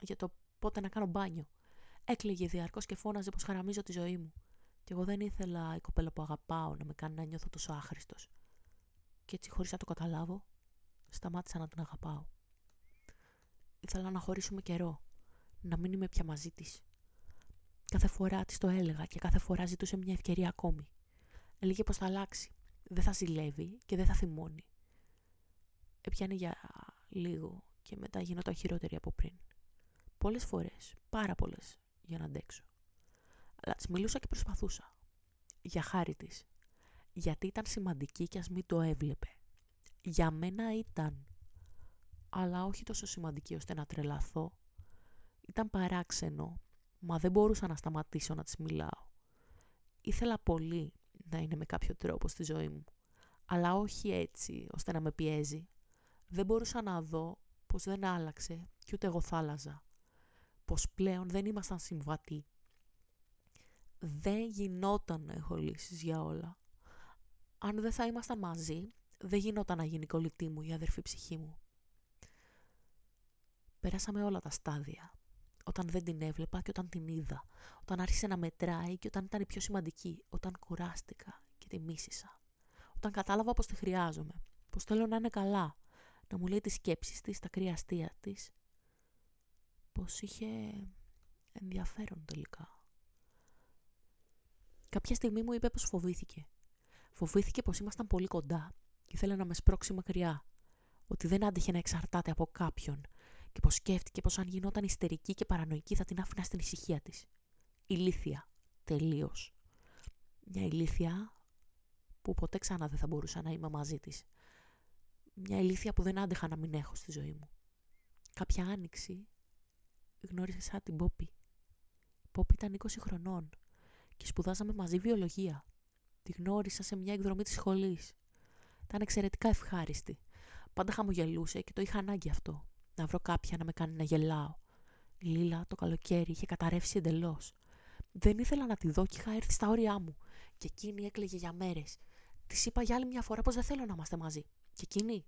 για το πότε να κάνω μπάνιο. Έκλαιγε διαρκώς και φώναζε πως χαραμίζω τη ζωή μου. Και εγώ δεν ήθελα η κοπέλα που αγαπάω να με κάνει να νιώθω τόσο άχρηστος. Και έτσι, χωρίς να το καταλάβω, σταμάτησα να την αγαπάω. Ήθελα να χωρίσουμε καιρό, να μην είμαι πια μαζί της. Κάθε φορά της το έλεγα και κάθε φορά ζητούσε μια ευκαιρία ακόμη. Έλεγε πως θα αλλάξει. Δεν θα ζηλεύει και δεν θα θυμώνει. Έπιανε για λίγο και μετά γινόταν χειρότερη από πριν. Πολλές φορές, πάρα πολλές, για να αντέξω. Αλλά της μιλούσα και προσπαθούσα. Για χάρη της. Γιατί ήταν σημαντική και ας μην το έβλεπε. Για μένα ήταν. Αλλά όχι τόσο σημαντική ώστε να τρελαθώ. Ήταν παράξενο, μα δεν μπορούσα να σταματήσω να της μιλάω. Ήθελα πολύ να είναι με κάποιο τρόπο στη ζωή μου. Αλλά όχι έτσι, ώστε να με πιέζει. Δεν μπορούσα να δω πως δεν άλλαξε και ούτε εγώ θα άλλαζα. Πως πλέον δεν ήμασταν συμβατοί δεν γινόταν να έχω λύσεις για όλα. Αν δεν θα ήμασταν μαζί, δεν γινόταν να γίνει κολλητή μου η αδερφή ψυχή μου. Πέρασαμε όλα τα στάδια. Όταν δεν την έβλεπα και όταν την είδα. Όταν άρχισε να μετράει και όταν ήταν η πιο σημαντική. Όταν κουράστηκα και τη μίσησα. Όταν κατάλαβα πως τη χρειάζομαι. Πως θέλω να είναι καλά. Να μου λέει τις σκέψεις της, τα κρύα αστεία της. Πως είχε ενδιαφέρον τελικά. Κάποια στιγμή μου είπε πως φοβήθηκε. Φοβήθηκε πως ήμασταν πολύ κοντά και ήθελε να με σπρώξει μακριά. Ότι δεν άντεχε να εξαρτάται από κάποιον και πως σκέφτηκε πως αν γινόταν ιστερική και παρανοϊκή θα την άφηνα στην ησυχία της. Ηλίθια. Τελείως. Μια ηλίθια που ποτέ ξανά δεν θα μπορούσα να είμαι μαζί της. Μια ηλίθια που δεν άντεχα να μην έχω στη ζωή μου. Κάποια άνοιξη γνώρισα την Πόπη. Η Πόπη ήταν 20 χρονών και σπουδάσαμε μαζί βιολογία. Τη γνώρισα σε μια εκδρομή της σχολής. Ήταν εξαιρετικά ευχάριστη. Πάντα χαμογελούσε και το είχα ανάγκη αυτό. Να βρω κάποια να με κάνει να γελάω. Η Λίλα το καλοκαίρι είχε καταρρεύσει εντελώς. Δεν ήθελα να τη δω και είχα έρθει στα όρια μου. Και εκείνη έκλαιγε για μέρες. Της είπα για άλλη μια φορά πως δεν θέλω να είμαστε μαζί. Και εκείνη;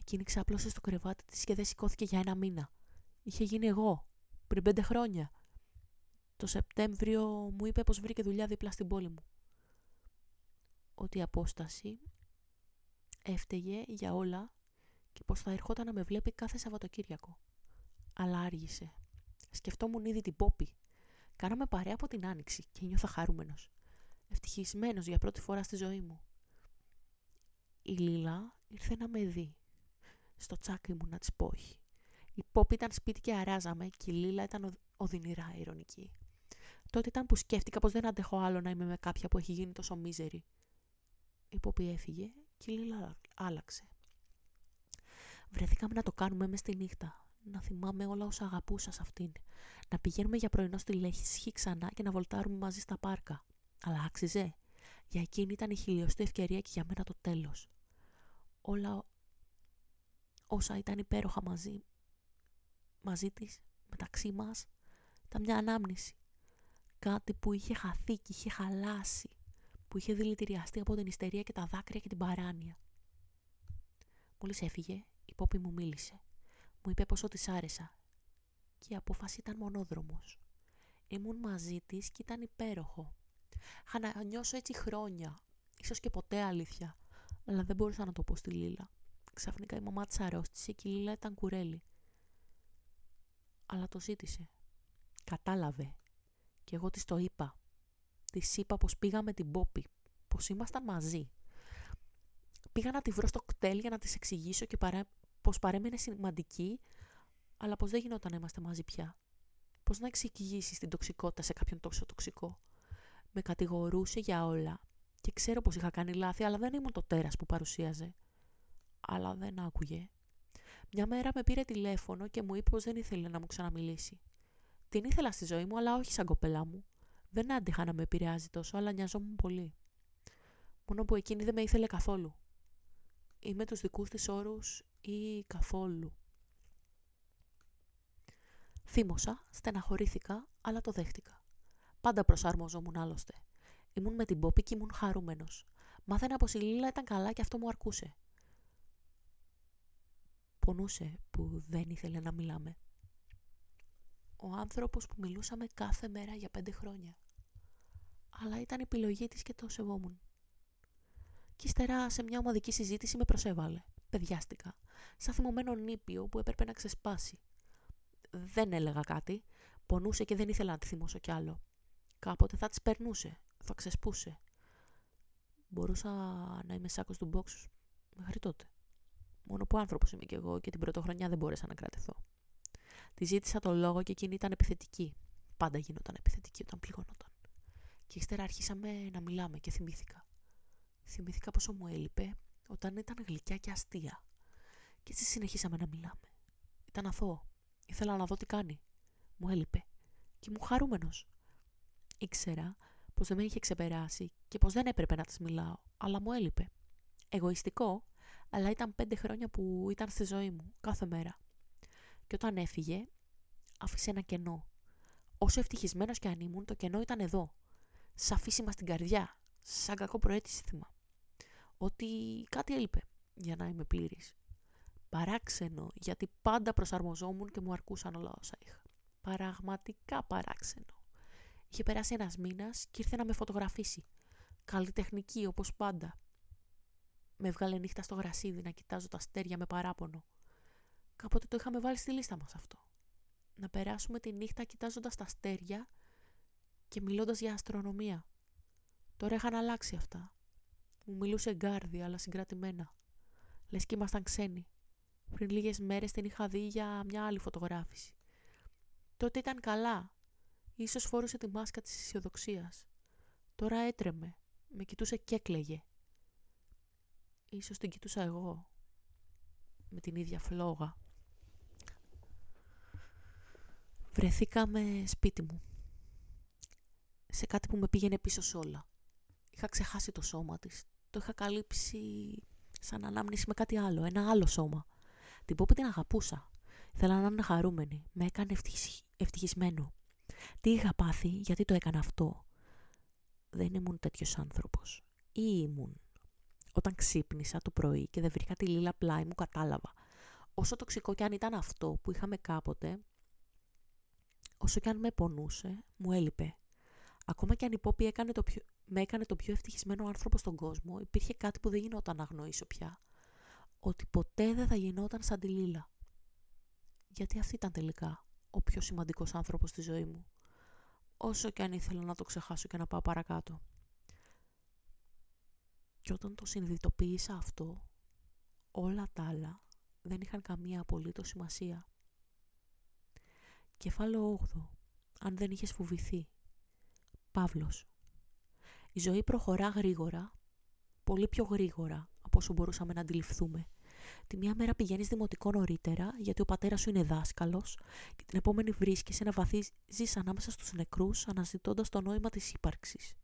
Εκείνη ξάπλωσε στο κρεβάτι της και δεν σηκώθηκε για ένα μήνα. Είχε γίνει εγώ. Πριν πέντε χρόνια. Το Σεπτέμβριο μου είπε πως βρήκε δουλειά δίπλα στην πόλη μου. Ότι η απόσταση έφταιγε για όλα και πως θα ερχόταν να με βλέπει κάθε Σαββατοκύριακο. Αλλά άργησε. Σκεφτόμουν ήδη την Πόπη. Κάναμε παρέα από την Άνοιξη και νιώθα χαρούμενος. Ευτυχισμένος για πρώτη φορά στη ζωή μου. Η Λίλα ήρθε να με δει. Στο τσάκι μου να της πω Η Πόπη ήταν σπίτι και αράζαμε και η Λίλα ήταν οδυνηρά ηρωνική. Τότε ήταν που σκέφτηκα πως δεν αντέχω άλλο να είμαι με κάποια που έχει γίνει τόσο μίζερη. Η Πόπη έφυγε και η Λίλα άλλαξε. Βρεθήκαμε να το κάνουμε μες στη νύχτα. Να θυμάμαι όλα όσα αγαπούσα σε αυτήν. Να πηγαίνουμε για πρωινό στη Λέχη ξανά και να βολτάρουμε μαζί στα πάρκα. Αλλά άξιζε. Για εκείνη ήταν η χιλιοστή ευκαιρία και για μένα το τέλος. Όλα όσα ήταν υπέροχα μαζί, μαζί της, μεταξύ μας, ήταν μια ανάμνηση κάτι που είχε χαθεί και είχε χαλάσει, που είχε δηλητηριαστεί από την ιστερία και τα δάκρυα και την παράνοια. Μόλις έφυγε, η Πόπη μου μίλησε. Μου είπε πόσο τη άρεσα. Και η απόφαση ήταν μονόδρομος. Ήμουν μαζί της και ήταν υπέροχο. Είχα να νιώσω έτσι χρόνια, ίσως και ποτέ αλήθεια, αλλά δεν μπορούσα να το πω στη Λίλα. Ξαφνικά η μαμά της αρρώστησε και η Λίλα ήταν κουρέλι. Αλλά το ζήτησε. Κατάλαβε και εγώ της το είπα. Της είπα πως πήγαμε την Πόπη, πως ήμασταν μαζί. Πήγα να τη βρω στο κτέλ για να της εξηγήσω και παρέ... πως παρέμενε σημαντική, αλλά πως δεν γινόταν να είμαστε μαζί πια. Πως να εξηγήσεις την τοξικότητα σε κάποιον τόσο τοξικό. Με κατηγορούσε για όλα και ξέρω πως είχα κάνει λάθη, αλλά δεν ήμουν το τέρας που παρουσίαζε. Αλλά δεν άκουγε. Μια μέρα με πήρε τηλέφωνο και μου είπε πως δεν ήθελε να μου ξαναμιλήσει. Την ήθελα στη ζωή μου, αλλά όχι σαν κοπέλα μου. Δεν άντυχα να με επηρεάζει τόσο, αλλά νοιαζόμουν πολύ. Μόνο που εκείνη δεν με ήθελε καθόλου. Είμαι τους δικούς της όρους ή καθόλου. Θύμωσα, στεναχωρήθηκα, αλλά το δέχτηκα. Πάντα προσαρμοζόμουν άλλωστε. Ήμουν με την Πόπη και ήμουν χαρούμενος. Μάθαινα πως η Λίλα ήταν καλά και αυτό μου αρκούσε. Πονούσε που δεν ήθελε να μιλάμε. Ο άνθρωπος που μιλούσαμε κάθε μέρα για πέντε χρόνια. Αλλά ήταν επιλογή της και το σεβόμουν. Κι ύστερα σε μια ομαδική συζήτηση με προσέβαλε. Παιδιάστηκα. Σαν θυμωμένο νήπιο που έπρεπε να ξεσπάσει. Δεν έλεγα κάτι. Πονούσε και δεν ήθελα να τη θυμώσω κι άλλο. Κάποτε θα τις περνούσε. Θα ξεσπούσε. Μπορούσα να είμαι σάκος του μπόξου μέχρι τότε. Μόνο που άνθρωπος είμαι κι εγώ και την πρωτοχρονιά δεν μπόρεσα να κρατηθώ. Τη ζήτησα το λόγο και εκείνη ήταν επιθετική. Πάντα γινόταν επιθετική όταν πληγωνόταν. Και ύστερα αρχίσαμε να μιλάμε και θυμήθηκα. Θυμήθηκα πόσο μου έλειπε όταν ήταν γλυκιά και αστεία. Και έτσι συνεχίσαμε να μιλάμε. Ήταν αθώο. Ήθελα να δω τι κάνει. Μου έλειπε. Και μου χαρούμενος. Ήξερα πως δεν με είχε ξεπεράσει και πως δεν έπρεπε να της μιλάω, αλλά μου έλειπε. Εγωιστικό, αλλά ήταν πέντε χρόνια που ήταν στη ζωή μου, κάθε μέρα. Και όταν έφυγε, άφησε ένα κενό. Όσο ευτυχισμένος και αν ήμουν, το κενό ήταν εδώ. Σαν αφήσιμα στην καρδιά, σαν κακό προέτησμα. Ότι κάτι έλειπε για να είμαι πλήρης. Παράξενο, γιατί πάντα προσαρμοζόμουν και μου αρκούσαν όλα όσα είχα. Παραγματικά παράξενο. Είχε περάσει ένας μήνας και ήρθε να με φωτογραφίσει. Καλλιτεχνική όπως πάντα. Με έβγαλε νύχτα στο γρασίδι να κοιτάζω τα αστέρια με παράπονο. Κάποτε το είχαμε βάλει στη λίστα μας αυτό. Να περάσουμε τη νύχτα κοιτάζοντας τα αστέρια και μιλώντας για αστρονομία. Τώρα είχαν αλλάξει αυτά. Μου μιλούσε γκάρδι αλλά συγκρατημένα. Λες και ήμασταν ξένοι. Πριν λίγες μέρες την είχα δει για μια άλλη φωτογράφηση. Τότε ήταν καλά. Ίσως φόρουσε τη μάσκα της αισιοδοξίας. Τώρα έτρεμε. Με κοιτούσε και έκλαιγε. Ίσως την κοιτούσα εγώ. Με την ίδια φλόγα. Βρεθήκαμε σπίτι μου. Σε κάτι που με πήγαινε πίσω σ' όλα. Είχα ξεχάσει το σώμα της. Το είχα καλύψει σαν ανάμνηση με κάτι άλλο. Ένα άλλο σώμα. Την πω που την αγαπούσα. Ήθελα να είναι χαρούμενη. Με έκανε ευτυχισμένο. Τι είχα πάθει, γιατί το έκανα αυτό. Δεν ήμουν τέτοιος άνθρωπος. Ή ήμουν. Όταν ξύπνησα το πρωί και δεν βρήκα τη λίλα πλάι μου, κατάλαβα. Όσο τοξικό κι αν ήταν αυτό που είχαμε κάποτε, όσο κι αν με πονούσε, μου έλειπε. Ακόμα κι αν η Πόπη έκανε το πιο, με έκανε το πιο ευτυχισμένο άνθρωπο στον κόσμο, υπήρχε κάτι που δεν γινόταν να αγνοήσω πια. Ότι ποτέ δεν θα γινόταν σαν τη Λίλα. Γιατί αυτή ήταν τελικά ο πιο σημαντικός άνθρωπος στη ζωή μου. Όσο κι αν ήθελα να το ξεχάσω και να πάω παρακάτω. Και όταν το συνειδητοποίησα αυτό, όλα τα άλλα δεν είχαν καμία απολύτως σημασία. Κεφάλαιο 8. Αν δεν είχες φοβηθεί. Παύλος. Η ζωή προχωρά γρήγορα, πολύ πιο γρήγορα από όσο μπορούσαμε να αντιληφθούμε. Τη μία μέρα πηγαίνεις δημοτικό νωρίτερα, γιατί ο πατέρας σου είναι δάσκαλος, και την επόμενη βρίσκεσαι να βαθίζεις ανάμεσα στους νεκρούς, αναζητώντας το νόημα της ύπαρξης.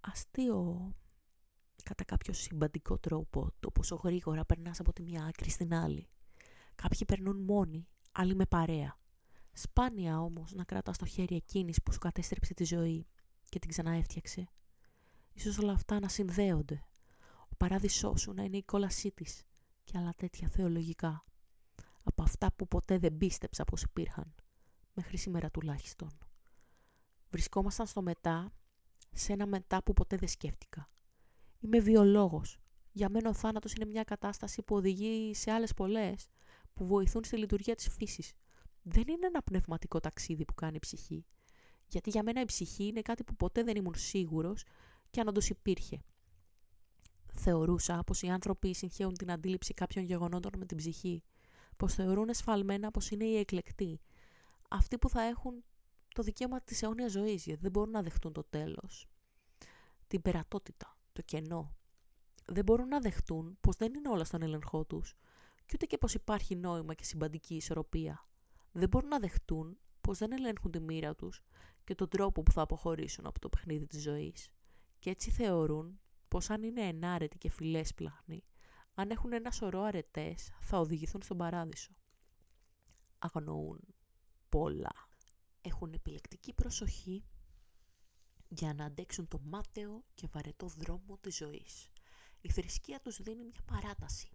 Αστείο κατά κάποιο συμπαντικό τρόπο το πόσο γρήγορα περνάς από τη μία άκρη στην άλλη. Κάποιοι περνούν μόνοι, άλλοι με παρέα. Σπάνια όμως να κρατάς το χέρι εκείνης που σου κατέστρεψε τη ζωή και την ξαναέφτιαξε. Ίσως όλα αυτά να συνδέονται. Ο παράδεισός σου να είναι η κόλασή της και άλλα τέτοια θεολογικά. Από αυτά που ποτέ δεν πίστεψα πως υπήρχαν. Μέχρι σήμερα τουλάχιστον. Βρισκόμασταν στο μετά, σε ένα μετά που ποτέ δεν σκέφτηκα. Είμαι βιολόγος. Για μένα ο θάνατος είναι μια κατάσταση που οδηγεί σε άλλες πολλές που βοηθούν στη λειτουργία της φύσης. Δεν είναι ένα πνευματικό ταξίδι που κάνει η ψυχή. Γιατί για μένα η ψυχή είναι κάτι που ποτέ δεν ήμουν σίγουρος και αν όντως υπήρχε. Θεωρούσα πως οι άνθρωποι συγχαίουν την αντίληψη κάποιων γεγονότων με την ψυχή, πως θεωρούν εσφαλμένα πως είναι οι εκλεκτοί, αυτοί που θα έχουν το δικαίωμα της αιώνιας ζωής, γιατί δεν μπορούν να δεχτούν το τέλος, την περατότητα, το κενό. Δεν μπορούν να δεχτούν πως δεν είναι όλα στον έλεγχό τους, και ούτε και πως υπάρχει νόημα και συμπαντική ισορροπία. Δεν μπορούν να δεχτούν πως δεν ελέγχουν τη μοίρα τους και τον τρόπο που θα αποχωρήσουν από το παιχνίδι της ζωής. Και έτσι θεωρούν πως αν είναι ενάρετοι και φιλές πλάχνοι, αν έχουν ένα σωρό αρετές, θα οδηγηθούν στον παράδεισο. Αγνοούν πολλά. Έχουν επιλεκτική προσοχή για να αντέξουν το μάταιο και βαρετό δρόμο της ζωής. Η θρησκεία τους δίνει μια παράταση,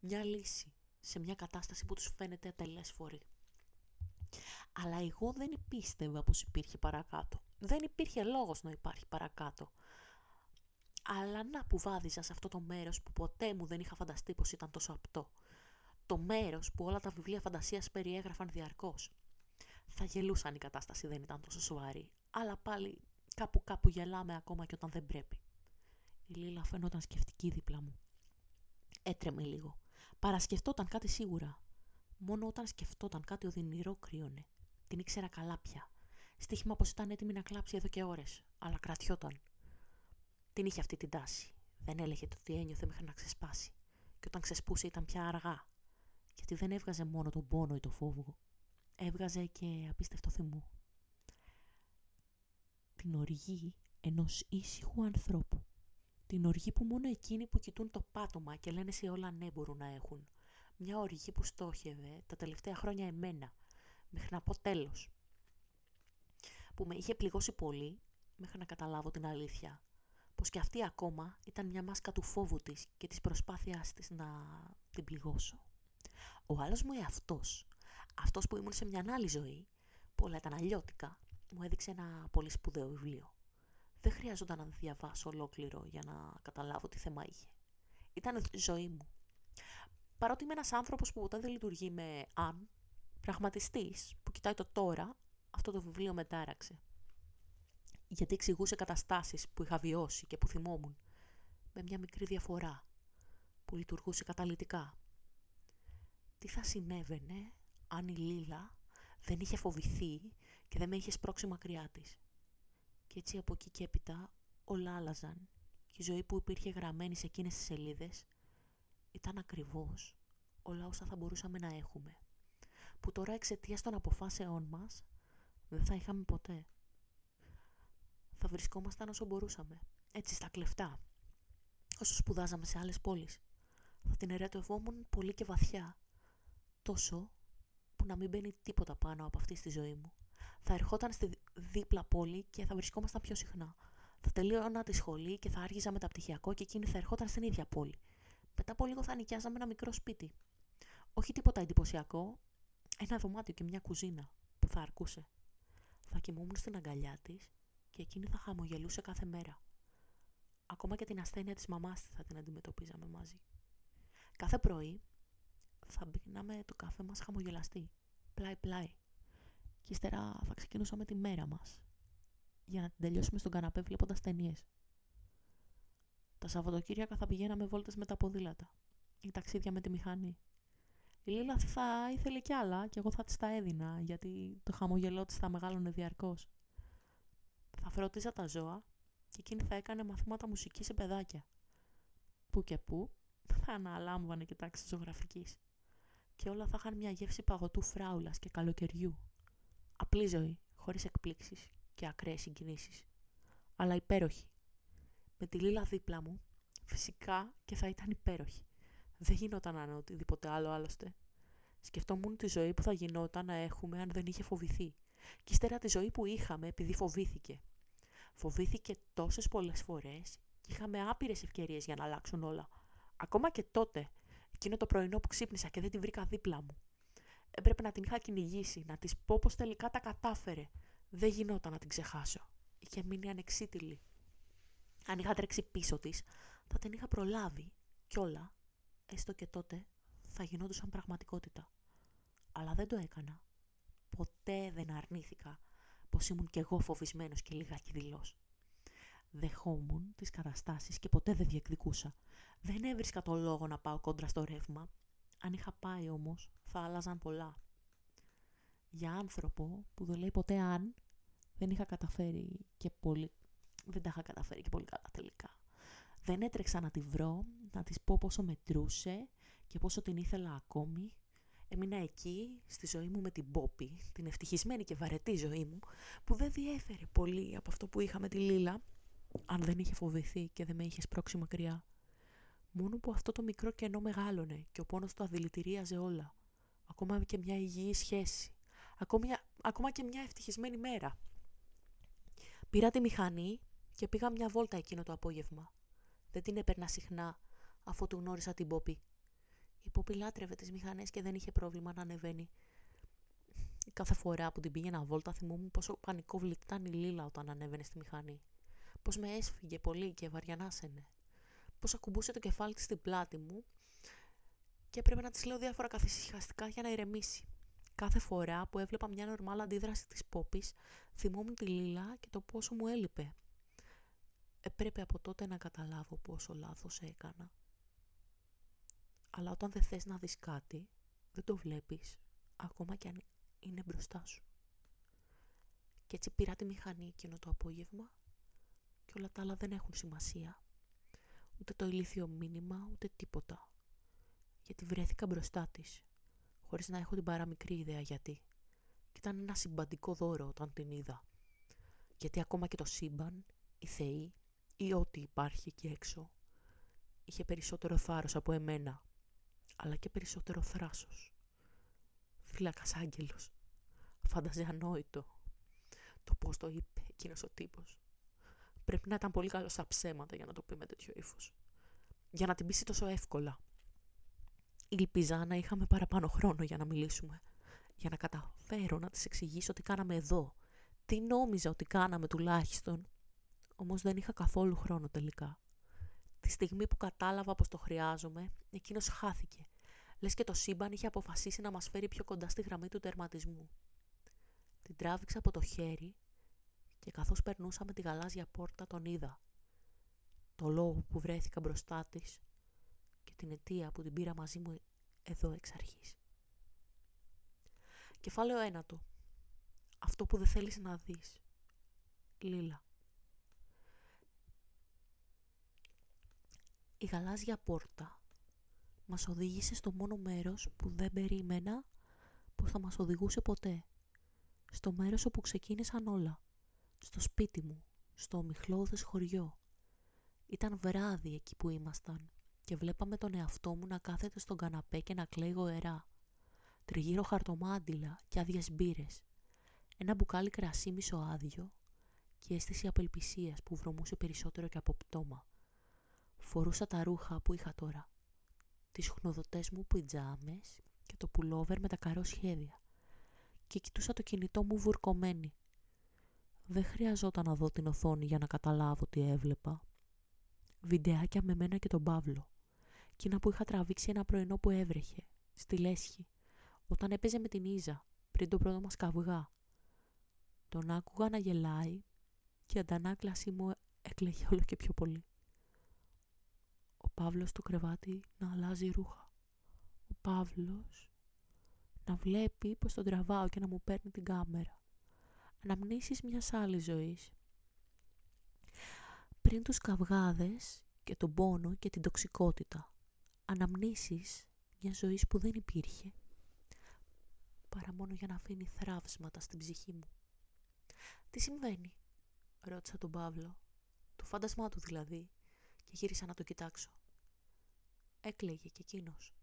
μια λύση σε μια κατάσταση που τους φαίνεται ατελέσφορη. Αλλά εγώ δεν πίστευα πως υπήρχε παρακάτω. Δεν υπήρχε λόγος να υπάρχει παρακάτω. Αλλά να που βάδιζα σε αυτό το μέρος που ποτέ μου δεν είχα φανταστεί πως ήταν τόσο απτό. Το μέρος που όλα τα βιβλία φαντασίας περιέγραφαν διαρκώς. Θα γελούσαν η κατάσταση δεν ήταν τόσο σοβαρή. Αλλά πάλι κάπου κάπου γελάμε ακόμα και όταν δεν πρέπει. Η Λίλα φαινόταν σκεφτική δίπλα μου. Έτρεμε λίγο. Παρασκεφτόταν κάτι σίγουρα. Μόνο όταν σκεφτόταν κάτι οδυνηρό κρύωνε. Την ήξερα καλά πια. Στίχημα πως ήταν έτοιμη να κλάψει εδώ και ώρες, αλλά κρατιόταν. Την είχε αυτή την τάση. Δεν έλεγε το τι ένιωθε μέχρι να ξεσπάσει. Και όταν ξεσπούσε ήταν πια αργά. Γιατί δεν έβγαζε μόνο τον πόνο ή το φόβο. Έβγαζε και απίστευτο θυμό. Την οργή ενός ήσυχου ανθρώπου. Την οργή που μόνο εκείνοι που κοιτούν το πάτωμα και λένε σε όλα ναι μπορούν να έχουν. Μια οργή που στόχευε τα τελευταία χρόνια εμένα, μέχρι να πω τέλος. Που με είχε πληγώσει πολύ, μέχρι να καταλάβω την αλήθεια. Πως και αυτή ακόμα ήταν μια μάσκα του φόβου της και της προσπάθειάς της να την πληγώσω. Ο άλλος μου εαυτός, αυτός που ήμουν σε μια άλλη ζωή, πολλά ήταν αλλιώτικα, μου έδειξε ένα πολύ σπουδαίο βιβλίο. Δεν χρειάζονταν να διαβάσω ολόκληρο για να καταλάβω τι θέμα είχε. Ήταν η ζωή μου. Παρότι είμαι ένας άνθρωπος που ποτέ δεν λειτουργεί με αν, πραγματιστής που κοιτάει το τώρα, αυτό το βιβλίο μετάραξε. Γιατί εξηγούσε καταστάσεις που είχα βιώσει και που θυμόμουν, με μια μικρή διαφορά, που λειτουργούσε καταλητικά. Τι θα συνέβαινε αν η Λίλα δεν είχε φοβηθεί και δεν με είχε σπρώξει μακριά της. Και έτσι από εκεί και έπειτα όλα άλλαζαν και η ζωή που υπήρχε γραμμένη σε εκείνες τις σελίδες ήταν ακριβώς όλα όσα θα μπορούσαμε να έχουμε. Που τώρα εξαιτίας των αποφάσεών μας δεν θα είχαμε ποτέ. Θα βρισκόμασταν όσο μπορούσαμε, έτσι στα κλεφτά, όσο σπουδάζαμε σε άλλες πόλεις. Θα την ερετευόμουν πολύ και βαθιά, τόσο που να μην μπαίνει τίποτα πάνω από αυτή στη ζωή μου θα ερχόταν στη δίπλα πόλη και θα βρισκόμασταν πιο συχνά. Θα τελείωνα τη σχολή και θα άργηζα μεταπτυχιακό και εκείνη θα ερχόταν στην ίδια πόλη. Μετά από λίγο θα νοικιάζαμε ένα μικρό σπίτι. Όχι τίποτα εντυπωσιακό, ένα δωμάτιο και μια κουζίνα που θα αρκούσε. Θα κοιμούμουν στην αγκαλιά της και εκείνη θα χαμογελούσε κάθε μέρα. Ακόμα και την ασθένεια της μαμάς θα την αντιμετωπίζαμε μαζί. Κάθε πρωί θα μπήκαμε το καφέ μας χαμογελαστή, πλάι-πλάι, και ύστερα θα ξεκινούσαμε τη μέρα μας για να την τελειώσουμε στον καναπέ βλέποντας ταινίες. Τα Σαββατοκύριακα θα πηγαίναμε βόλτες με τα ποδήλατα ή ταξίδια με τη μηχανή. Η Λίλα θα ήθελε κι άλλα και εγώ θα της τα έδινα γιατί το χαμογελό της θα μεγάλωνε διαρκώς. Θα φροντίζα τα ζώα και εκείνη θα έκανε μαθήματα μουσικής σε παιδάκια. Πού και πού θα αναλάμβανε και τάξη ζωγραφικής. Και όλα θα είχαν μια γεύση παγωτού φράουλας και καλοκαιριού Απλή ζωή, χωρίς εκπλήξεις και ακραίες συγκινήσεις. Αλλά υπέροχη. Με τη Λίλα δίπλα μου, φυσικά και θα ήταν υπέροχη. Δεν γινόταν να είναι οτιδήποτε άλλο άλλωστε. Σκεφτόμουν τη ζωή που θα γινόταν να έχουμε αν δεν είχε φοβηθεί. Και ύστερα τη ζωή που είχαμε επειδή φοβήθηκε. Φοβήθηκε τόσες πολλές φορές και είχαμε άπειρες ευκαιρίες για να αλλάξουν όλα. Ακόμα και τότε, εκείνο το πρωινό που ξύπνησα και δεν τη βρήκα δίπλα μου έπρεπε να την είχα κυνηγήσει, να της πω πως τελικά τα κατάφερε. Δεν γινόταν να την ξεχάσω. Είχε μείνει ανεξίτηλη. Αν είχα τρέξει πίσω της, θα την είχα προλάβει κι όλα, έστω και τότε, θα γινόντουσαν πραγματικότητα. Αλλά δεν το έκανα. Ποτέ δεν αρνήθηκα πως ήμουν κι εγώ φοβισμένος και λιγάκι δηλός. Δεχόμουν τις καταστάσεις και ποτέ δεν διεκδικούσα. Δεν έβρισκα το λόγο να πάω κόντρα στο ρεύμα αν είχα πάει όμως, θα άλλαζαν πολλά. Για άνθρωπο που δεν λέει ποτέ αν, δεν είχα καταφέρει και πολύ... Δεν τα είχα καταφέρει και πολύ καλά τελικά. Δεν έτρεξα να τη βρω, να της πω πόσο μετρούσε και πόσο την ήθελα ακόμη, έμεινα εκεί στη ζωή μου με την Πόπη, την ευτυχισμένη και βαρετή ζωή μου, που δεν διέφερε πολύ από αυτό που είχα με τη Λίλα, αν δεν είχε φοβηθεί και δεν με είχε σπρώξει μακριά. Μόνο που αυτό το μικρό κενό μεγάλωνε και ο πόνος του αδηλητηρίαζε όλα. Ακόμα και μια υγιή σχέση. Ακόμα, ακόμα και μια ευτυχισμένη μέρα. Πήρα τη μηχανή και πήγα μια βόλτα εκείνο το απόγευμα. Δεν την έπαιρνα συχνά, αφού του γνώρισα την Πόπη. Η Πόπη λάτρευε τις μηχανές και δεν είχε πρόβλημα να ανεβαίνει. Κάθε φορά που την πήγαινα βόλτα θυμόμουν πόσο πανικό ήταν η Λίλα όταν ανέβαινε στη μηχανή. Πώς με έσφυγε πολύ και βαριανάσαινε. Πώς ακουμπούσε το κεφάλι της στην πλάτη μου και έπρεπε να της λέω διάφορα καθησυχαστικά για να ηρεμήσει. Κάθε φορά που έβλεπα μια νορμάλ αντίδραση της Πόπης, θυμόμουν τη Λίλα και το πόσο μου έλειπε. Έπρεπε από τότε να καταλάβω πόσο λάθος έκανα. Αλλά όταν δεν θες να δεις κάτι, δεν το βλέπεις, ακόμα και αν είναι μπροστά σου. Και έτσι πήρα τη μηχανή εκείνο το απόγευμα και όλα τα άλλα δεν έχουν σημασία. Ούτε το ηλίθιο μήνυμα, ούτε τίποτα. Γιατί βρέθηκα μπροστά της, χωρίς να έχω την παραμικρή ιδέα γιατί. Και ήταν ένα συμπαντικό δώρο όταν την είδα. Γιατί ακόμα και το σύμπαν, οι θεοί ή ό,τι υπάρχει εκεί έξω, είχε περισσότερο θάρρος από εμένα αλλά και περισσότερο θράσος. Φύλακας άγγελος. Φάνταζε ανόητο. Το πώς το είπε εκείνος ο τύπος. Πρέπει να ήταν πολύ καλό στα ψέματα για να το πει με τέτοιο ύφος. Για να την πείσει τόσο εύκολα. Ήλπιζα να είχαμε παραπάνω χρόνο για να μιλήσουμε. Για να καταφέρω να της εξηγήσω τι κάναμε εδώ. Τι νόμιζα ότι κάναμε τουλάχιστον. Όμως δεν είχα καθόλου χρόνο τελικά. Τη στιγμή που κατάλαβα πως το χρειάζομαι, εκείνος χάθηκε. Λες και το σύμπαν είχε αποφασίσει να μας φέρει πιο κοντά στη γραμμή του τερματισμού. Την τράβηξα από το χέρι και καθώς περνούσαμε τη γαλάζια πόρτα τον είδα. Το λόγο που βρέθηκα μπροστά της και την αιτία που την πήρα μαζί μου εδώ εξ αρχής. Κεφάλαιο ένατο. Αυτό που δεν θέλεις να δεις. Λίλα. Η γαλάζια πόρτα μας οδήγησε στο μόνο μέρος που δεν περίμενα που θα μας οδηγούσε ποτέ. Στο μέρος όπου ξεκίνησαν όλα. Στο σπίτι μου, στο ομιχλώδες χωριό. Ήταν βράδυ εκεί που ήμασταν και βλέπαμε τον εαυτό μου να κάθεται στον καναπέ και να κλαίει γοερά. Τριγύρω χαρτομάντιλα και άδειες μπύρες. Ένα μπουκάλι κρασί μισοάδιο και αίσθηση απελπισίας που βρωμούσε περισσότερο και από πτώμα. Φορούσα τα ρούχα που είχα τώρα. Τις χνοδοτές μου πιτζάμες και το πουλόβερ με τα καρό σχέδια. Και κοιτούσα το κινητό μου βουρκωμένη. Δεν χρειαζόταν να δω την οθόνη για να καταλάβω τι έβλεπα. Βιντεάκια με μένα και τον Παύλο. Κίνα που είχα τραβήξει ένα πρωινό που έβρεχε, στη λέσχη, όταν έπαιζε με την Ίζα, πριν το πρώτο μας καυγά. Τον άκουγα να γελάει και η αντανάκλαση μου έκλαιγε όλο και πιο πολύ. Παύλος στο κρεβάτι να αλλάζει ρούχα. Ο Παύλος να βλέπει πως τον τραβάω και να μου παίρνει την κάμερα. Αναμνήσεις μιας άλλης ζωής. Πριν τους καυγάδες και τον πόνο και την τοξικότητα. Αναμνήσεις μια ζωής που δεν υπήρχε. Παρά μόνο για να αφήνει θράψματα στην ψυχή μου. Τι συμβαίνει, ρώτησα τον Παύλο. Το φάντασμά του δηλαδή και γύρισα να το κοιτάξω. Έκλαιγε κι εκείνος.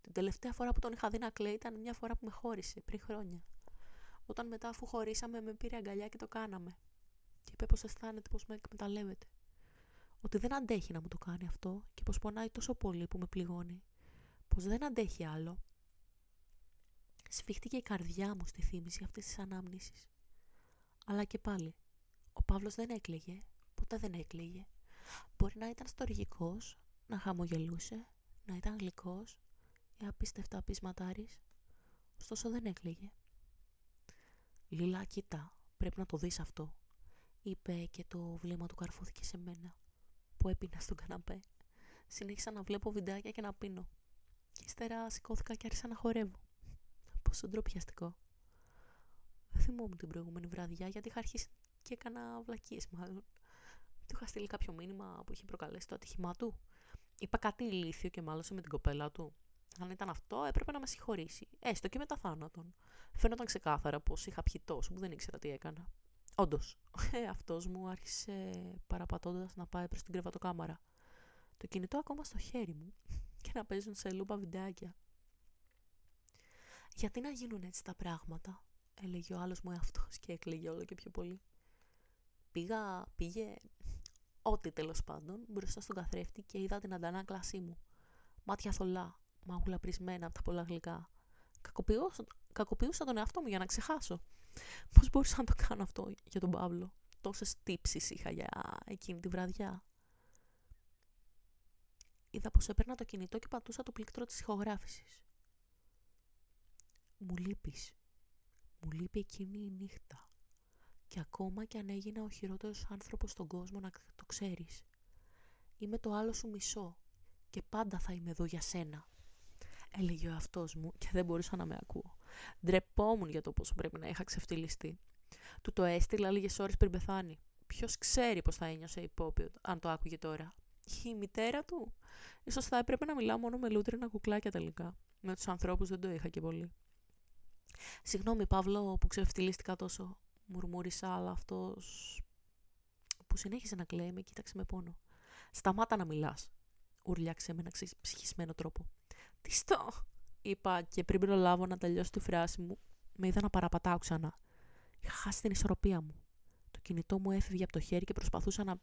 Την τελευταία φορά που τον είχα δει να κλαίει ήταν μια φορά που με χώρισε, πριν χρόνια. Όταν μετά, αφού χωρίσαμε, με πήρε αγκαλιά και το κάναμε. Και είπε πω αισθάνεται πω με εκμεταλλεύεται. Ότι δεν αντέχει να μου το κάνει αυτό και πω πονάει τόσο πολύ που με πληγώνει. Πω δεν αντέχει άλλο. Σφίχτηκε η καρδιά μου στη θύμηση αυτής της ανάμνησης. Αλλά και πάλι, ο Παύλος δεν έκλαιγε, ποτέ δεν έκλαιγε. Μπορεί να ήταν στοργικός, να χαμογελούσε, να ήταν γλυκός ή απίστευτα πεισματάρης, ωστόσο δεν έκλαιγε. «Λίλα, κοίτα, πρέπει να το δεις αυτό», είπε και το βλέμμα του καρφώθηκε σε μένα, που έπινα στον καναπέ. Συνέχισα να βλέπω βιντεάκια και να πίνω. Και ύστερα σηκώθηκα και άρχισα να χορεύω. Πόσο ντροπιαστικό. Δεν θυμόμουν την προηγούμενη βραδιά γιατί είχα αρχίσει και έκανα βλακίες μάλλον. Του είχα στείλει κάποιο μήνυμα που είχε προκαλέσει το ατύχημά του. Είπα κάτι ηλίθιο και μάλωσε με την κοπέλα του. Αν ήταν αυτό, έπρεπε να με συγχωρήσει. Έστω και μετά θάνατον. Φαίνονταν ξεκάθαρα πως είχα πιει τόσο που δεν ήξερα τι έκανα. Όντως, ε, αυτός μου άρχισε παραπατώντας να πάει προς την κρεβατοκάμαρα. Το κινητό ακόμα στο χέρι μου και να παίζουν σε λούπα βιντεάκια. Γιατί να γίνουν έτσι τα πράγματα, έλεγε ο άλλος μου εαυτός και έκλαιγε όλο και πιο πολύ. Πήγα, πήγε ό,τι τέλος πάντων μπροστά στον καθρέφτη και είδα την αντανάκλασή μου. Μάτια θολά, μάγουλα πρισμένα από τα πολλά γλυκά. Κακοποιούσα, κακοποιούσα τον εαυτό μου για να ξεχάσω. Πώς μπορούσα να το κάνω αυτό για τον Παύλο; Τόσες τύψεις είχα για εκείνη τη βραδιά. Είδα πως έπαιρνα το κινητό και πατούσα το πλήκτρο της ηχογράφησης. Μου λείπεις. Μου λείπει εκείνη η νύχτα. Και ακόμα κι αν έγινα ο χειρότερος άνθρωπος στον κόσμο να το ξέρεις. Είμαι το άλλο σου μισό και πάντα θα είμαι εδώ για σένα. Έλεγε ο αυτός μου και δεν μπορούσα να με ακούω. Ντρεπόμουν για το πόσο πρέπει να είχα ξεφτυλιστεί. Του το έστειλα λίγες ώρες πριν πεθάνει. Ποιος ξέρει πώς θα ένιωσε υπόπιο αν το άκουγε τώρα. Η μητέρα του. Ίσως θα έπρεπε να μιλάω μόνο με λούτρινα κουκλάκια τελικά. Με τους ανθρώπους δεν το είχα και πολύ. Συγγνώμη Παύλο που ξεφτυλίστηκα τόσο μουρμούρισα, αλλά αυτός που συνέχισε να κλαίει με κοίταξε με πόνο. «Σταμάτα να μιλάς», ούρλιαξε με ένα ψυχισμένο τρόπο. «Τι στο», είπα και πριν προλάβω να τελειώσει τη φράση μου, με είδα να παραπατάω ξανά. Είχα χάσει την ισορροπία μου. Το κινητό μου έφευγε από το χέρι και προσπαθούσα να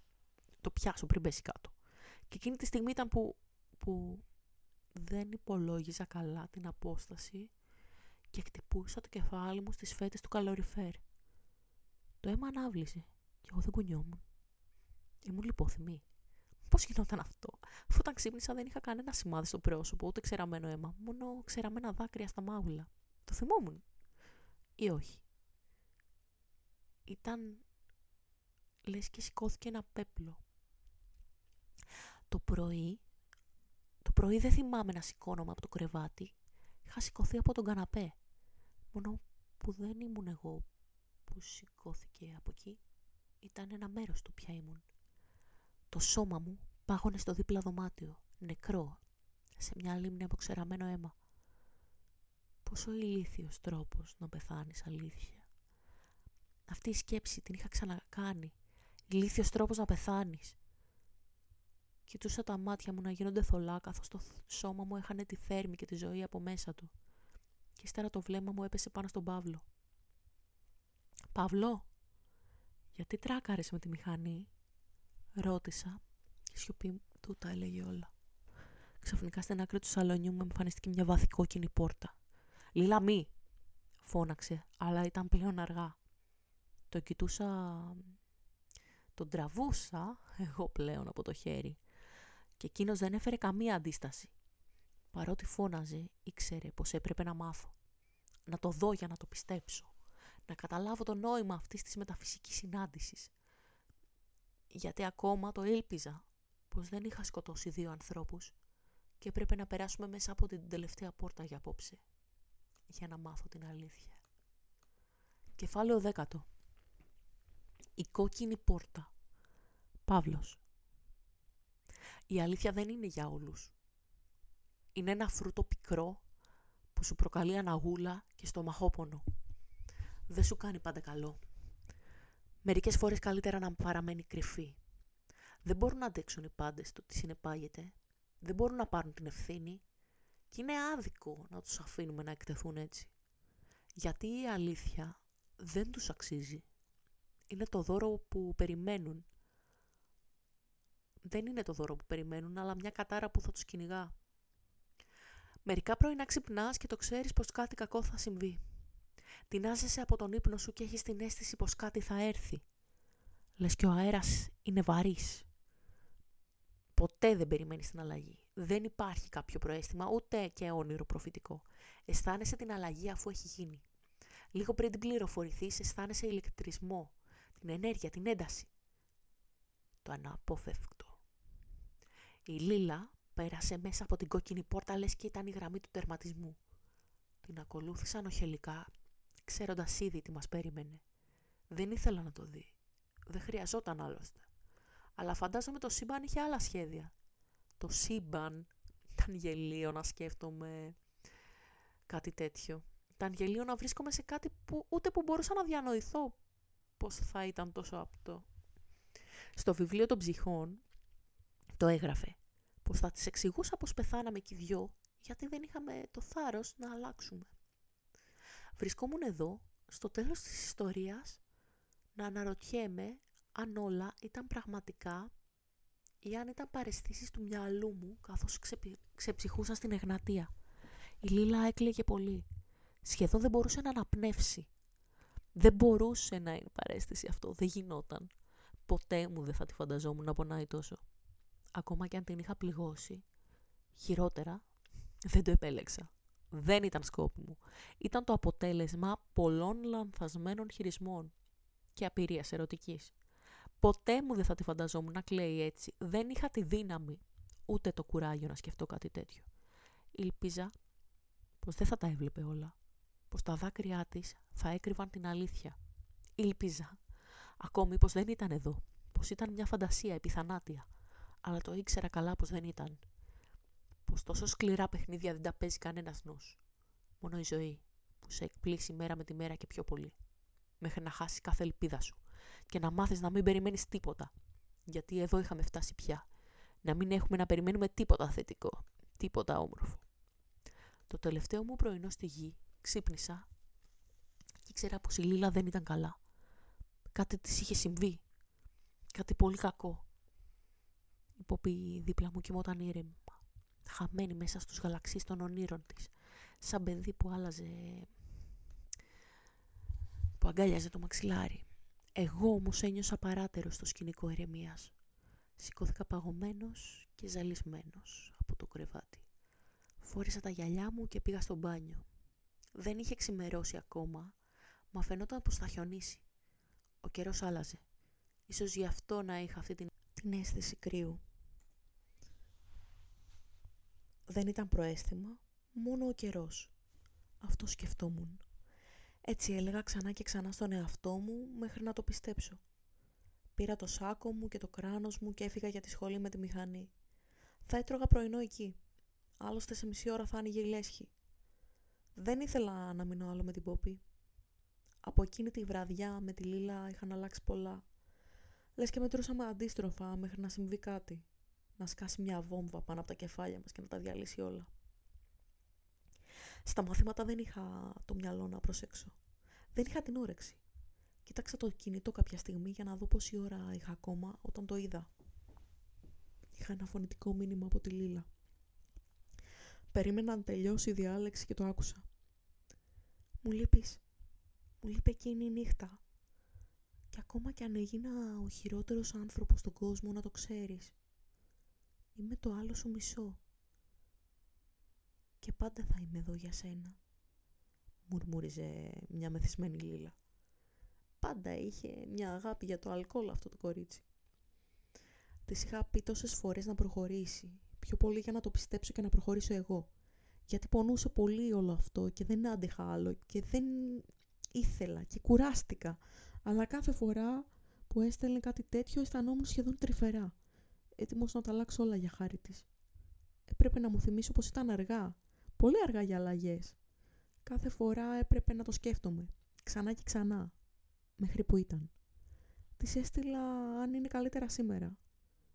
το πιάσω πριν πέσει κάτω. Και εκείνη τη στιγμή ήταν που, που δεν υπολόγιζα καλά την απόσταση και χτυπούσα το κεφάλι μου στις φέτες του καλοριφέρ. Το αίμα ανάβλησε και εγώ δεν κουνιόμουν. Ήμουν λιποθυμή. Πώς γινόταν αυτό, αφού όταν ξύπνησα δεν είχα κανένα σημάδι στο πρόσωπο, ούτε ξεραμένο αίμα, μόνο ξεραμένα δάκρυα στα μάγουλα. Το θυμόμουν. Ή όχι; Ήταν λες και σηκώθηκε ένα πέπλο. Το πρωί, το πρωί δεν θυμάμαι να σηκώνομαι από το κρεβάτι. Είχα σηκωθεί από τον καναπέ. Μόνο που δεν ήμουν εγώ που σηκώθηκε από εκεί ήταν ένα μέρος του πια ήμουν. Το σώμα μου πάγωνε στο δίπλα δωμάτιο, νεκρό, σε μια λίμνη από ξεραμένο αίμα. Πόσο ηλίθιος τρόπος να πεθάνεις αλήθεια. Αυτή η σκέψη την είχα ξανακάνει. Ηλίθιος τρόπος να πεθάνεις. Κοιτούσα τα μάτια μου να γίνονται θολά καθώς το σώμα μου έχανε τη θέρμη και τη ζωή από μέσα του. Και ύστερα το βλέμμα μου έπεσε πάνω στον Παύλο. «Παύλο, γιατί τράκαρες με τη μηχανή» ρώτησα και η σιωπή του τα έλεγε όλα. Ξαφνικά στην άκρη του σαλονιού μου εμφανίστηκε μια βαθικόκινη πόρτα. «Λίλα μη» φώναξε, αλλά ήταν πλέον αργά. Το κοιτούσα... Τον τραβούσα εγώ πλέον από το χέρι και εκείνος δεν έφερε καμία αντίσταση. Παρότι φώναζε, ήξερε πως έπρεπε να μάθω. Να το δω για να το πιστέψω να καταλάβω το νόημα αυτής της μεταφυσικής συνάντησης. Γιατί ακόμα το ήλπιζα πως δεν είχα σκοτώσει δύο ανθρώπους και έπρεπε να περάσουμε μέσα από την τελευταία πόρτα για απόψε, για να μάθω την αλήθεια. Κεφάλαιο δέκατο. Η κόκκινη πόρτα. Παύλος. Η αλήθεια δεν είναι για όλους. Είναι ένα φρούτο πικρό που σου προκαλεί αναγούλα και στομαχόπονο δεν σου κάνει πάντα καλό. Μερικές φορές καλύτερα να παραμένει κρυφή. Δεν μπορούν να αντέξουν οι πάντες το τι συνεπάγεται. Δεν μπορούν να πάρουν την ευθύνη. Και είναι άδικο να τους αφήνουμε να εκτεθούν έτσι. Γιατί η αλήθεια δεν τους αξίζει. Είναι το δώρο που περιμένουν. Δεν είναι το δώρο που περιμένουν, αλλά μια κατάρα που θα τους κυνηγά. Μερικά πρωινά ξυπνάς και το ξέρεις πως κάτι κακό θα συμβεί. Τεινάζεσαι από τον ύπνο σου και έχεις την αίσθηση πως κάτι θα έρθει. Λες και ο αέρας είναι βαρύς. Ποτέ δεν περιμένεις την αλλαγή. Δεν υπάρχει κάποιο προέστημα, ούτε και όνειρο προφητικό. Αισθάνεσαι την αλλαγή αφού έχει γίνει. Λίγο πριν την πληροφορηθείς, αισθάνεσαι ηλεκτρισμό, την ενέργεια, την ένταση. Το αναπόφευκτο. Η Λίλα πέρασε μέσα από την κόκκινη πόρτα λες και ήταν η γραμμή του τερματισμού. Την ακολούθησαν οχελικά ξέροντας ήδη τι μας περίμενε. Δεν ήθελα να το δει. Δεν χρειαζόταν άλλωστε. Αλλά φαντάζομαι το σύμπαν είχε άλλα σχέδια. Το σύμπαν, τα ήταν γελίο να σκέφτομαι κάτι τέτοιο. Ήταν γελίο να βρίσκομαι σε κάτι που ούτε που μπορούσα να διανοηθώ πώς θα ήταν τόσο απτό. Στο βιβλίο των ψυχών το έγραφε πως θα τις εξηγούσα πως πεθάναμε κι οι δυο γιατί δεν είχαμε το θάρρος να αλλάξουμε. Βρισκόμουν εδώ, στο τέλος της ιστορίας, να αναρωτιέμαι αν όλα ήταν πραγματικά ή αν ήταν παρεστήσεις του μυαλού μου καθώς ξεψυχούσα στην Εγνατία. Η Λίλα έκλαιγε πολύ. Σχεδόν δεν μπορούσε να αναπνεύσει. Δεν μπορούσε να είναι παρέστηση αυτό. Δεν γινόταν. Ποτέ μου δεν θα τη φανταζόμουν να πονάει τόσο. Ακόμα και αν την είχα πληγώσει. Χειρότερα, δεν το επέλεξα. Δεν ήταν σκόπιμο. Ήταν το αποτέλεσμα πολλών λανθασμένων χειρισμών και απειρίας ερωτικής. Ποτέ μου δεν θα τη φανταζόμουν να κλαίει έτσι. Δεν είχα τη δύναμη, ούτε το κουράγιο να σκεφτώ κάτι τέτοιο. Ήλπιζα πως δεν θα τα έβλεπε όλα. Πως τα δάκρυά της θα έκρυβαν την αλήθεια. Ήλπιζα ακόμη πως δεν ήταν εδώ. Πως ήταν μια φαντασία επιθανάτια. Αλλά το ήξερα καλά πως δεν ήταν. Πως τόσο σκληρά παιχνίδια δεν τα παίζει κανένας νους. Μόνο η ζωή που σε εκπλήσει μέρα με τη μέρα και πιο πολύ. Μέχρι να χάσει κάθε ελπίδα σου και να μάθεις να μην περιμένεις τίποτα. Γιατί εδώ είχαμε φτάσει πια. Να μην έχουμε να περιμένουμε τίποτα θετικό, τίποτα όμορφο. Το τελευταίο μου πρωινό στη γη ξύπνησα και ήξερα πως η Λίλα δεν ήταν καλά. Κάτι της είχε συμβεί. Κάτι πολύ κακό. Η Ποπή δίπλα μου κοιμόταν ήρεμα, χαμένη μέσα στους γαλαξίες των ονείρων της, σαν παιδί που άλλαζε... που αγκάλιαζε το μαξιλάρι. Εγώ όμως ένιωσα παράτερο στο σκηνικό ερεμίας. Σηκώθηκα παγωμένος και ζαλισμένος από το κρεβάτι. Φόρησα τα γυαλιά μου και πήγα στο μπάνιο. Δεν είχε ξημερώσει ακόμα, μα φαινόταν πως θα χιονίσει. Ο καιρός άλλαζε. Ίσως γι' αυτό να είχα αυτή την, την αίσθηση κρύου. Δεν ήταν προέστημα, μόνο ο καιρός. Αυτό σκεφτόμουν. Έτσι έλεγα ξανά και ξανά στον εαυτό μου μέχρι να το πιστέψω. Πήρα το σάκο μου και το κράνος μου και έφυγα για τη σχολή με τη μηχανή. Θα έτρωγα πρωινό εκεί. Άλλωστε σε μισή ώρα θα άνοιγε η λέσχη. Δεν ήθελα να μείνω άλλο με την Πόπη. Από εκείνη τη βραδιά με τη Λίλα είχαν αλλάξει πολλά. Λες και μετρούσαμε αντίστροφα μέχρι να συμβεί κάτι. Να σκάσει μια βόμβα πάνω από τα κεφάλια μας και να τα διαλύσει όλα. Στα μαθήματα δεν είχα το μυαλό να προσέξω. Δεν είχα την όρεξη. Κοίταξα το κινητό κάποια στιγμή για να δω πόση ώρα είχα ακόμα όταν το είδα. Είχα ένα φωνητικό μήνυμα από τη Λίλα. Περίμενα να τελειώσει η διάλεξη και το άκουσα. Μου λείπεις. Μου λείπει εκείνη η νύχτα. Και ακόμα κι αν έγινα ο χειρότερος άνθρωπος στον κόσμο να το ξέρεις. Είμαι το άλλο σου μισό και πάντα θα είμαι εδώ για σένα, μουρμούριζε μια μεθυσμένη λίλα. Πάντα είχε μια αγάπη για το αλκοόλ αυτό το κορίτσι. Της είχα πει τόσες φορές να προχωρήσει, πιο πολύ για να το πιστέψω και να προχωρήσω εγώ. Γιατί πονούσε πολύ όλο αυτό και δεν άντεχα άλλο και δεν ήθελα και κουράστηκα. Αλλά κάθε φορά που έστελνε κάτι τέτοιο αισθανόμουν σχεδόν τρυφερά. Έτοιμος να τα αλλάξω όλα για χάρη της. Έπρεπε να μου θυμίσω πως ήταν αργά Πολύ αργά για αλλαγές. Κάθε φορά έπρεπε να το σκέφτομαι. Ξανά και ξανά. Μέχρι που ήταν. Της έστειλα αν είναι καλύτερα σήμερα.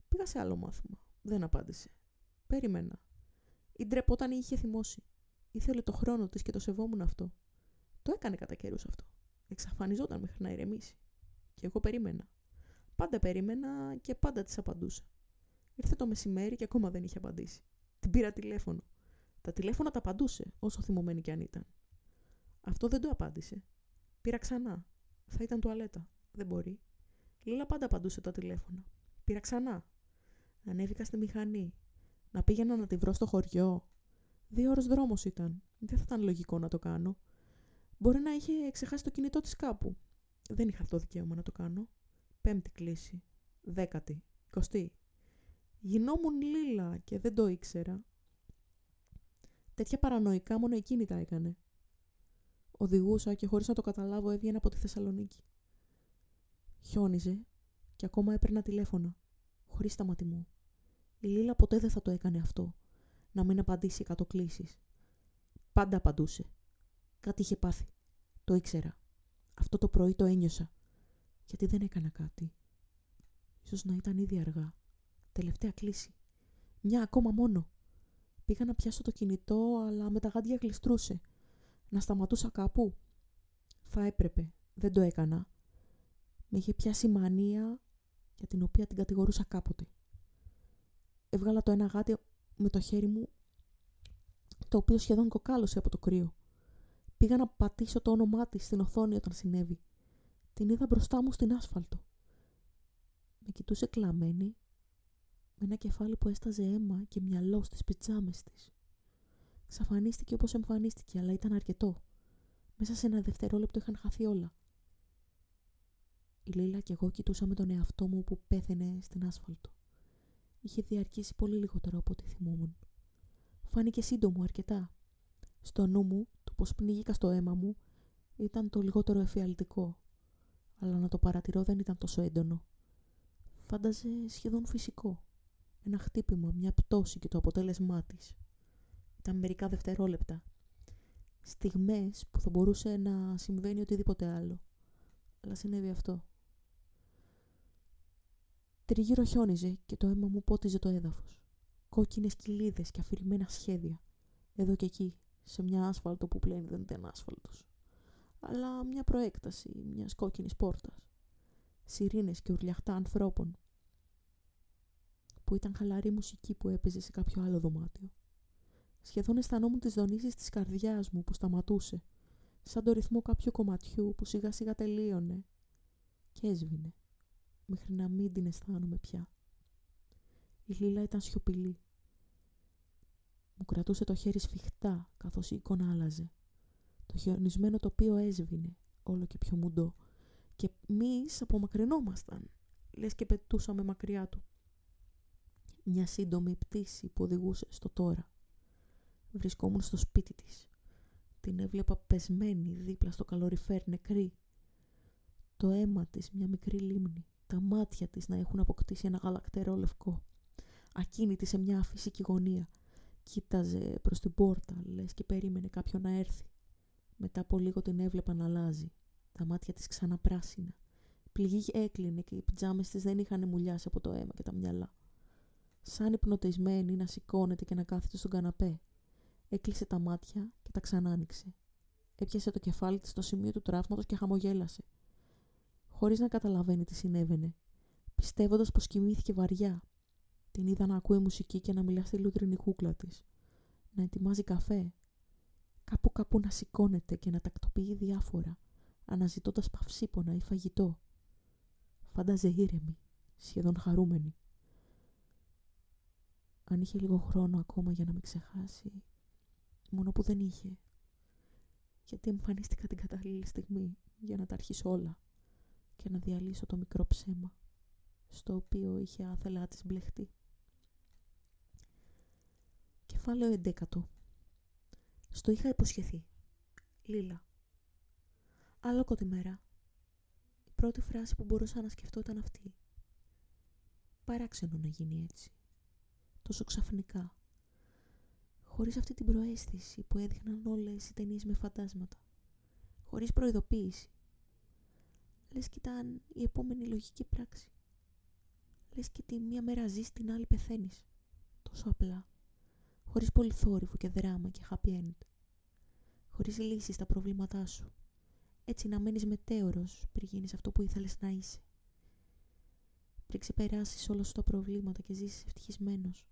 Πήγα σε άλλο μάθημα. Δεν απάντησε. Περίμενα. Η ντρεπόταν ή είχε θυμώσει. Ήθελε το χρόνο της και το σεβόμουν αυτό. Το έκανε κατά καιρούς αυτό. Εξαφανιζόταν μέχρι να ηρεμήσει. Και εγώ περίμενα. Πάντα περίμενα και πάντα της απαντούσα. Ήρθε το μεσημέρι και ακόμα δεν είχε απαντήσει. Την πήρα τηλέφωνο. Τα τηλέφωνα τα απαντούσε, όσο θυμωμένη κι αν ήταν. Αυτό δεν το απάντησε. Πήρα ξανά. Θα ήταν τουαλέτα. Δεν μπορεί. Λίλα πάντα απαντούσε τα τηλέφωνα. Πήρα ξανά. Ανέβηκα στη μηχανή. Να πήγαινα να τη βρω στο χωριό. Δύο ώρες δρόμος ήταν. Δεν θα ήταν λογικό να το κάνω. Μπορεί να είχε ξεχάσει το κινητό της κάπου. Δεν είχα το δικαίωμα να το κάνω. Πέμπτη κλίση. Δέκατη. Κωστή. Γινόμουν λίλα και δεν το ήξερα. Τέτοια παρανοϊκά μόνο εκείνη τα έκανε. Οδηγούσα και χωρίς να το καταλάβω έβγαινα από τη Θεσσαλονίκη. Χιόνιζε και ακόμα έπαιρνα τηλέφωνα, χωρίς σταματημό. Η Λίλα ποτέ δεν θα το έκανε αυτό. να μην απαντήσει εκατό Πάντα απαντούσε. Κάτι είχε πάθει. Το ήξερα. Αυτό το πρωί το ένιωσα. Γιατί δεν έκανα κάτι. Ίσως να ήταν ήδη αργά. Τελευταία κλίση. Μια ακόμα μόνο. Πήγα να πιάσω το κινητό, αλλά με τα γάντια γλιστρούσε. Να σταματούσα κάπου. Θα έπρεπε. Δεν το έκανα. Με είχε πιάσει μανία για την οποία την κατηγορούσα κάποτε. Έβγαλα το ένα γάτι με το χέρι μου, το οποίο σχεδόν κοκάλωσε από το κρύο. Πήγα να πατήσω το όνομά της στην οθόνη όταν συνέβη. Την είδα μπροστά μου στην άσφαλτο. Με κοιτούσε κλαμμένη, με ένα κεφάλι που έσταζε αίμα και μυαλό στις πιτζάμες της. Ξαφανίστηκε όπως εμφανίστηκε, αλλά ήταν αρκετό. Μέσα σε ένα δευτερόλεπτο είχαν χαθεί όλα. Η Λίλα και εγώ κοιτούσαμε τον εαυτό μου που πέθαινε στην άσφαλτο. Είχε διαρκήσει πολύ λιγότερο από ό,τι θυμούμουν. Φάνηκε σύντομο αρκετά. Στο νου μου, το πως πνίγηκα στο αίμα μου ήταν το λιγότερο εφιαλτικό. Αλλά να το παρατηρώ δεν ήταν τόσο έντονο. Φάνταζε σχεδόν φυσικό. Ένα χτύπημα, μια πτώση και το αποτέλεσμά της. Ήταν μερικά δευτερόλεπτα. Στιγμές που θα μπορούσε να συμβαίνει οτιδήποτε άλλο. Αλλά συνέβη αυτό. Τριγύρω χιόνιζε και το αίμα μου πότιζε το έδαφος. Κόκκινες κοιλίδες και αφηρημένα σχέδια. Εδώ και εκεί, σε μια άσφαλτο που πλέον δεν ήταν άσφαλτος. Αλλά μια προέκταση μιας κόκκινης πόρτας. Σιρήνες και ουρλιαχτά ανθρώπων. Που ήταν χαλαρή μουσική που έπαιζε σε κάποιο άλλο δωμάτιο. Σχεδόν αισθανόμουν τις δονήσεις της καρδιάς μου που σταματούσε. Σαν το ρυθμό κάποιου κομματιού που σιγά σιγά τελείωνε. Και έσβηνε μέχρι να μην την αισθάνομαι πια. Η Λίλα ήταν σιωπηλή. Μου κρατούσε το χέρι σφιχτά καθώς η εικόνα άλλαζε. Το χιονισμένο τοπίο έσβηνε, όλο και πιο μουντό, και εμείς απομακρυνόμασταν, λες και πετούσαμε μακριά του. Μια σύντομη πτήση που οδηγούσε στο τώρα. Βρισκόμουν στο σπίτι της. Την έβλεπα πεσμένη δίπλα στο καλοριφέρ νεκρή. Το αίμα της μια μικρή λίμνη τα μάτια της να έχουν αποκτήσει ένα γαλακτερό λευκό. Ακίνητη σε μια φυσική γωνία. Κοίταζε προς την πόρτα, λες και περίμενε κάποιον να έρθει. Μετά από λίγο την έβλεπα να αλλάζει. Τα μάτια της ξανά πράσινα. Πληγή έκλεινε και οι πιτζάμες της δεν είχαν μουλιάσει από το αίμα και τα μυαλά. Σαν υπνοτισμένη να σηκώνεται και να κάθεται στον καναπέ. Έκλεισε τα μάτια και τα ξανά άνοιξε. Έπιασε το κεφάλι της στο σημείο του τραύματος και χαμογέλασε χωρίς να καταλαβαίνει τι συνέβαινε, πιστεύοντας πως κοιμήθηκε βαριά. Την είδα να ακούει μουσική και να μιλά στη λούτρινη κούκλα της, να ετοιμάζει καφέ, κάπου κάπου να σηκώνεται και να τακτοποιεί διάφορα, αναζητώντας παυσίπονα ή φαγητό. Φάνταζε ήρεμη, σχεδόν χαρούμενη. Αν είχε λίγο χρόνο ακόμα για να με ξεχάσει, μόνο που δεν είχε. Γιατί εμφανίστηκα την κατάλληλη στιγμή για να τα αρχίσω όλα και να διαλύσω το μικρό ψέμα στο οποίο είχε άθελά της μπλεχτεί. Κεφάλαιο εντέκατο. Στο είχα υποσχεθεί. Λίλα. Άλλο κότι μέρα. Η πρώτη φράση που μπορούσα να σκεφτώ ήταν αυτή. Παράξενο να γίνει έτσι. Τόσο ξαφνικά. Χωρίς αυτή την προαίσθηση που έδειχναν όλες οι ταινίες με φαντάσματα. Χωρίς προειδοποίηση λες και ήταν η επόμενη λογική πράξη. Λες και τη μία μέρα ζεις, την άλλη πεθαίνεις. Τόσο απλά. Χωρίς πολύ θόρυβο και δράμα και happy end. Χωρίς λύσεις στα προβλήματά σου. Έτσι να μένεις μετέωρος πριν γίνεις αυτό που ήθελες να είσαι. Πριν ξεπεράσεις όλα σου τα προβλήματα και ζήσεις ευτυχισμένος.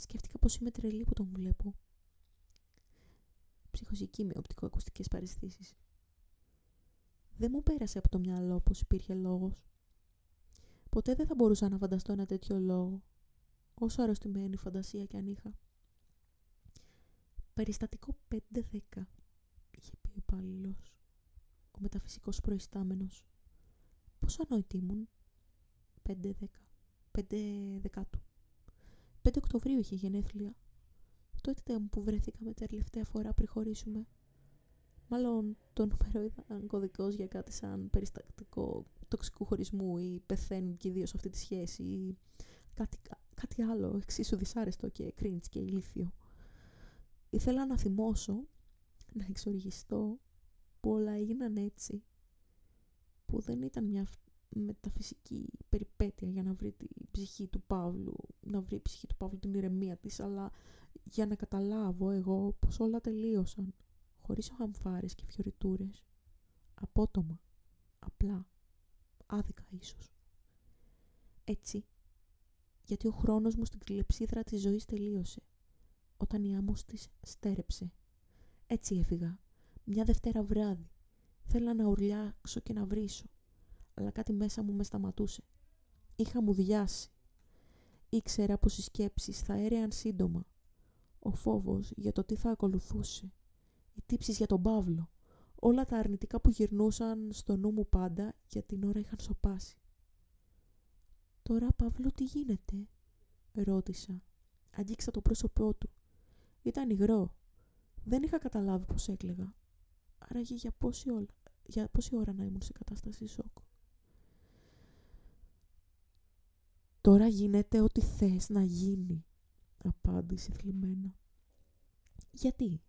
Σκέφτηκα πως είμαι τρελή που τον βλέπω. Ψυχοζική με οπτικοακουστικές παραισθήσεις. Δεν μου πέρασε από το μυαλό πως υπήρχε λόγος. Ποτέ δεν θα μπορούσα να φανταστώ ένα τέτοιο λόγο, όσο αρρωστημένη φαντασία κι αν είχα. Περιστατικό 5-10, είχε πει ο υπάλληλος, ο μεταφυσικός προϊστάμενος. Πόσο ανόητη ήμουν, 5-10, 5 δεκάτου. 5 Οκτωβρίου είχε γενέθλια. Τότε που βρεθήκαμε τελευταία φορά πριν χωρίσουμε. Μάλλον το νούμερο ήταν κωδικός για κάτι σαν περιστατικό τοξικού χωρισμού ή πεθαίνουν και οι δύο σε αυτή τη σχέση ή κάτι, κάτι άλλο εξίσου δυσάρεστο και κρίντς και ηλίθιο. Ήθελα να θυμώσω, να εξοργιστώ που όλα έγιναν έτσι, που δεν ήταν μια μεταφυσική περιπέτεια για να βρει την ψυχή του Παύλου, να βρει η ψυχή του Παύλου την ηρεμία της, αλλά για να καταλάβω εγώ πως όλα τελείωσαν, χωρίς αμφάρες και φιωριτούρες, απότομα, απλά, άδικα ίσως. Έτσι, γιατί ο χρόνος μου στην κλεψίδρα της ζωής τελείωσε, όταν η άμμος της στέρεψε. Έτσι έφυγα, μια Δευτέρα βράδυ. Θέλα να ουρλιάξω και να βρίσω, αλλά κάτι μέσα μου με σταματούσε. Είχα μου διάσει. Ήξερα πως οι σκέψεις θα έρεαν σύντομα. Ο φόβος για το τι θα ακολουθούσε. Οι τύψεις για τον Παύλο. Όλα τα αρνητικά που γυρνούσαν στο νου μου πάντα για την ώρα είχαν σοπάσει. «Τώρα, Παύλο, τι γίνεται» ρώτησα. Αγγίξα το πρόσωπό του. Ήταν υγρό. Δεν είχα καταλάβει πως έκλαιγα. Άραγε για πόση, όλα, για πόση ώρα να ήμουν σε κατάσταση σοκ. «Τώρα γίνεται ό,τι θες να γίνει», απάντησε θλιμμένα. «Γιατί»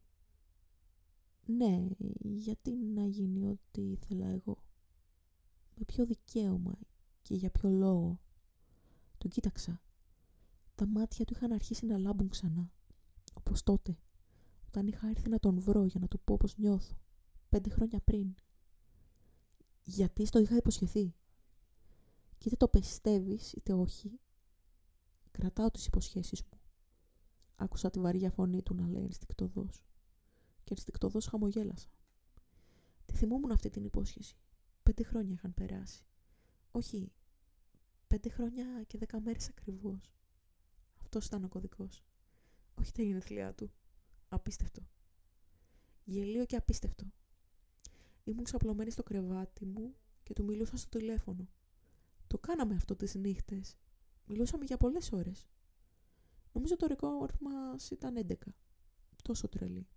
«Ναι, γιατί να γίνει ό,τι ήθελα εγώ. Με ποιο δικαίωμα και για ποιο λόγο». Τον κοίταξα. Τα μάτια του είχαν αρχίσει να λάμπουν ξανά. Όπως τότε, όταν είχα έρθει να τον βρω για να του πω πώς νιώθω. Πέντε χρόνια πριν. Γιατί στο είχα υποσχεθεί. Και είτε το πιστεύεις είτε όχι, κρατάω τις υποσχέσεις μου. Άκουσα τη βαριά φωνή του να λέει ενστικτοδός. Και ενστικτοδός χαμογέλασα. Τη θυμόμουν αυτή την υπόσχεση. Πέντε χρόνια είχαν περάσει. Όχι, πέντε χρόνια και δέκα μέρες ακριβώς. Αυτός ήταν ο κωδικός. Όχι τα γενεθλιά του. Απίστευτο. Γελίο και απίστευτο. Ήμουν ξαπλωμένη στο κρεβάτι μου και του μιλούσα στο τηλέφωνο. Το κάναμε αυτό τις νύχτες. Μιλούσαμε για πολλές ώρες. Νομίζω το ρεκόρ μας ήταν 11. Τόσο τρελή.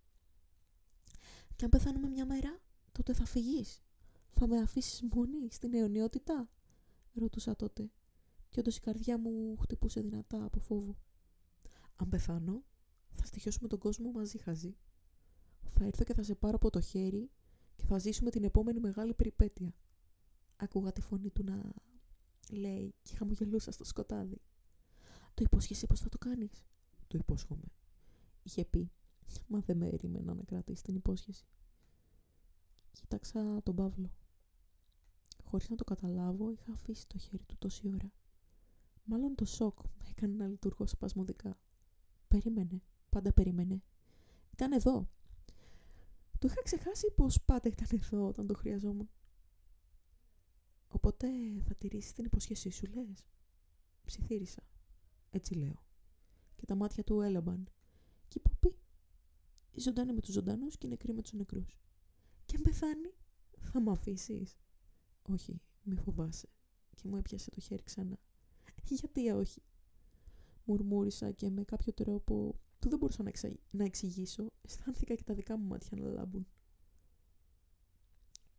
Και αν πεθάνουμε μια μέρα, τότε θα φυγείς. Θα με αφήσεις μόνη στην αιωνιότητα; Ρώτουσα τότε. Και όντως η καρδιά μου χτυπούσε δυνατά από φόβο. Αν πεθάνω, θα στοιχειώσουμε τον κόσμο μαζί χαζί. Θα έρθω και θα σε πάρω από το χέρι και θα ζήσουμε την επόμενη μεγάλη περιπέτεια. Άκουγα τη φωνή του να λέει και χαμογελούσα στο σκοτάδι. Το υπόσχεσαι πως θα το κάνεις; Το υπόσχομαι. Είχε πει, μα δεν με έρημενα να κρατήσει την υπόσχεση. Κοίταξα τον Παύλο. Χωρίς να το καταλάβω, είχα αφήσει το χέρι του τόση ώρα. Μάλλον το σοκ με έκανε να λειτουργώ σπασμωδικά. Περίμενε, πάντα περίμενε. Ήταν εδώ. Το είχα ξεχάσει πως πάντα ήταν εδώ όταν το χρειαζόμουν. Οπότε θα τηρήσεις την υποσχέσή σου, λες. Ψιθύρισα. Έτσι λέω. Και τα μάτια του έλαμπαν. Και είπα πει. Η ζωντανή με τους ζωντανούς και η νεκρή με τους νεκρούς. Και αν πεθάνει, θα με αφήσεις. Όχι, μη φοβάσαι. Και μου έπιασε το χέρι ξανά. Γιατί όχι. Μουρμούρισα και με κάποιο τρόπο που δεν μπορούσα να, να εξηγήσω, αισθάνθηκα και τα δικά μου μάτια να λάμπουν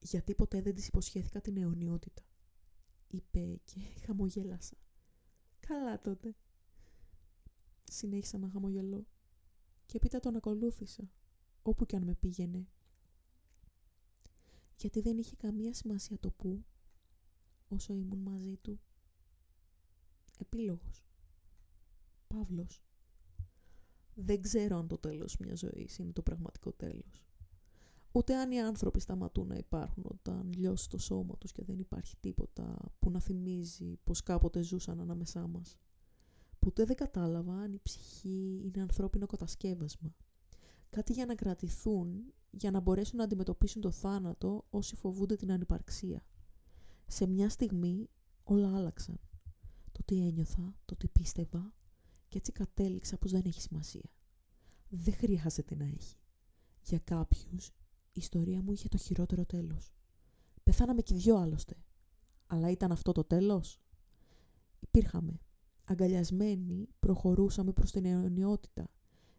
γιατί ποτέ δεν της υποσχέθηκα την αιωνιότητα. Είπε και χαμογέλασα. Καλά τότε. Συνέχισα να χαμογελώ. Και έπειτα τον ακολούθησα, όπου κι αν με πήγαινε. Γιατί δεν είχε καμία σημασία το πού, όσο ήμουν μαζί του. Επίλογος. Παύλος. Δεν ξέρω αν το τέλος μιας ζωής είναι το πραγματικό τέλος. Ούτε αν οι άνθρωποι σταματούν να υπάρχουν όταν λιώσει το σώμα τους και δεν υπάρχει τίποτα που να θυμίζει πως κάποτε ζούσαν ανάμεσά μας. Ποτέ δεν κατάλαβα αν η ψυχή είναι ανθρώπινο κατασκεύασμα. Κάτι για να κρατηθούν, για να μπορέσουν να αντιμετωπίσουν το θάνατο όσοι φοβούνται την ανυπαρξία. Σε μια στιγμή όλα άλλαξαν. Το τι ένιωθα, το τι πίστευα και έτσι κατέληξα πως δεν έχει σημασία. Δεν χρειάζεται να έχει. Για κάποιους η ιστορία μου είχε το χειρότερο τέλος. Πεθάναμε κι δυο άλλωστε. Αλλά ήταν αυτό το τέλος; Υπήρχαμε. Αγκαλιασμένοι προχωρούσαμε προς την αιωνιότητα.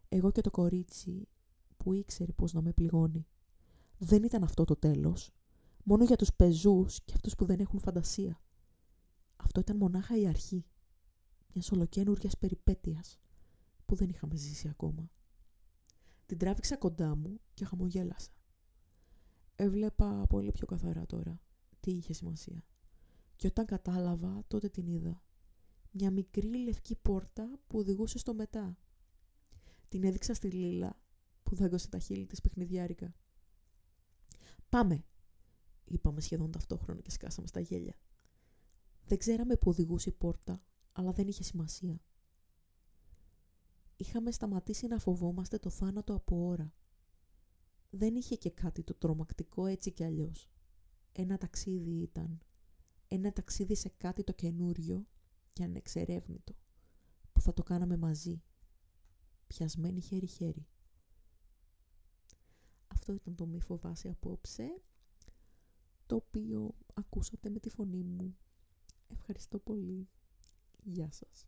Εγώ και το κορίτσι που ήξερε πώς να με πληγώνει. Δεν ήταν αυτό το τέλος. Μόνο για τους πεζούς και αυτούς που δεν έχουν φαντασία. Αυτό ήταν μονάχα η αρχή. μιας ολοκένουργιας περιπέτειας που δεν είχαμε ζήσει ακόμα. Την τράβηξα κοντά μου και χαμογέλασα. Έβλεπα πολύ πιο καθαρά τώρα τι είχε σημασία. Και όταν κατάλαβα, τότε την είδα. Μια μικρή λευκή πόρτα που οδηγούσε στο μετά. Την έδειξα στη Λίλα που δάγκωσε τα χείλη της παιχνιδιάρικα. «Πάμε», είπαμε σχεδόν ταυτόχρονα και σκάσαμε στα γέλια. Δεν ξέραμε που οδηγούσε η πόρτα, αλλά δεν είχε σημασία. Είχαμε σταματήσει να φοβόμαστε το θάνατο από ώρα. Δεν είχε και κάτι το τρομακτικό έτσι κι αλλιώς. Ένα ταξίδι ήταν. Ένα ταξίδι σε κάτι το καινούριο και ανεξερεύνητο, που θα το κάναμε μαζί, πιασμένοι χέρι-χέρι. Αυτό ήταν το μη φοβάσαι απόψε, το οποίο ακούσατε με τη φωνή μου. Ευχαριστώ πολύ. Γεια σας.